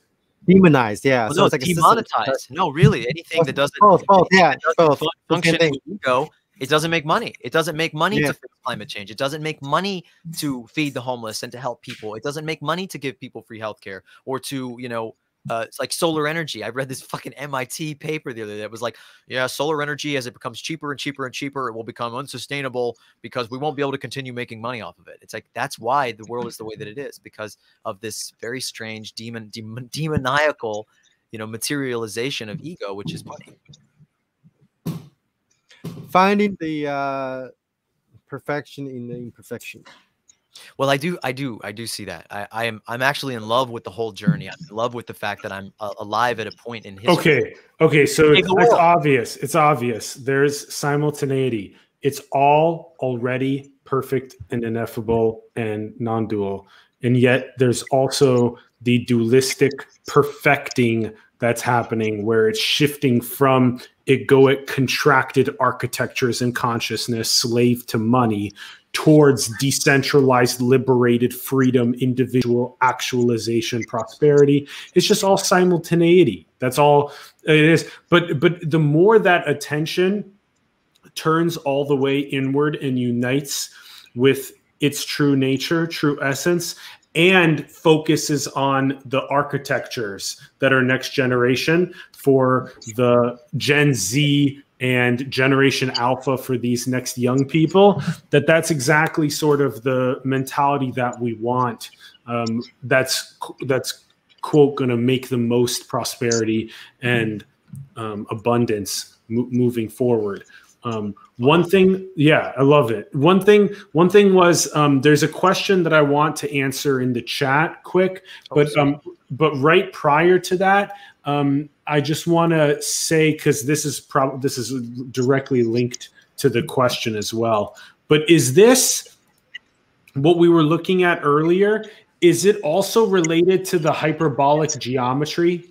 Demonized. Yeah. Well, so no, it's like demonetized. No, really, anything that doesn't. Both, both, yeah, both. function ego it doesn't make money. It doesn't make money yeah. to fix climate change. It doesn't make money to feed the homeless and to help people. It doesn't make money to give people free healthcare or to, you know, uh, it's like solar energy. I read this fucking MIT paper the other day that was like, yeah, solar energy as it becomes cheaper and cheaper and cheaper, it will become unsustainable because we won't be able to continue making money off of it. It's like that's why the world is the way that it is because of this very strange demon, demon demoniacal, you know, materialization of ego, which is money. Finding the uh, perfection in the imperfection. Well, I do, I do, I do see that. I, I am, I'm actually in love with the whole journey. I'm in love with the fact that I'm uh, alive at a point in history. Okay. Okay. So it's, it's obvious. It's obvious. There's simultaneity. It's all already perfect and ineffable and non dual. And yet there's also the dualistic perfecting that's happening where it's shifting from egoic contracted architectures and consciousness, slave to money, towards decentralized, liberated freedom, individual actualization, prosperity. It's just all simultaneity. That's all it is. But but the more that attention turns all the way inward and unites with its true nature, true essence, and focuses on the architectures that are next generation for the Gen Z and generation alpha for these next young people that that's exactly sort of the mentality that we want um, that's that's quote going to make the most prosperity and um, abundance mo- moving forward um, one thing yeah i love it. One thing one thing was um, there's a question that i want to answer in the chat quick but um, but right prior to that um, i just want to say because this is probably this is directly linked to the question as well but is this what we were looking at earlier? Is it also related to the hyperbolic geometry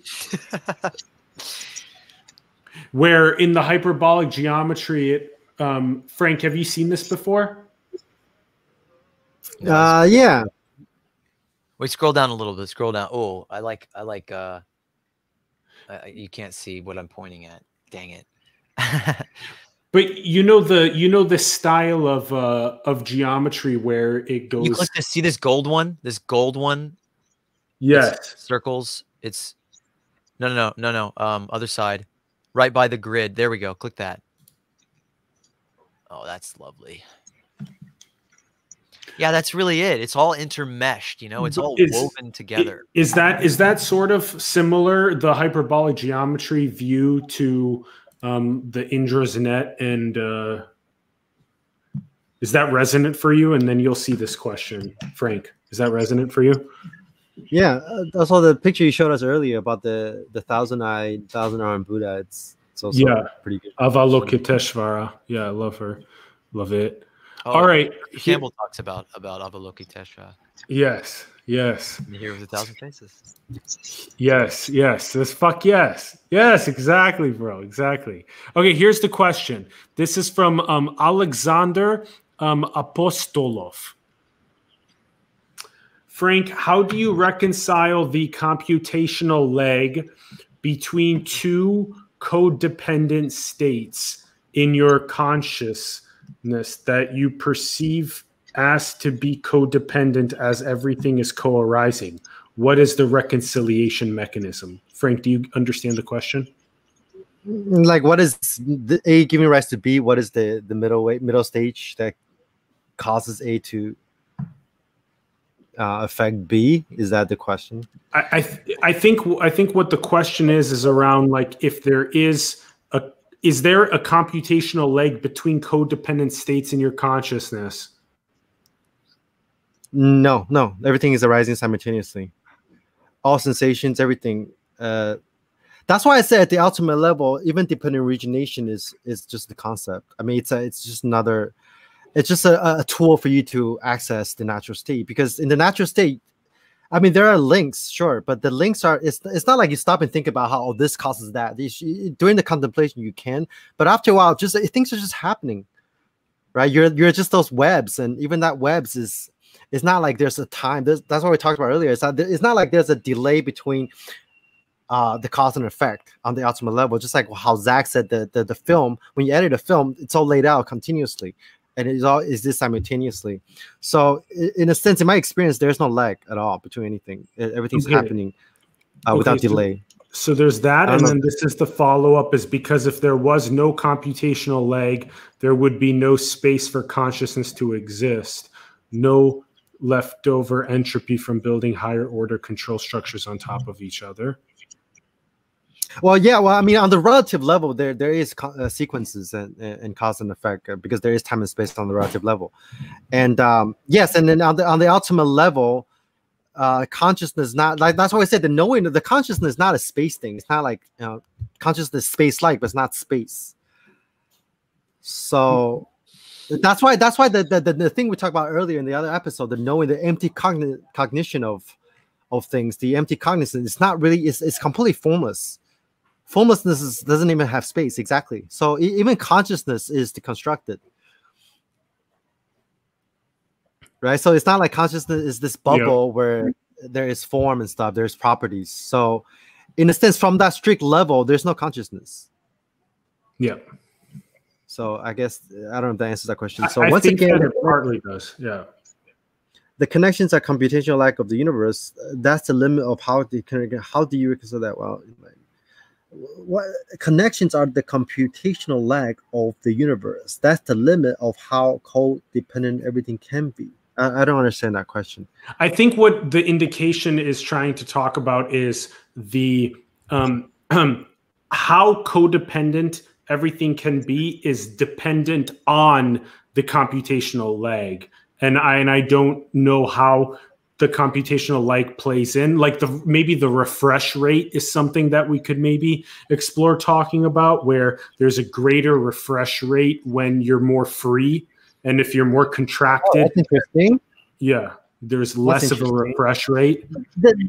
where in the hyperbolic geometry it um, frank have you seen this before Uh, yeah. Wait, scroll down a little bit. Scroll down. Oh, I like, I like. uh I, I- You can't see what I'm pointing at. Dang it. but you know the you know the style of uh of geometry where it goes. you goes click to see this gold one. This gold one. yes It's circles. It's no, no, no, no, no. Um, other side, right by the grid. There we go. Click that. Oh, that's lovely. Yeah, that's really it. It's all intermeshed. You know, it's all is- woven together. Is that is that sort of similar the hyperbolic geometry view to um, the Indra's net and uh, is that resonant for you? And then you'll see this question, Frank. Is that resonant for you? Yeah, uh, that's all the picture you showed us earlier about the the thousand eye, thousand arm Buddha. It's it's also Yeah. pretty good. Avalokiteshvara. Yeah, I love her. Love it. Oh, All right. He- Campbell talks about about Avalokiteshvara. yes. Yes. The hero with a thousand faces. Yes, yes. This fuck yes. Yes, exactly, bro. Exactly. Okay, here's the question. This is from um Alexander um Apostolov. Frank, how do you reconcile the computational leg between two codependent states in your consciousness that you perceive as to be codependent as everything is co-arising? What is the reconciliation mechanism? Frank, do you understand the question? Like, what is the A giving rise to B? What is the the middle way, middle stage that causes A to uh, affect B? Is that the question? I I, th- I think I think what the question is is around like if there is a is there a computational leg between codependent states in your consciousness? No, no. Everything is arising simultaneously. All sensations, everything. Uh, that's why I said at the ultimate level, even dependent origination is is just the concept. I mean, it's a, it's just another, it's just a, a tool for you to access the natural state. Because in the natural state, I mean, there are links, sure, but the links are it's it's not like you stop and think about how oh, this causes that. During the contemplation, you can, but after a while, just things are just happening, right? You're you're just those webs, and even that webs is it's not like there's a time. There's, that's what we talked about earlier. It's not, it's not like there's a delay between uh, the cause and effect on the ultimate level. Just like how Zach said, the, the the film when you edit a film, it's all laid out continuously, and it's all is this simultaneously. So in a sense, in my experience, there's no lag at all between anything. Everything's Okay. happening. uh, Okay, without so- delay. So there's that, and know. then this is the follow up is because if there was no computational lag, there would be no space for consciousness to exist, no leftover entropy from building higher order control structures on top of each other. Well, yeah. Well, I mean, on the relative level, there there is uh, sequences and, and cause and effect uh, because there is time and space on the relative level, and um, yes, and then on the on the ultimate level, uh, consciousness not like that's why I said the knowing the consciousness is not a space thing. It's not like you know consciousness space like, but it's not space. So that's why that's why the, the the thing we talked about earlier in the other episode, the knowing the empty cogni- cognition of of things, the empty cognizance, it's not really it's, it's completely formless formlessness is, doesn't even have space exactly. So even consciousness is deconstructed. Right? So it's not like consciousness is this bubble where there is form and stuff there's properties. So in a sense from that strict level there's no consciousness. Yeah. so i guess i don't know if that answers that question. So I, I once think again it partly does. Yeah. the connections are computational lack of the universe. That's the limit of how the how do you reconcile that? Well what connections are the computational lag of the universe. That's the limit of how codependent everything can be. I, I don't understand that question. I think what the indication is trying to talk about is the um, how codependent everything can be is dependent on the computational lag, and I and I don't know how the computational lag plays in. Like the maybe the refresh rate is something that we could maybe explore talking about, where there's a greater refresh rate when you're more free, and if you're more contracted, oh, that's interesting. Yeah, there's less of a refresh rate.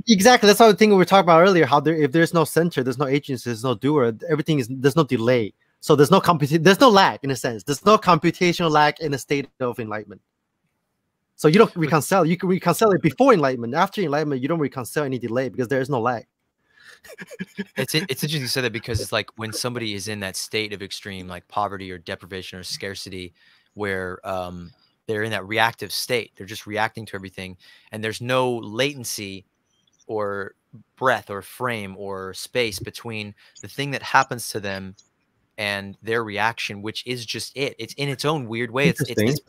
Exactly that's how the thing we were talking about earlier how there if there's no center there's no agency there's no doer everything is there's no delay. So there's no comput there's no lag in a sense. There's no computational lag in a state of enlightenment so you don't reconcile you can reconcile it before enlightenment after enlightenment you don't reconcile any delay because there is no lag It's it's interesting to say that because it's like when somebody is in that state of extreme like poverty or deprivation or scarcity, where um, they're in that reactive state, they're just reacting to everything, and there's no latency or breath or frame or space between the thing that happens to them and their reaction, which is just it. It's in its own weird way. It's it's, it's.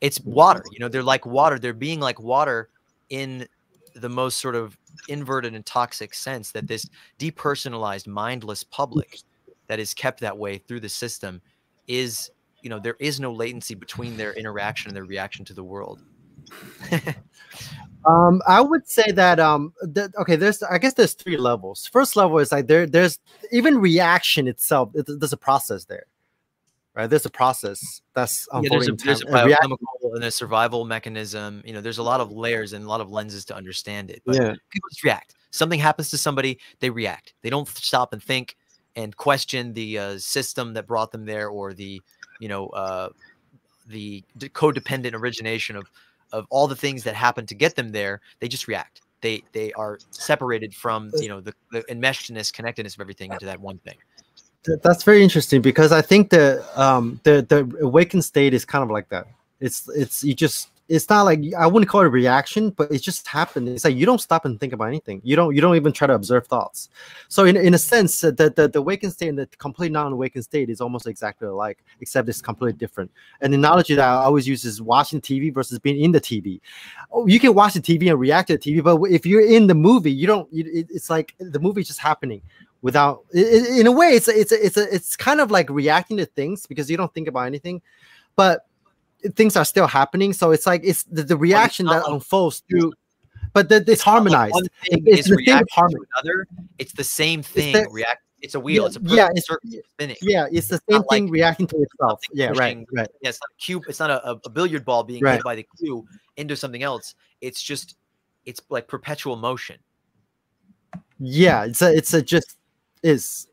It's water. You know, they're like water. They're being like water in the most sort of inverted and toxic sense that this depersonalized mindless public that is kept that way through the system is you know there is no latency between their interaction and their reaction to the world Um, I would say that um, that okay. There's I guess there's three levels. First level is like there there's even reaction itself. it- There's a process there, right? There's a process that's yeah, there's a, there's a time. And react- biochemical and a survival mechanism you know there's a lot of layers and a lot of lenses to understand it but Yeah. people just react something happens to somebody they react they don't stop and think and question the uh, system that brought them there or the you know uh, the codependent origination of of all the things that happen to get them there they just react they they are separated from you know the, the enmeshedness connectedness of everything into that one thing Th- that's very interesting because I think the um the the awakened state is kind of like that. It's it's you just it's not like I wouldn't call it a reaction, but it just happened. It's like you don't stop and think about anything. You don't you don't even try to observe thoughts. So in, in a sense, uh, the, the the awakened state and the complete non-awakened state is almost exactly alike, except it's completely different. And the analogy that I always use is watching TV versus being in the TV. Oh, you can watch the TV and react to the TV, but if you're in the movie, you don't. It, it's like the movie's just happening without in a way it's a, it's a, it's a, it's kind of like reacting to things because you don't think about anything but things are still happening so it's like it's the, the reaction not that like- unfolds through but the, it's like harmonized one thing it's the state of reacting to harmony another it's the same thing the- react it's a wheel yeah, it's a yeah, it's- spinning yeah it's the same thing like reacting to itself yeah right pushing- right Yeah, it's not a cube. It's not a, a- a billiard ball being Right. hit by the cue into something else. It's just, it's like perpetual motion. yeah it's a it's a just is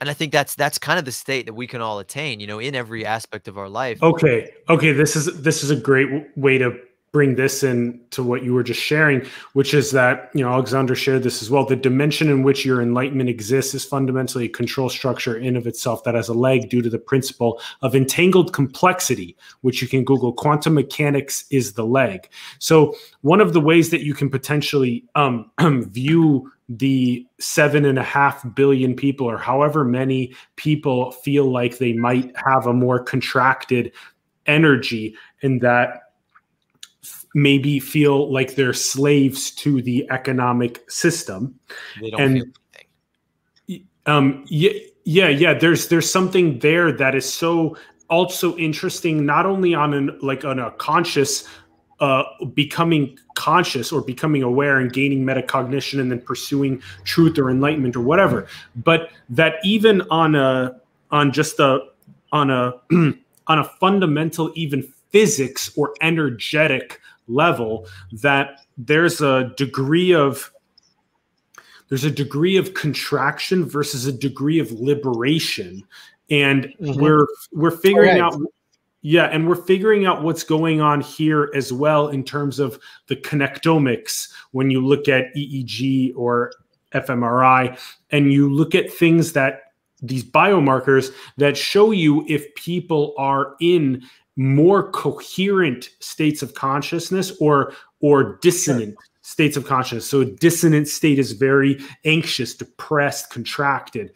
And I think that's that's kind of the state that we can all attain. You know, in every aspect of our life. Okay. Okay. This is this is a great w- way to bring this in to what you were just sharing, which is that, you know, Alexander shared this as well. The dimension in which your enlightenment exists is fundamentally a control structure in of itself that has a leg due to the principle of entangled complexity, which you can Google. Quantum mechanics is the leg. So one of the ways that you can potentially um, view the seven and a half billion people or however many people feel like they might have a more contracted energy in that maybe feel like they're slaves to the economic system. They don't and um yeah yeah yeah there's there's something there that is so also interesting not only on an like on a conscious uh becoming conscious or becoming aware and gaining metacognition and then pursuing truth or enlightenment or whatever but that even on a on just a on a on a fundamental even physics or energetic level that there's a degree of there's a degree of contraction versus a degree of liberation and Mhm. we're we're figuring Correct. out yeah and we're figuring out what's going on here as well in terms of the connectomics when you look at eeg or fMRI and you look at things that these biomarkers that show you if people are in more coherent states of consciousness or or dissonant states of consciousness. So a dissonant state is very anxious depressed contracted.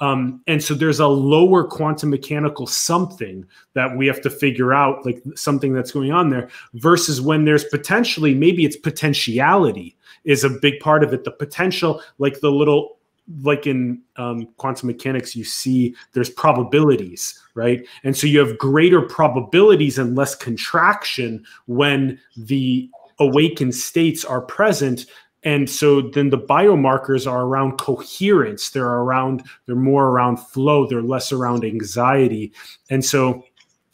Um, and so there's a lower quantum mechanical something that we have to figure out like something that's going on there versus when there's potentially maybe it's potentiality is a big part of it the potential like the little like in um, quantum mechanics you see there's probabilities right? And so you have greater probabilities and less contraction when the awakened states are present. And so then the biomarkers are around coherence. They're around they're more around flow. They're less around anxiety. And so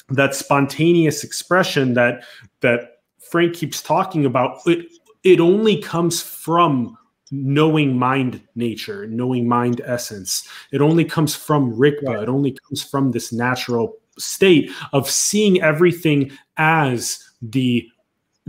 that spontaneous expression that that frank keeps talking about it it only comes from knowing mind nature knowing mind essence. It only comes from rigpa it only comes from this natural state of seeing everything as the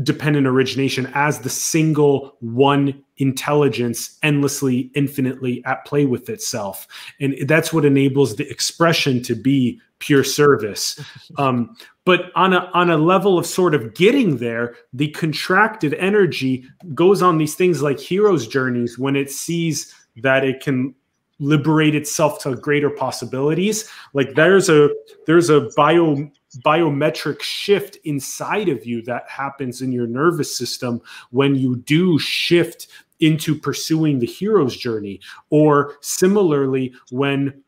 dependent origination as the single one intelligence endlessly infinitely at play with itself. And that's what enables the expression to be pure service. Um, but on a on a level of sort of getting there the contracted energy goes on these things like heroes journeys when it sees that it can liberate itself to greater possibilities. Like there's a there's a bio biometric shift inside of you that happens in your nervous system when you do shift into pursuing the hero's journey or similarly when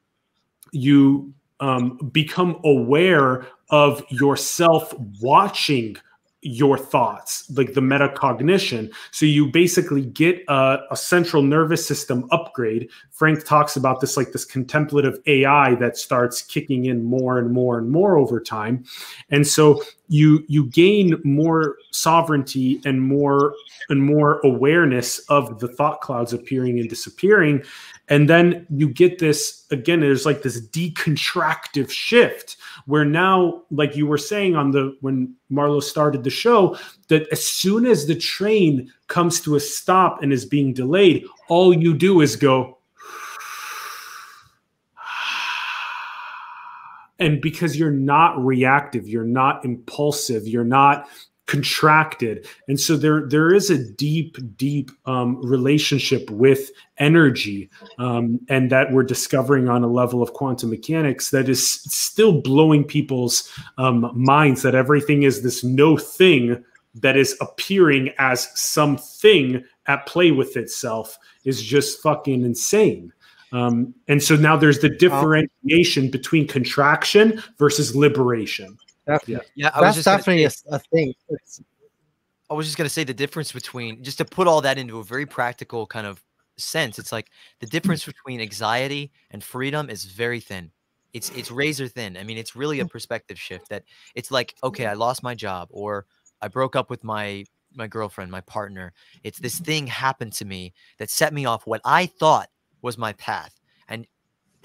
you um, become aware of yourself watching your thoughts, like the metacognition. So you basically get a, a, central nervous system upgrade. Frank talks about this like this contemplative AI that starts kicking in more and more and more over time. And so you you gain more sovereignty and more and more awareness of the thought clouds appearing and disappearing. And then you get this again, there's like this decontractive shift where now, like you were saying on the when Marlo started the show, that as soon as the train comes to a stop and is being delayed, all you do is go. And because you're not reactive, you're not impulsive, you're not contracted. And so there there is a deep deep um, relationship with energy um, and that we're discovering on a level of quantum mechanics that is still blowing people's um, minds that everything is this no thing that is appearing as something at play with itself is just fucking insane. Um, and so now there's the differentiation between contraction versus liberation Definitely. Yeah, I that's was just definitely say, a, thing. It's, I was just gonna say the difference between just to put all that into a very practical kind of sense. It's like the difference mm. between anxiety and freedom is very thin. It's it's razor thin. I mean, it's really a mm. perspective shift. That it's like, okay, mm. I lost my job, or I broke up with my my girlfriend, my partner. It's this thing happened to me that set me off what I thought was my path, and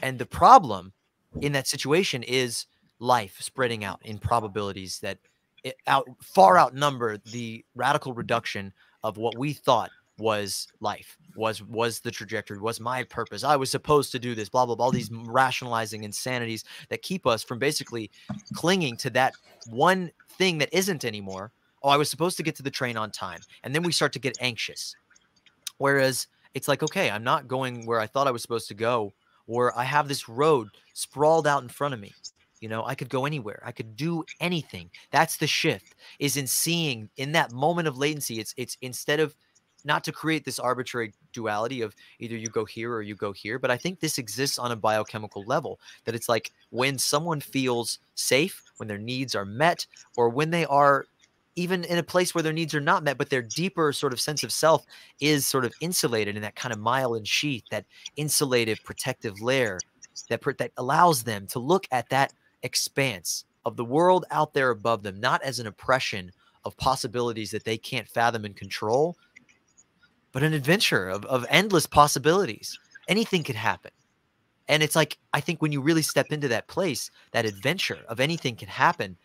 and the problem in that situation is life spreading out in probabilities that out far outnumber the radical reduction of what we thought was life was was the trajectory was my purpose. I was supposed to do this blah blah blah all these rationalizing insanities that keep us from basically clinging to that one thing that isn't anymore. Oh i was supposed to get to the train on time and then we start to get anxious. Whereas it's like okay i'm not going where i thought i was supposed to go or i have this road sprawled out in front of me you know i could go anywhere i could do anything. That's the shift is in seeing in that moment of latency it's it's instead of not to create this arbitrary duality of either you go here or you go here but i think this exists on a biochemical level that it's like when someone feels safe when their needs are met or when they are even in a place where their needs are not met but their deeper sort of sense of self is sort of insulated in that kind of myelin sheath that insulative protective layer that that allows them to look at that expanse of the world out there above them not as an oppression of possibilities that they can't fathom and control but an adventure of, of endless possibilities. Anything could happen. And it's like, I think when you really step into that place, that adventure of anything can happen,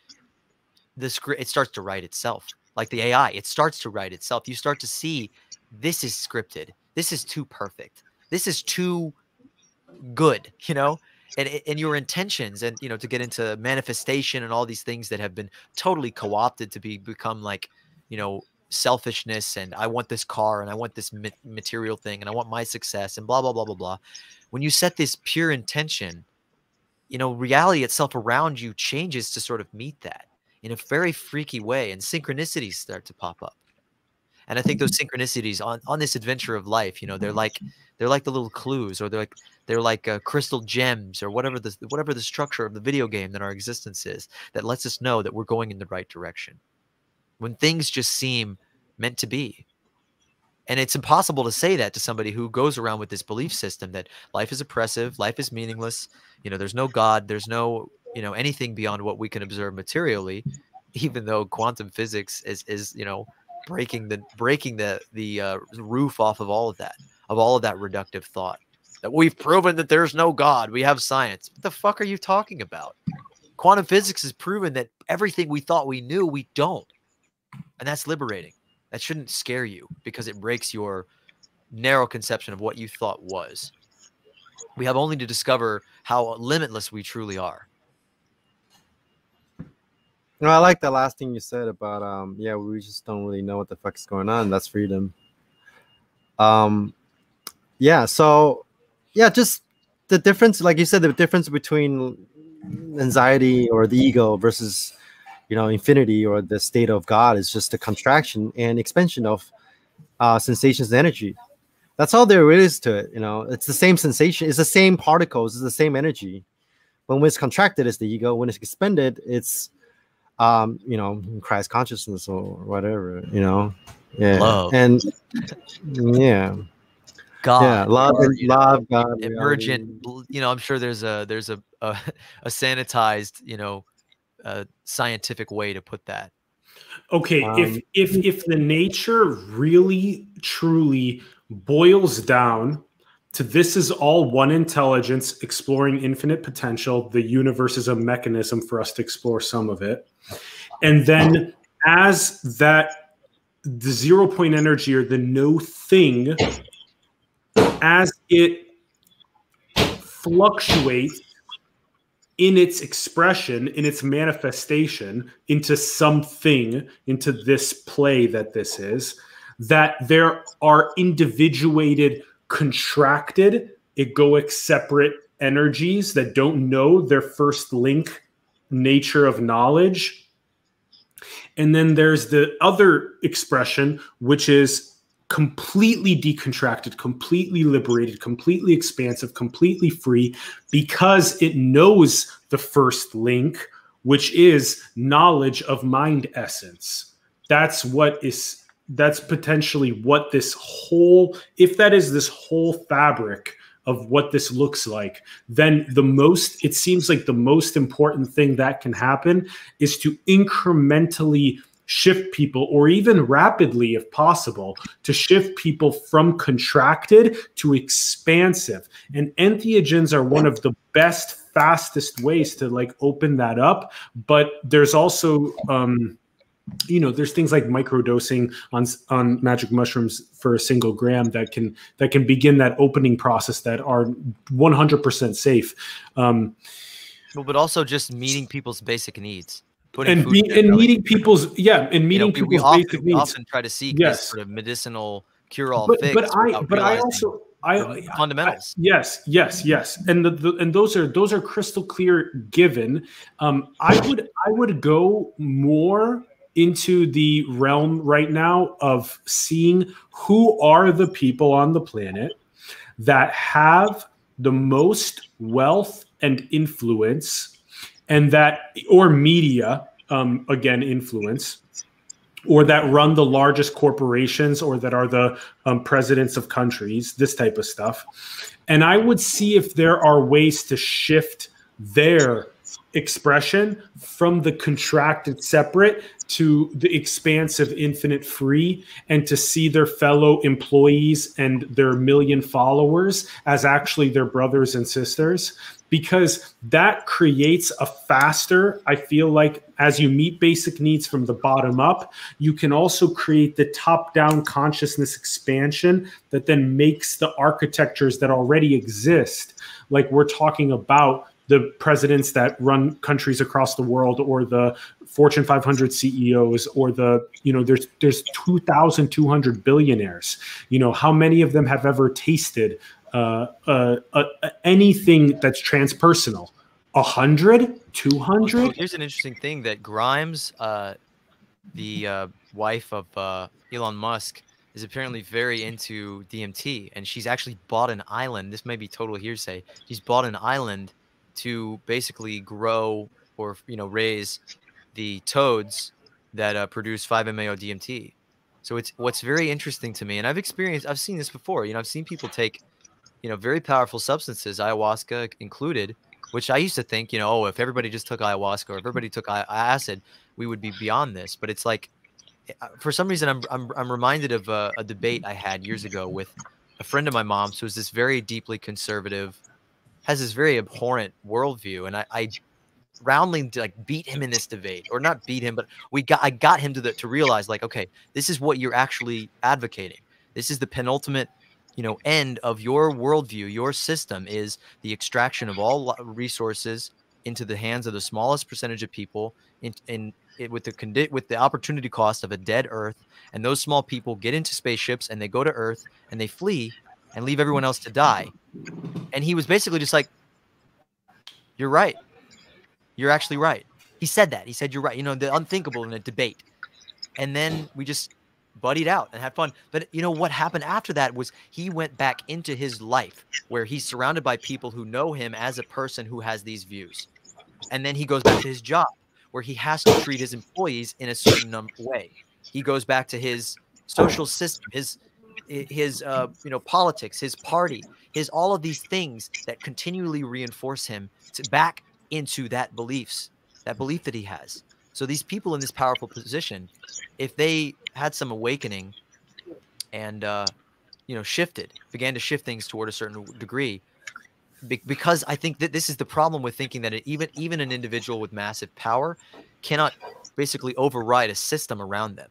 the script, it starts to write itself. Like the AI, it starts to write itself. You start to see this is scripted. This is too perfect. This is too good, you know? And, and your intentions and you know to get into manifestation and all these things that have been totally co-opted to be become like you know selfishness and I want this car and I want this material thing and I want my success and blah blah blah blah blah. When you set this pure intention, you know, reality itself around you changes to sort of meet that in a very freaky way and synchronicities start to pop up. And I think those mm-hmm. synchronicities on on this adventure of life, you know, they're like they're like the little clues or they're like they're like uh, crystal gems or whatever the whatever the structure of the video game that our existence is that lets us know that we're going in the right direction when things just seem meant to be. And it's impossible to say that to somebody who goes around with this belief system that life is oppressive, life is meaningless, you know, there's no God, there's no, you know, anything beyond what we can observe materially, even though quantum physics is is, you know, breaking the breaking the the uh, roof off of all of that, of all of that reductive thought. That we've proven that there's no God, we have science. What the fuck are you talking about? Quantum physics has proven that everything we thought we knew, we don't. And that's liberating. That shouldn't scare you because it breaks your narrow conception of what you thought was. We have only to discover how limitless we truly are. You know, I like the last thing you said about um yeah, we just don't really know what the fuck is going on. That's freedom. Um yeah, so yeah, just the difference, like you said, the difference between anxiety or the ego versus you know infinity or the state of god is just the contraction and expansion of uh, sensations and energy. That's all there is to it you know? It's the same sensation it's the same particles it's the same energy. But when it's contracted it's the ego. When it's expanded it's um you know christ consciousness or whatever you know? Yeah. Love. and yeah God, yeah, love, or, and, love, know, God, emergent. You know, I'm sure there's a there's a a, a sanitized, you know, a scientific way to put that. Okay, um, if if if the nature really truly boils down to this is all one intelligence exploring infinite potential, the universe is a mechanism for us to explore some of it. And then as that the zero point energy or the no thing as it fluctuates in its expression, in its manifestation into something, into this play that this is, that there are individuated, contracted, egoic, separate energies that don't know their first link nature of knowledge. And then there's the other expression, which is completely decontracted, completely liberated, completely expansive, completely free because it knows the first link, which is knowledge of mind essence. That's what is that's potentially what this whole if that is this whole fabric of what this looks like then the most it seems like the most important thing that can happen is to incrementally shift people or even rapidly if possible to shift people from contracted to expansive. And entheogens are one of the best fastest ways to like open that up. But there's also um you know there's things like microdosing on on magic mushrooms for a single gram that can that can begin that opening process that are 100% safe. Um, well, but also just meeting people's basic needs putting and be, in and meeting people's yeah and You meeting know, we, we people's often, basic we needs often try to seek Yes. this sort of medicinal cure-all but, fix but i but i also i, fundamentals Yes, yes, yes, and the, the and those are those are crystal clear given. Um, I would I would go more into the realm right now of seeing who are the people on the planet that have the most wealth and influence, and that or media um, again influence or that run the largest corporations or that are the um, presidents of countries, this type of stuff. And I would see if there are ways to shift their expression from the contracted separate to the expansive infinite free and to see their fellow employees and their million followers as actually their brothers and sisters because that creates a faster i feel like as you meet basic needs from the bottom up you can also create the top down consciousness expansion that then makes the architectures that already exist like we're talking about the presidents that run countries across the world or the fortune 500 ceos or the you know there's there's 2200 billionaires. You know how many of them have ever tasted uh, uh, uh, anything that's transpersonal 100 So 200 here's an interesting thing that Grimes, uh, the uh, wife of uh, Elon Musk, is apparently very into DMT, and she's actually bought an island. This may be total hearsay. She's bought an island to basically grow or you know raise the toads that uh, produce 5-MeO DMT. So it's what's very interesting to me, and I've experienced, I've seen this before. You know, I've seen people take, you know, very powerful substances, ayahuasca included, which I used to think, you know, oh, if everybody just took ayahuasca or if everybody took acid, we would be beyond this. But it's like, uh, for some reason, I'm I'm, I'm reminded of a, a debate I had years ago with a friend of my mom's who's this very deeply conservative, has this very abhorrent worldview, and I, I roundly like beat him in this debate, or not beat him, but we got I got him to the to realize like, okay, this is what you're actually advocating. This is the penultimate you know end of your worldview your system is the extraction of all resources into the hands of the smallest percentage of people in, in it, with the condi- with the opportunity cost of a dead earth and those small people get into spaceships and they go to earth and they flee and leave everyone else to die. And he was basically just like you're right. You're actually right. He said that. He said you're right. You know the unthinkable in a debate. And then we just buddied out and had fun. But you know what happened after that was he went back into his life where he's surrounded by people who know him as a person who has these views. And then he goes back to his job where he has to treat his employees in a certain way. He goes back to his social system, his his uh, you know politics, his party, his all of these things that continually reinforce him to back into that beliefs, that belief that he has. So these people in this powerful position, if they had some awakening and uh, you know shifted, began to shift things toward a certain degree, be- because I think that this is the problem with thinking that it, even even an individual with massive power cannot basically override a system around them.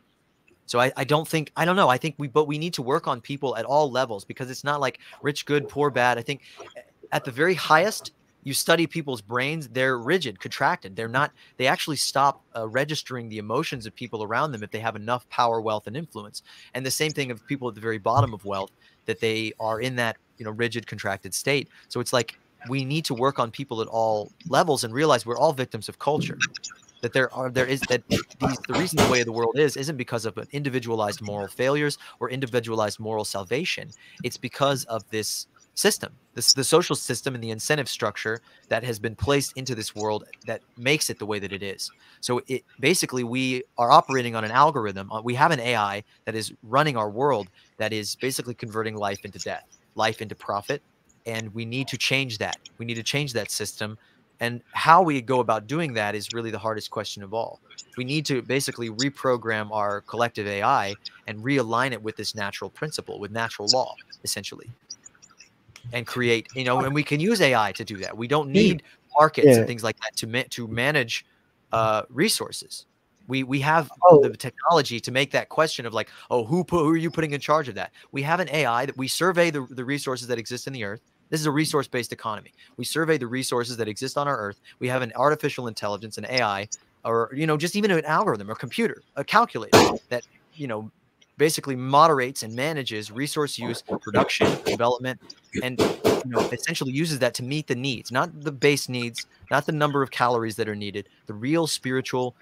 So I, I don't think I don't know. I think we but we need to work on people at all levels because it's not like rich good, poor bad. I think at the very highest, you study people's brains, they're rigid, contracted. They're not they actually stop uh, registering the emotions of people around them if they have enough power, wealth, and influence. And the same thing of people at the very bottom of wealth that they are in that you know rigid, contracted state. So it's like we need to work on people at all levels and realize we're all victims of culture that there are there is that these, the reason the way the world is isn't because of individualized moral failures or individualized moral salvation it's because of this system this the social system and the incentive structure that has been placed into this world that makes it the way that it is. So it basically we are operating on an algorithm uh, we have an ai that is running our world that is basically converting life into death life into profit and we need to change that. We need to change that system and how we go about doing that is really the hardest question of all. We need to basically reprogram our collective AI and realign it with this natural principle, with natural law, essentially, and create. You know, and we can use AI to do that. We don't need markets Yeah. and things like that to ma- to manage uh, resources. We we have Oh. the technology to make that question of like, oh, who put, who are you putting in charge of that? We have an AI that we survey the, the resources that exist in the earth. This is a resource based economy. We survey the resources that exist on our earth. We have an artificial intelligence, an AI, or you know, just even an algorithm, a computer, a calculator that you know basically moderates and manages resource use, production, development, and you know essentially uses that to meet the needs, not the base needs, not the number of calories that are needed, the real spiritual,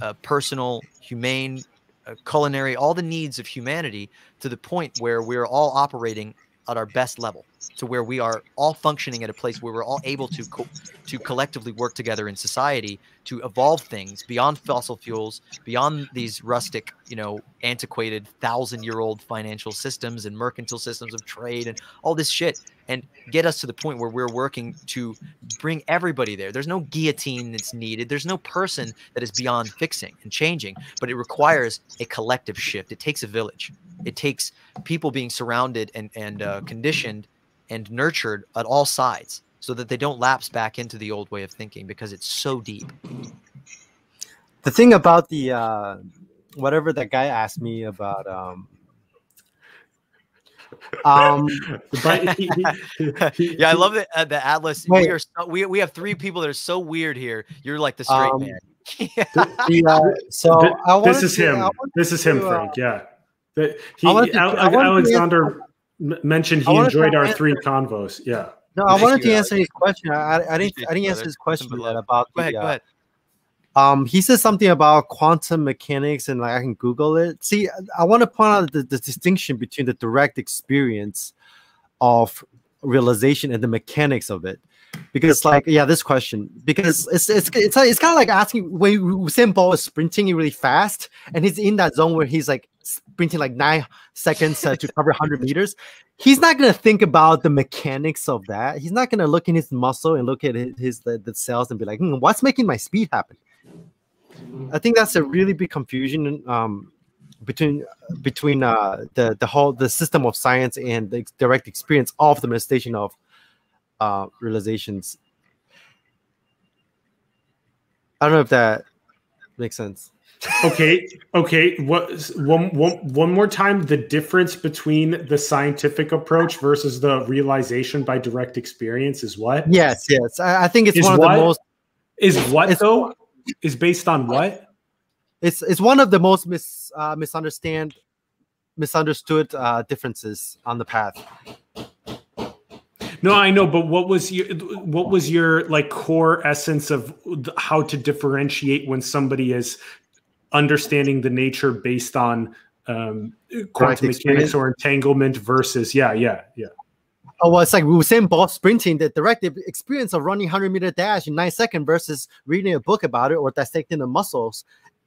uh, personal, humane, uh, culinary, all the needs of humanity to the point where we're all operating at our best level, to where we are all functioning at a place where we're all able to co- to collectively work together in society to evolve things beyond fossil fuels, beyond these rustic, you know, antiquated thousand-year-old financial systems and mercantile systems of trade and all this shit, and get us to the point where we're working to bring everybody there. There's no guillotine that's needed. There's no person that is beyond fixing and changing, but it requires a collective shift. It takes a village. It takes people being surrounded and and uh, conditioned and nurtured at all sides so that they don't lapse back into the old way of thinking because it's so deep. The thing about the uh, whatever that guy asked me about um, um he- he- he- yeah, I love it. Uh, the Atlas. Wait. We are so, we we have three people that are so weird here. You're like the straight Um, man. the, uh, so Th- I this is to- him. I wanted This is him, to, uh, Frank. Yeah. That he, I wanted to- Al- I Alexander mentioned he enjoyed our answer- three convos. Yeah. No, I wanted to answer his question. I, I, didn't. I didn't answer his question Nothing but yet love. about Go ahead. Go uh, ahead. Um, he said something about quantum mechanics, and like I can Google it. See, I want to point out the, the distinction between the direct experience of realization and the mechanics of it. Because, like, yeah, this question, because it's it's it's, it's kind of like asking when Usain Bolt is sprinting really fast, and he's in that zone where he's like sprinting like nine seconds uh, to cover 100 meters. He's not gonna think about the mechanics of that. He's not gonna look in his muscle and look at his, his the, the cells and be like, hmm, what's making my speed happen? I think that's a really big confusion um, between between uh, the the whole the system of science and the direct experience of the manifestation of uh, realizations. I don't know if that makes sense. Okay. Okay. What one, one, one more time? The difference between the scientific approach versus the realization by direct experience is what? Yes, yes. I, I think it's Is one of the most Is what though? Is based on what? it's it's one of the most mis uh, misunderstand misunderstood uh, differences on the path. No, I know, but what was your what was your like core essence of how to differentiate when somebody is understanding the nature based on um, quantum experience. mechanics or entanglement versus yeah, yeah, yeah. Oh, well, it's like we were saying Bolt sprinting, the direct experience of running 100 meter dash in nine seconds versus reading a book about it or dissecting the muscles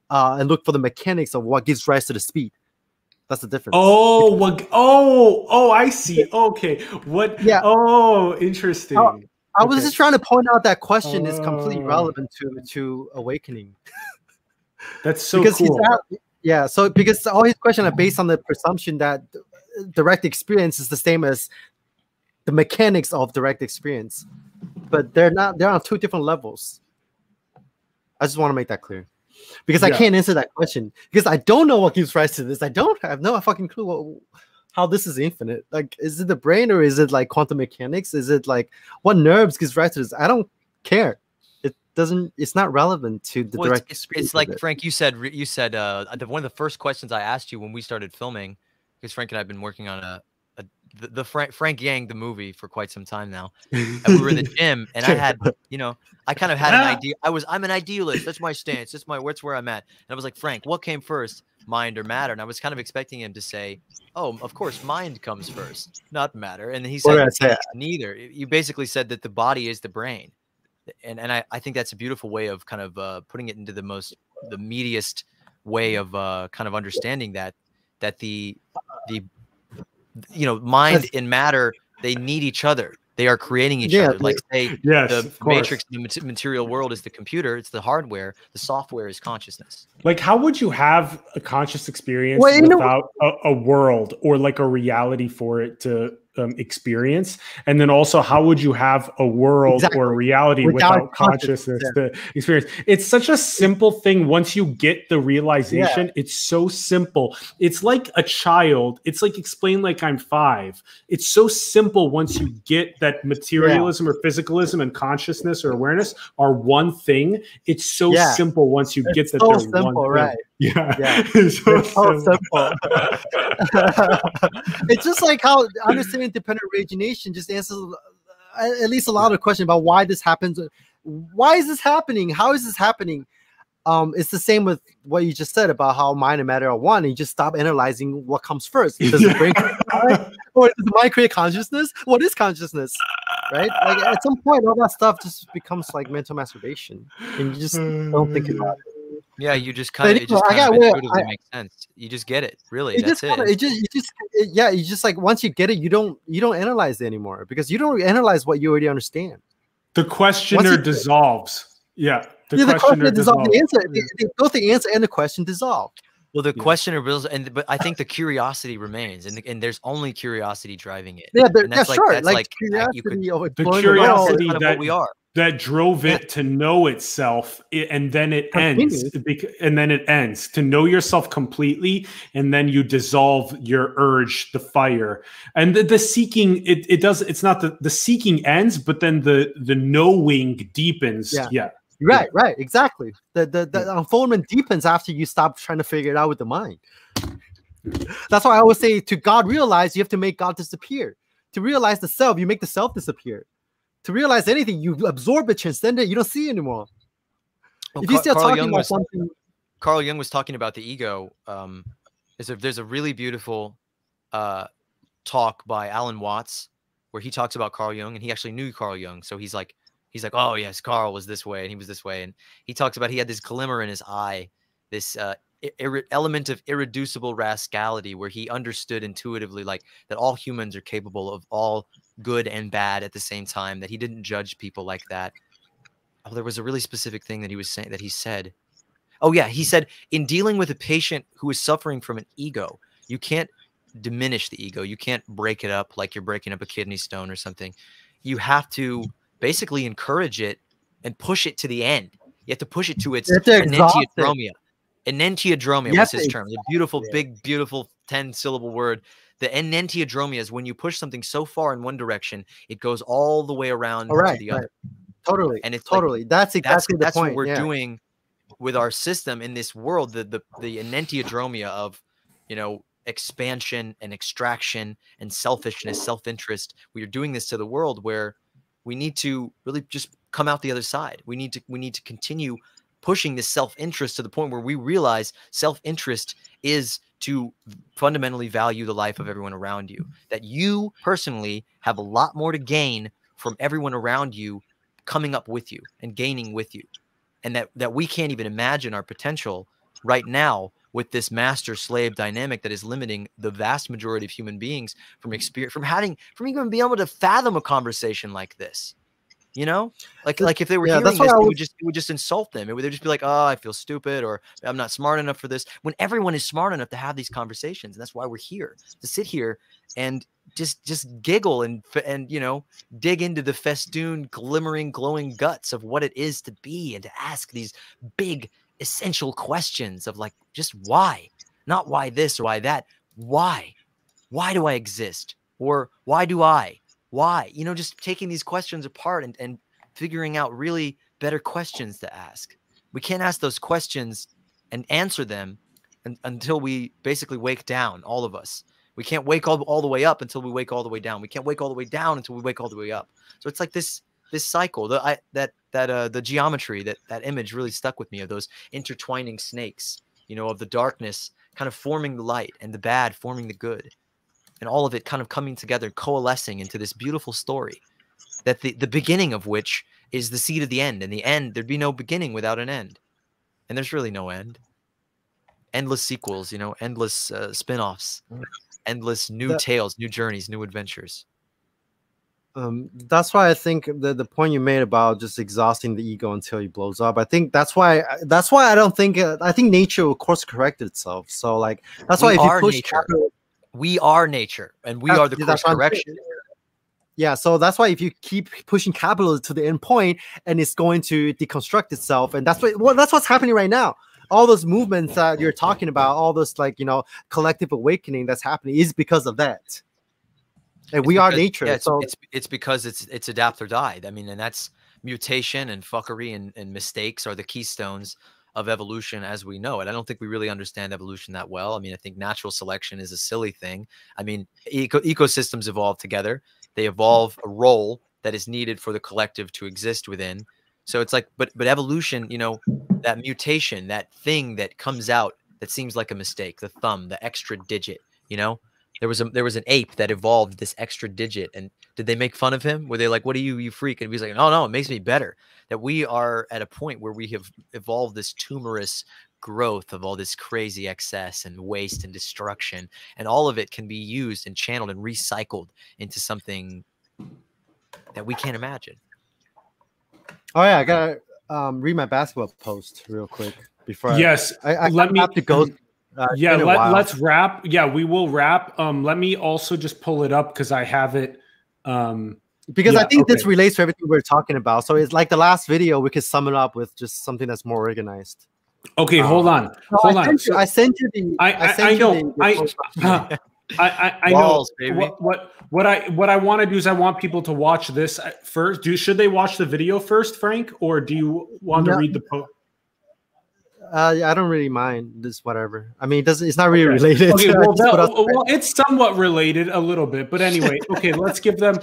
uh, and look for the mechanics of what gives rise to the speed. That's the difference. Oh, what? Oh, oh, I see. Okay, what? Yeah. Oh, interesting. Oh, I was okay. just trying to point out that question is completely Oh. relevant to to awakening That's so because cool. he's at, yeah. So because all his questions are based on the presumption that direct experience is the same as the mechanics of direct experience, but they're not. They're on two different levels. I just want to make that clear because I can't answer that question because I don't know what gives rise to this. I don't have no fucking clue what, how this is infinite. Like, is it the brain or is it like quantum mechanics? Is it like what nerves gives rise to this? I don't care. Doesn't. It's not relevant to the Well, direct. it's, it's, experience it's of like it. Frank, you said you said uh, one of the first questions I asked you when we started filming, because Frank and I have been working on a, a the, the Frank Frank Yang the movie for quite some time now, and we were in the gym, and I had you know I kind of had an idea. I was I'm an idealist. That's my stance. That's my what's where I'm at. And I was like Frank, what came first, mind or matter? And I was kind of expecting him to say, oh, of course, mind comes first, not matter. And he said did I say? neither. You basically said that the body is the brain and and I, I think that's a beautiful way of kind of uh, putting it into the most the meatiest way of uh, kind of understanding that that the the you know mind That's- and matter they need each other. They are creating each Yeah, other. like say yes, the matrix the material world is the computer it's the hardware the software is consciousness. Like, how would you have a conscious experience Well, without a, a world or like a reality for it to um, experience. And then also how would you have a world Exactly. or a reality Without without, consciousness, consciousness to experience? It's such a simple thing once you get the realization it's so simple. It's like a child. It's like explain like i'm five. It's so simple once you get that materialism or physicalism and consciousness or awareness are one thing. It's so Yeah. simple once you get that so they're simple, one thing. right. yeah, Yeah. It's so so simple. it's just like how understanding dependent origination just answers at least a lot of questions about why this happens. Why is this happening? How is this happening? Um, it's the same with what you just said about how mind and matter are one. And you just stop analyzing what comes first. Does the brain or does the mind create consciousness? What is consciousness? Right? Like at some point, all that stuff just becomes like mental masturbation, and you just don't think about it. Yeah, you just kind of it anyway, just I kind of well, intuitively I- makes sense. You just get it. Really, it that's just it. kinda, it just you just it- yeah you just like once you get it you don't you don't analyze it anymore because you don't analyze what you already understand the questioner you- dissolves yeah the yeah, the question questioner dissolves dissolves the answer the, the, both the answer and the question dissolve Well, the Yeah. questioner builds, and but I think the curiosity remains, and and there's only curiosity driving it. yeah, but, And yeah that's like- sure that's like, like, curiosity you could- of The curiosity That's of that- what we are. That drove Yeah. it to know itself and then it ends and then it ends. To know yourself completely and then you dissolve your urge the fire. And the, the seeking it, it does it's not the the seeking ends but then the the knowing deepens. Yeah. yeah, right right exactly. The the, the unfoldment deepens after you stop trying to figure it out with the mind. That's why i always say to god realize you have to make god disappear. To realize the self you make the self disappear to realize anything you absorb it transcend it you don't see it anymore Well, if you still Carl talking Jung about was- something Carl Jung was talking about the ego. Um, is a, there's a really beautiful uh, talk by Alan Watts where he talks about Carl Jung, and he actually knew Carl Jung. So he's like, he's like, oh yes, Carl was this way, and he was this way, and he talks about he had this glimmer in his eye, this uh, element of irreducible rascality, where he understood intuitively like that all humans are capable of all good and bad at the same time. That he didn't judge people like that. Oh, there was a really specific thing that he was saying that he said. Oh yeah, he said in dealing with a patient who is suffering from an ego, you can't diminish the ego. You can't break it up like you're breaking up a kidney stone or something. You have to basically encourage it and push it to the end. You have to push it to its You have to enantiodromia. Enantiodromia was his term. The beautiful, big, beautiful 10 syllable word. The enantiodromia is when you push something so far in one direction, it goes all the way around all right, to the right. other. totally And it's totally that's That's, exactly the that's point what we're yeah. doing with our system in this world the the the enantiodromia of you know expansion and extraction and selfishness self-interest we are doing this to the world where we need to really just come out the other side we need to we need to continue pushing this self-interest to the point where we realize self-interest is to fundamentally value the life of everyone around you mm-hmm. that you personally have a lot more to gain from everyone around you coming up with you and gaining with you and that that we can't even imagine our potential right now with this master slave dynamic that is limiting the vast majority of human beings from experience from having from even being able to fathom a conversation like this you know? Like like if they were yeah, hearing that's this why I it would just it would just insult them. It would they'd just be like oh i feel stupid or i'm not smart enough for this. When everyone is smart enough to have these conversations and that's why we're here to sit here and just just giggle and and you know dig into the festoon glimmering glowing guts of what it is to be and to ask these big essential questions of like just why? Not why this or why that. Why? Why do i exist? Or why do i why? You know just taking these questions apart and, and figuring out really better questions to ask. We can't ask those questions and answer them un- until we basically wake down all of us. We can't wake all, all the way up until we wake all the way down. We can't wake all the way down until we wake all the way up. So it's like this this cycle the I, that that uh the geometry that that image really stuck with me of those intertwining snakes you know of the darkness kind of forming the light and the bad forming the good and all of it kind of coming together coalescing into this beautiful story that the the beginning of which is the seed of the end and the end there'd be no beginning without an end and there's really no end endless sequels you know endless uh, spin-offs Mm. endless new That- tales new journeys new adventures um, that's why I think the, the point you made about just exhausting the ego until it blows up. I think that's why that's why I don't think uh, I think nature will course correct itself. So like that's why if you push nature. capital- we are nature and we That's- are the course that's what I'm saying. correction. Yeah, so that's why if you keep pushing capitalism to the end point, and it's going to deconstruct itself, and that's what well, that's what's happening right now. All those movements that you're talking about, all this like you know collective awakening that's happening, is because of that. And It's we are nature. yeah, it's, so it's it's because it's it's adapt or die. I mean, and that's mutation and fuckery and, and mistakes are the keystones of evolution as we know it. I don't think we really understand evolution that well. I mean, I think natural selection is a silly thing. I mean, eco- ecosystems evolve together. They mm. evolve a role that is needed for the collective to exist within. So it's like, but but evolution, you know, that mutation, that thing that comes out that seems like a mistake, the thumb, the extra digit, you know, there was a there was an ape that evolved this extra digit and did they make fun of him were they like what are you you freak and he's like no no it makes me better that we are at a point where we have evolved this tumorous growth of all this crazy excess and waste and destruction and all of it can be used and channeled and recycled into something that we can't imagine oh yeah, I gotta um, read my basketball post real quick before. I- Yes, I, I, let me- have to go. Uh, yeah let, let's wrap yeah we will wrap um let me also just pull it up because i have it um because I yeah, think this relates to everything we're talking about. So it's like the last video, we could sum it up with just something that's more organized. okay hold on No, hold I, on sent you, I sent you the. I, I, sent I know. the- I. I, I, I Walls, know. baby. What, what, what I, what I want to do is I want people to watch this first. Do should they watch the video first, Frank, or do you want to read the post? Uh, I don't really mind this. Whatever. I mean, it doesn't. It's not really Okay. related. Okay, well, that- out- well, it's somewhat related a little bit, but anyway. Okay, let's give them.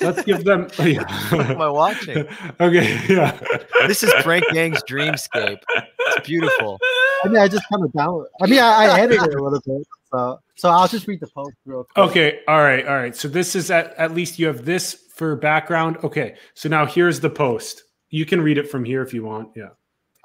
Let's give them. what am i watching Okay, yeah. this is frank yang's dreamscape it's beautiful I mean, I just kind of down. I mean, I, I edited it a little bit. So, so I'll just read the post real quick. Okay, all right, all right. So this is at at least you have this for background. Okay, so now here's the post. You can read it from here if you want. Yeah.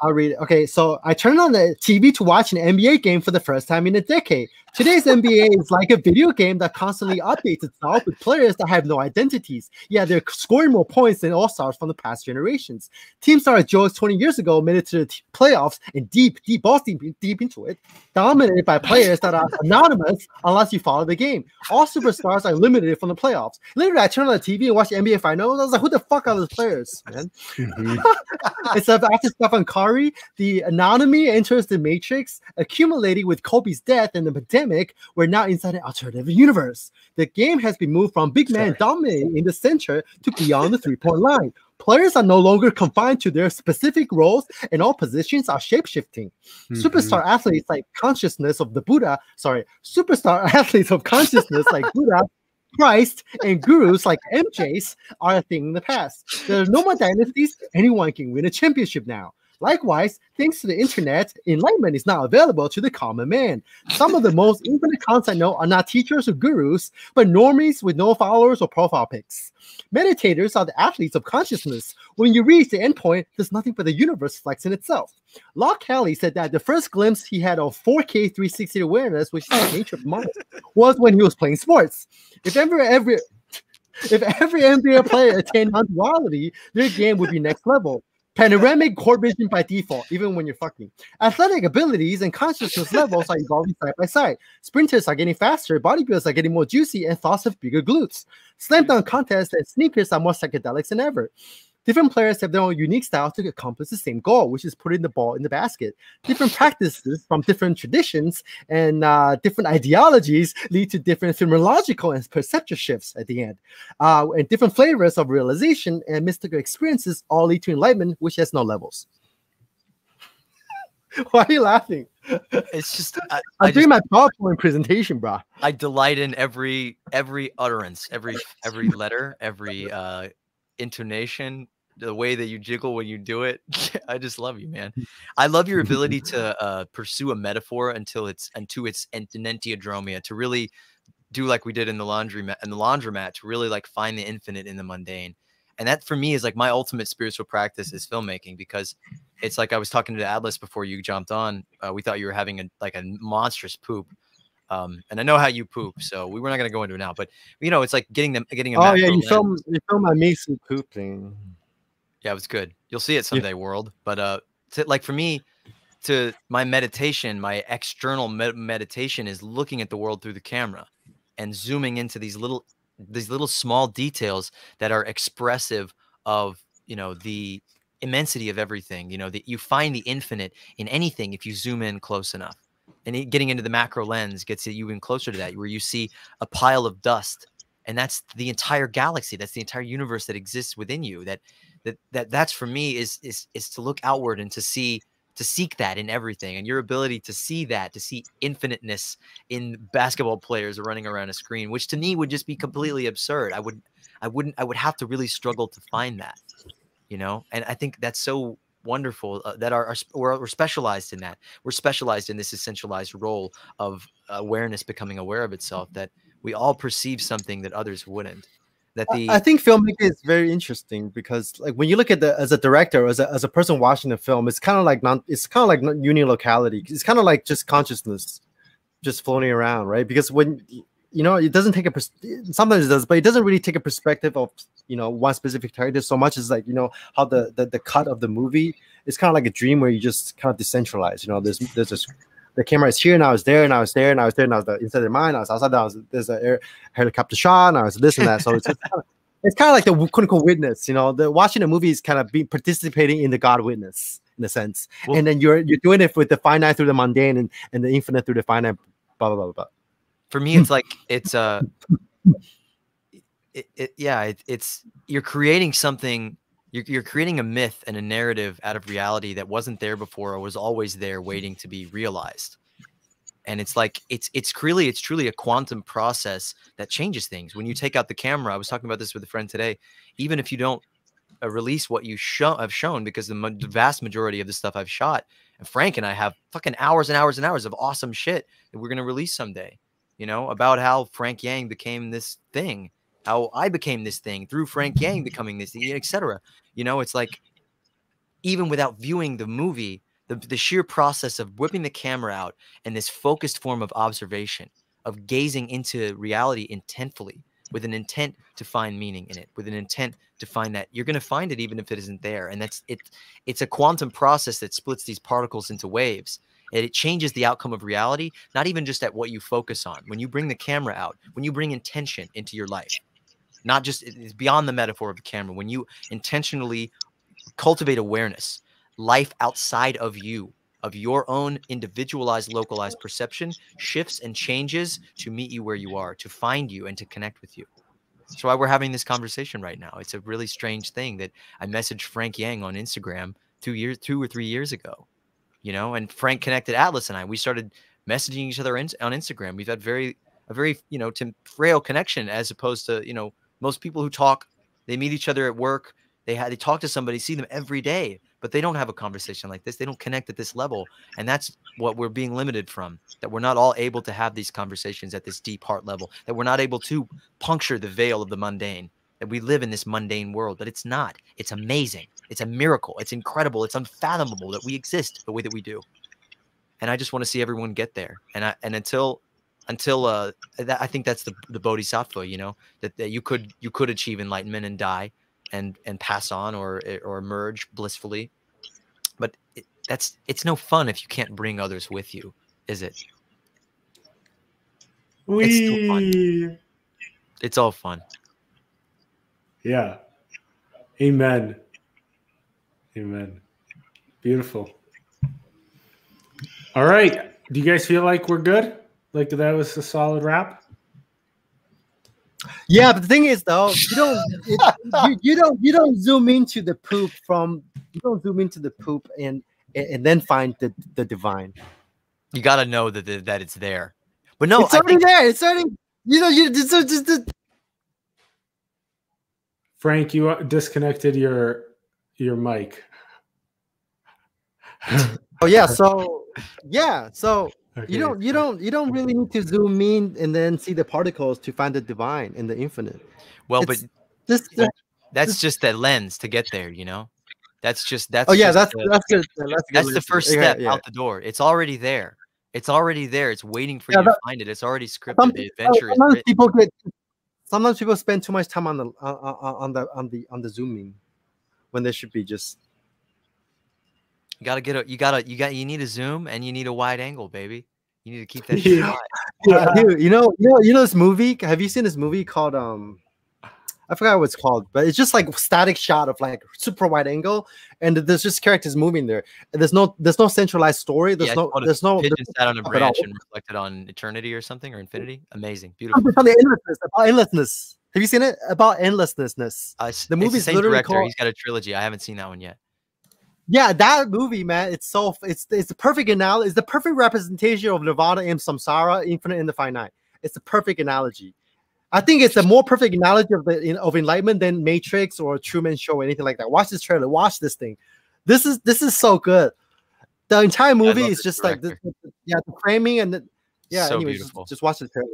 I'll read it. Okay, so I turned on the TV to watch an NBA game for the first time in a decade. Today's NBA is like a video game that constantly updates itself with players that have no identities. Yeah, they're scoring more points than all stars from the past generations. Teams started Joe's 20 years ago made it to the playoffs and deep, deep, balls deep, deep into it, dominated by players that are anonymous unless you follow the game. All superstars are limited from the playoffs. Literally, I turned on the TV and watched the NBA finals. I was like, who the fuck are those players, man? Mm-hmm. it's after Stephen Curry, the anonymity enters the matrix, accumulating with Kobe's death and the pandemic. We're now inside an alternative universe. The game has been moved from big man dominating in the center to beyond the three point line. Players are no longer confined to their specific roles, and all positions are shapeshifting. Mm-hmm. Superstar athletes like consciousness of the Buddha, sorry, superstar athletes of consciousness like Buddha, Christ, and gurus like MJs are a thing in the past. There are no more dynasties. Anyone can win a championship now. Likewise, thanks to the internet, enlightenment is now available to the common man. Some of the most infinite concepts I know are not teachers or gurus, but normies with no followers or profile pics. Meditators are the athletes of consciousness. When you reach the endpoint, there's nothing but the universe flexing itself. Loch Kelly said that the first glimpse he had of 4K 360 awareness, which is the nature of mind, was when he was playing sports. If ever every if every NBA player attained non-duality, their game would be next level. Panoramic core vision by default, even when you're fucking. Athletic abilities and consciousness levels are evolving side by side. Sprinters are getting faster, bodybuilders are getting more juicy, and thoughts have bigger glutes. Slam dunk contests and sneakers are more psychedelics than ever. Different players have their own unique styles to accomplish the same goal, which is putting the ball in the basket. Different practices from different traditions and uh, different ideologies lead to different phenomenological and perceptual shifts at the end. Uh, and different flavors of realization and mystical experiences all lead to enlightenment, which has no levels. Why are you laughing? it's just I, I'm I doing just- my PowerPoint presentation, bro. I delight in every every utterance, every every letter, every uh intonation, the way that you jiggle when you do it. I just love you, man. I love your ability to uh pursue a metaphor until it's unto its enantiodromia, to really do like we did in the laundry mat in the laundromat, to really like find the infinite in the mundane. And that for me is like my ultimate spiritual practice is filmmaking because it's like I was talking to Atlas before you jumped on. Uh, we thought you were having a like a monstrous poop. Um, and I know how you poop, so we were not going to go into it now. But you know, it's like getting them getting a Oh yeah, you film you film my Misu poop thing. Yeah, it was good. You'll see it someday, world. But uh, to, like for me, to my meditation, my external med- meditation is looking at the world through the camera. and zooming into these little these little small details that are expressive of you know the immensity of everything you know that you find the infinite in anything if you zoom in close enough and it- getting into the macro lens gets you even closer to that where you see a pile of dust and that's the entire galaxy that's the entire universe that exists within you that that, that that's for me is is is to look outward and to see to seek that in everything and your ability to see that to see infiniteness in basketball players running around a screen which to me would just be completely absurd. I would i wouldn't i would have to really struggle to find that you know and i think that's so wonderful uh, that our, our we're, we're specialized in that. We're specialized in this essentialized role of awareness becoming aware of itself that we all perceive something that others wouldn't that the I think filmmaking is very interesting because, like, when you look at the as a director, as a, as a person watching the film, it's kind of like non, it's kind of like unilocality. It's kind of like just consciousness, just floating around, right? Because when you know, it doesn't take a sometimes it does, but it doesn't really take a perspective of you know one specific character so much as like you know how the the, the cut of the movie is kind of like a dream where you just kind of decentralize. You know, there's there's this the camera is here, now it's there, now it's there, now it's there, now it's the, inside their mind, now it's outside, now it's, there's a air, helicopter shot, now it's this and that. So it's kinda, it's kind of like the unquote witness, you know. The watching the movie is kind of be participating in the God witness in a sense, Well- and then you're you're doing it with the finite through the mundane and, and the infinite through the finite. Blah blah blah blah. for me it's like it's uh it, it, yeah it, it's you're creating something you're, you're creating a myth and a narrative out of reality that wasn't there before or was always there waiting to be realized. And it's like it's it's really it's truly a quantum process that changes things. When you take out the camera i was talking about this with a friend today even if you don't uh, release what you show have shown because the, the vast majority of the stuff i've shot and frank and i have fucking hours and hours and hours of awesome shit that we're going to release someday you know about how frank yang became this thing how i became this thing through frank yang becoming this thing etc you know it's like even without viewing the movie the, the sheer process of whipping the camera out and this focused form of observation of gazing into reality intentfully with an intent to find meaning in it with an intent to find that you're going to find it even if it isn't there. And that's it it's a quantum process that splits these particles into waves and it changes the outcome of reality not even just at what you focus on. When you bring the camera out when you bring intention into your life not just it's beyond the metaphor of the camera when you intentionally cultivate awareness life outside of you of your own individualized localized perception shifts and changes to meet you where you are to find you and to connect with you. That's why we're having this conversation right now. It's a really strange thing that i messaged frank yang on instagram two years two or three years ago you know and frank connected atlas and i. We started messaging each other in, on instagram. We've had very a very you know frail connection as opposed to you know most people who talk they meet each other at work they they talk to somebody see them every day but they don't have a conversation like this they don't connect at this level and that's what we're being limited from that we're not all able to have these conversations at this deep heart level that we're not able to puncture the veil of the mundane that we live in this mundane world but it's not it's amazing it's a miracle it's incredible it's unfathomable that we exist the way that we do. And i just want to see everyone get there and i and until until uh that, i think that's the the bodhisattva you know that, that you could you could achieve enlightenment and die and and pass on or or emerge blissfully but it, that's it's no fun if you can't bring others with you is it It's still fun. We it's all fun yeah. Amen. Amen. Beautiful. All right. Do you guys feel like we're good? Like that was a solid wrap? Yeah, but the thing is though, you don't it, you, you don't you don't zoom into the poop from you don't zoom into the poop and and, and then find the the divine. you got to know that that that it's there but no it's I already think, there. It's already you know you just, just, just Frank, you uh, disconnected your your mic. oh yeah. So yeah. So Okay. you don't you don't you don't really need to zoom in and then see the particles to find the divine and the infinite. well it's- but This, this that's just that lens to get there you know that's just that's oh yeah, just that's the- that's good. That's, good that's the first step yeah. out the door it's already there it's already there it's waiting for Yeah, you to find it it's already scripted Some, the uh, adventure is sometimes written. people get sometimes people spend too much time on the on, on on the on the on the zooming when they should be just You gotta get a you gotta you got you need a zoom and you need a wide angle, baby. You need to keep that Yeah. Yeah, dude, you know, you know, you know this movie. Have you seen this movie called um? I forgot what it's called, but it's just like static shot of like super wide angle, and there's just characters moving there. And there's no there's no centralized story. There's Yeah, no it's called a there's no pigeon there's sat on a no stuff at all. branch and reflected on eternity or something or infinity. Amazing, beautiful. it's the endlessness about endlessness. Have you seen it about endlessness? Uh, The movie's same literally director. called- He's got a trilogy. I haven't seen that one yet. Yeah, that movie, man, it's so it's it's the perfect analogy. It's the perfect representation of Nirvana and Samsara, Infinite and the Finite. It's the perfect analogy. I think it's a more perfect analogy of the of enlightenment than Matrix or Truman Show or anything like that. Watch this trailer. Watch this thing. This is this is so good. The entire movie is just like this, yeah, the framing and the, yeah. So anyways, beautiful. just, just watch the trailer.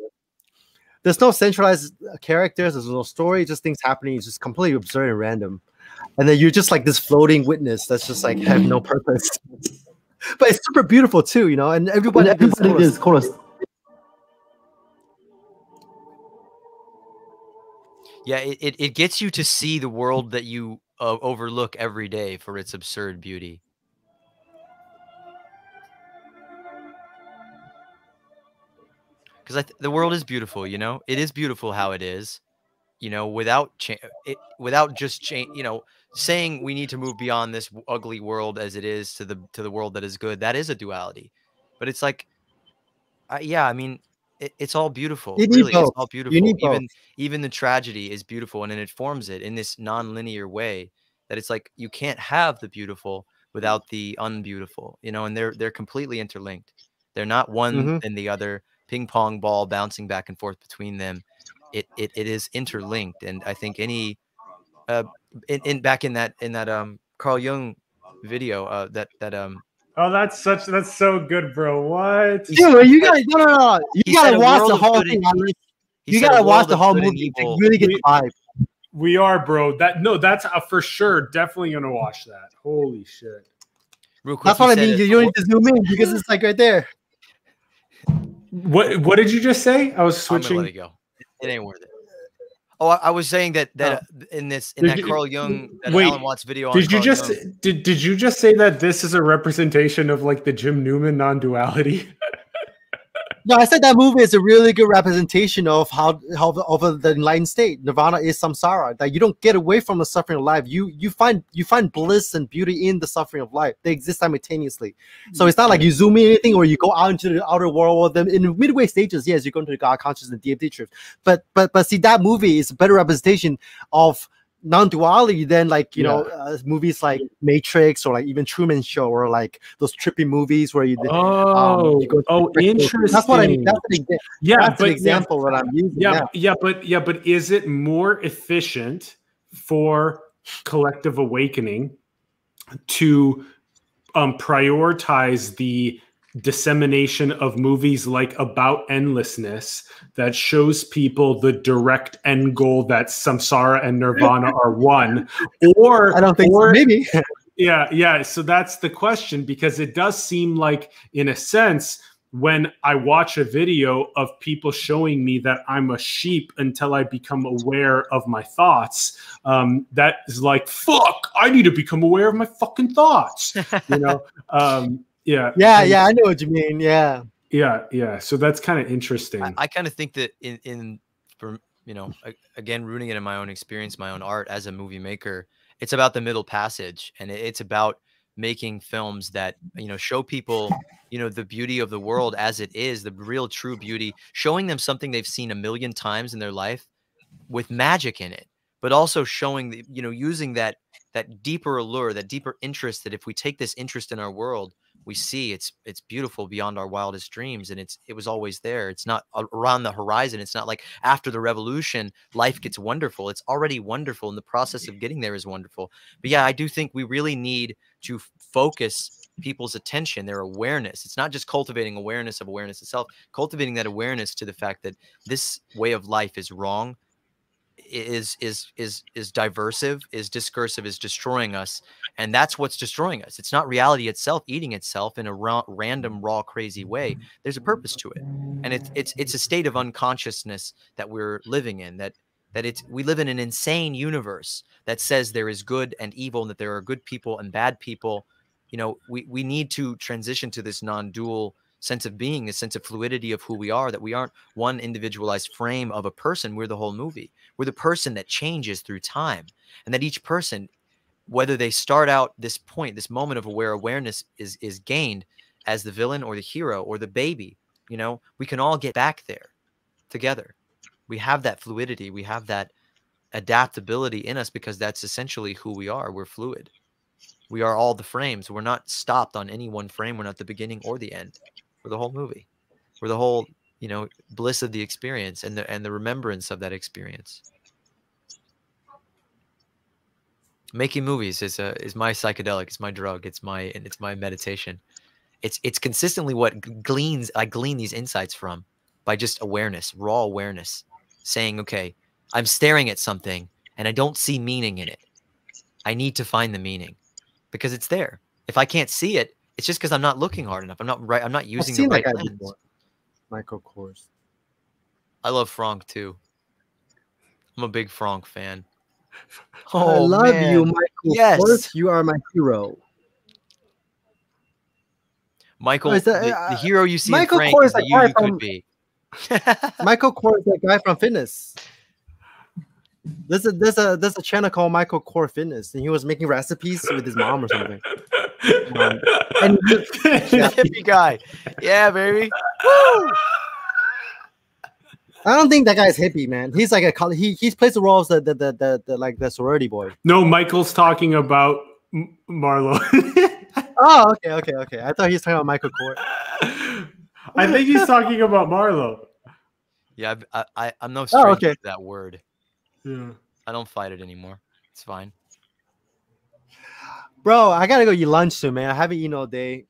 There's no centralized uh, characters. There's no story. Just things happening. It's just completely absurd and random and then you're just like this floating witness that's just like have no purpose. but it's super beautiful too, you know. And everybody, everybody is cool. Yeah, it, it, it gets you to see the world that you uh, overlook every day for its absurd beauty. Because th- the world is beautiful, you know. It is beautiful how it is, you know, without cha- it, without just change, you know, saying we need to move beyond this ugly world as it is to the to the world that is good. That is a duality, but it's like, uh, yeah, I mean, it, it's all beautiful. You really, it's all beautiful. both. even even the tragedy is beautiful, and it forms it in this non-linear way that it's like you can't have the beautiful without the unbeautiful, you know, and they're they're completely interlinked. They're not one Mhm. and the other. Ping pong ball bouncing back and forth between them. It it, it is interlinked, and I think any uh in, in back in that in that um Carl Jung video uh that that um Oh, that's such that's so good, bro. What? Dude, you guys, no, no, no. You He gotta watch the whole thing. and- You gotta watch the whole movie to evil. really get the We- vibe. We are, bro. That no, that's uh, for sure. Definitely gonna watch that. Holy shit. real quick. That's what I mean. You don't need to zoom in because it's like right there. What what did you just say? I was I'm gonna let it switching. go. It ain't worth it. Oh, I, I was saying that that uh, in this in Did that you- Carl Jung that wait, Alan Watts video. on Did you Carl just Jung- did, did you just say that this is a representation of like the Jim Newman non-duality? No, I said that movie is a really good representation of how how of the enlightened state. Nirvana is samsara. That you don't get away from the suffering of life. You you find you find bliss and beauty in the suffering of life. They exist simultaneously. So it's not like you zoom in anything or you go out into the outer world. Then in midway stages, yes, you go into the God consciousness and DMT truth. But but but see, that movie is a better representation of non-duality than like you know uh, movies like Matrix or like even Truman Show or like those trippy movies where you Oh, you go oh, crystal. That's what I mean. interesting. That's an, Yeah, that's but an yeah, example that I'm using. yeah, Yeah. yeah, but yeah, but is it more efficient for collective awakening to um, prioritize the dissemination of movies like about endlessness that shows people the direct end goal that samsara and nirvana are one or I don't think or, so. Maybe. yeah, yeah. So that's the question because it does seem like, in a sense, when I watch a video of people showing me that I'm a sheep until I become aware of my thoughts, um, that is like, fuck, I need to become aware of my fucking thoughts. You know? um, yeah. Yeah, and- yeah, I know what you mean. Yeah. Yeah, yeah. So that's kind of interesting. I, I kind of think that in in for you know again rooting it in my own experience, my own art as a movie maker, it's about the middle passage, and it- it's about making films that you know show people you know the beauty of the world as it is, the real true beauty, showing them something they've seen a million times in their life with magic in it, but also showing the you know using that that deeper allure, that deeper interest that if we take this interest in our world we see it's it's beautiful beyond our wildest dreams and it's it was always there. It's not around the horizon it's not like after the revolution life gets wonderful. It's already wonderful and the process of getting there is wonderful. But yeah i do think we really need to focus people's attention their awareness. It's not just cultivating awareness of awareness itself cultivating that awareness to the fact that this way of life is wrong is is is is diversive is discursive is destroying us and that's what's destroying us it's not reality itself eating itself in a ra- random raw crazy way there's a purpose to it and it's it's it's a state of unconsciousness that we're living in that that it's we live in an insane universe that says there is good and evil and that there are good people and bad people you know we we need to transition to this non-dual sense of being, a sense of fluidity of who we are, that we aren't one individualized frame of a person. We're the whole movie. We're the person that changes through time. And that each person, whether they start out this point, this moment of aware awareness is is gained as the villain or the hero or the baby, you know, we can all get back there together. We have that fluidity, we have that adaptability in us because that's essentially who we are. We're fluid. We are all the frames. We're not stopped on any one frame. We're not the beginning or the end. We're the whole movie. We're the whole, you know, bliss of the experience and the and the remembrance of that experience. Making movies is a is my psychedelic. It's my drug. It's my and it's my meditation. It's it's consistently what gleans I glean these insights from by just awareness, raw awareness, saying, okay, I'm staring at something and I don't see meaning in it. I need to find the meaning because it's there. If I can't see it, it's just because I'm not looking hard enough. I'm not right. I'm not using the right lens. before. Michael Kors. I love Frank too. I'm a big Frank fan. Oh, I Oh, love man. you, Michael Yes. Kors. You are my hero. Michael, is that- the, the uh, hero you see Michael in Frank Kors, is the you guy could from- be. Michael Kors, that guy from fitness. There's a there's a there's a channel called Michael Kors Fitness, and he was making recipes with his mom or something. Um, and Hippie guy. Yeah, baby. I don't think that guy's hippie, man. He's like a coll- he he plays the role of the the, the, the, the like the sorority boy. No, Michael's talking about M- Marlo. Oh, okay, okay, okay. I thought he was talking about Michael Kors. I think he's talking about Marlo. Yeah, I've- I, I, I'm no Oh, okay. to that word. Yeah. I don't fight it anymore. It's fine. Bro, I gotta go eat lunch soon, man. I haven't eaten all day.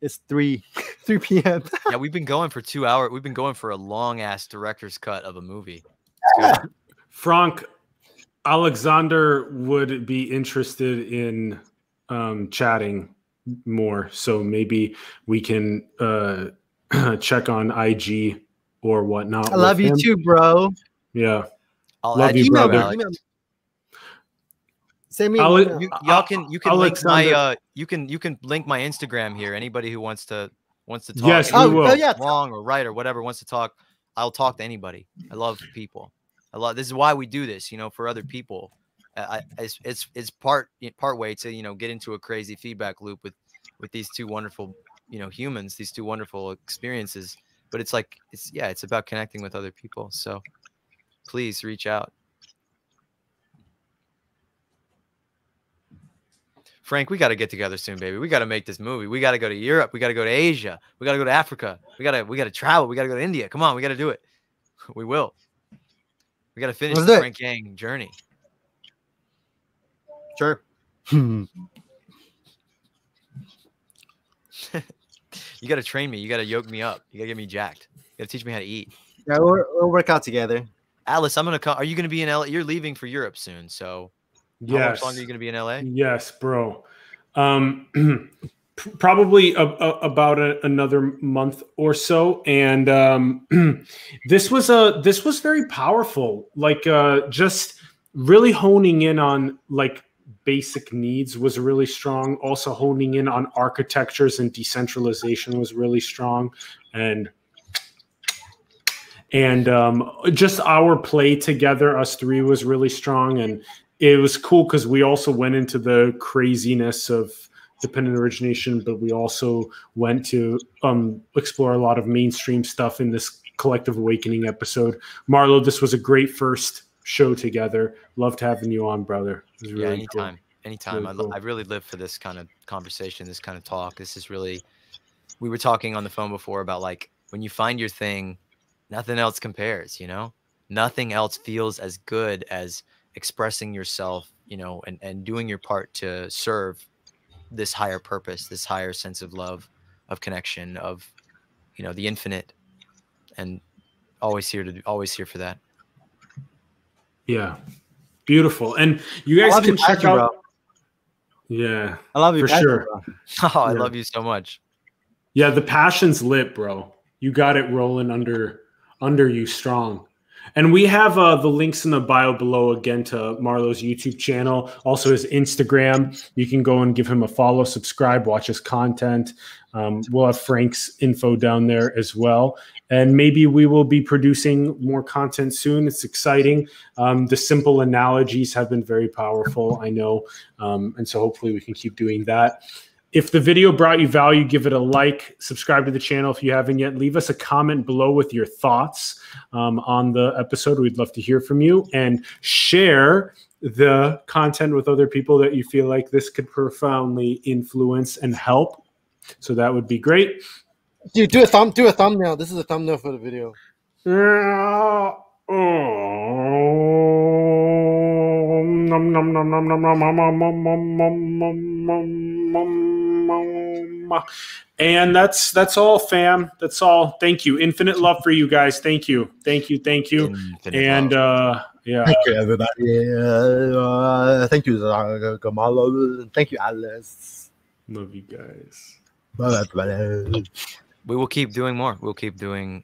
It's three three p.m. Yeah, we've been going for two hours. We've been going for a long ass director's cut of a movie. Frank, Alexander would be interested in um, chatting more. So maybe we can uh, check on IG or whatnot. I love you him. too, bro. Yeah. I'll Love add you, you, Email brother. me. Alex. Email. Send me. I'll- You, y'all can you can link my uh you can you can link my Instagram here. Anybody who wants to wants to talk Yes, we oh, will. oh yeah. wrong or right or whatever wants to talk, I'll talk to anybody. I love people. I love this is why we do this, you know, for other people. I, I- it's it's it's part part way to you know get into a crazy feedback loop with with these two wonderful you know humans, these two wonderful experiences. But it's like it's yeah, it's about connecting with other people. So please reach out. Frank, we got to get together soon, baby. We got to make this movie. We got to go to Europe. We got to go to Asia. We got to go to Africa. We got to we got to travel. We got to go to India. Come on, we got to do it. We will. We got to finish the it. Frank Yang journey. Sure. You got to train me. You got to yoke me up. You got to get me jacked. You got to teach me how to eat. yeah, we'll, we'll work out together. Alice, I'm gonna come. Are you gonna be in LA? You're leaving for Europe soon, so how Yes. much longer are you gonna be in LA? Yes, bro. Um, probably a, a, about a, another month or so, and um, this was a this was very powerful. Like uh, just really honing in on like basic needs was really strong. Also honing in on architectures and decentralization was really strong, and and um, just our play together, us three, was really strong, and it was cool because we also went into the craziness of dependent origination, but we also went to um, explore a lot of mainstream stuff in this collective awakening episode. Marlo, this was a great first show together. Loved having you on, brother. It was yeah, really cool. anytime, anytime. Really I, cool. I really live for this kind of conversation, this kind of talk. This is really. We were talking on the phone before about like when you find your thing, nothing else compares. You know, nothing else feels as good as expressing yourself. You know, and and doing your part to serve this higher purpose, this higher sense of love, of connection, of you know the infinite, and always here to always here for that. Yeah, beautiful. And you guys can your check out. bro. Yeah, I love you For passion, sure. bro. Oh, I Yeah. love you so much. yeah. The passion's lit, bro. You got it rolling under under you strong. And we have uh, the links in the bio below again to Marlo's YouTube channel, also his Instagram. You can go and give him a follow, subscribe, watch his content. Um, we'll have Frank's info down there as well. And maybe we will be producing more content soon. It's exciting. Um, the simple analogies have been very powerful, I know. Um, and so hopefully we can keep doing that. If the video brought you value, give it a like, subscribe to the channel if you haven't yet. Leave us a comment below with your thoughts um, on the episode. We'd love to hear from you and share the content with other people that you feel like this could profoundly influence and help. So that would be great. Dude, do a thumb, do a thumbnail. This is a thumbnail for the video. Nom, nom, nom, nom, nom, nom, nom, nom, nom, nom, nom, nom, nom. And that's that's all, fam. That's all. Thank you. Infinite love for you guys. Thank you. Thank you. Thank you. Infinite And love. uh yeah. Thank you, everybody. Uh, thank you, uh, Kamalo. Thank you, Alice. Love you guys. Bye, everybody. we will keep doing more. We'll keep doing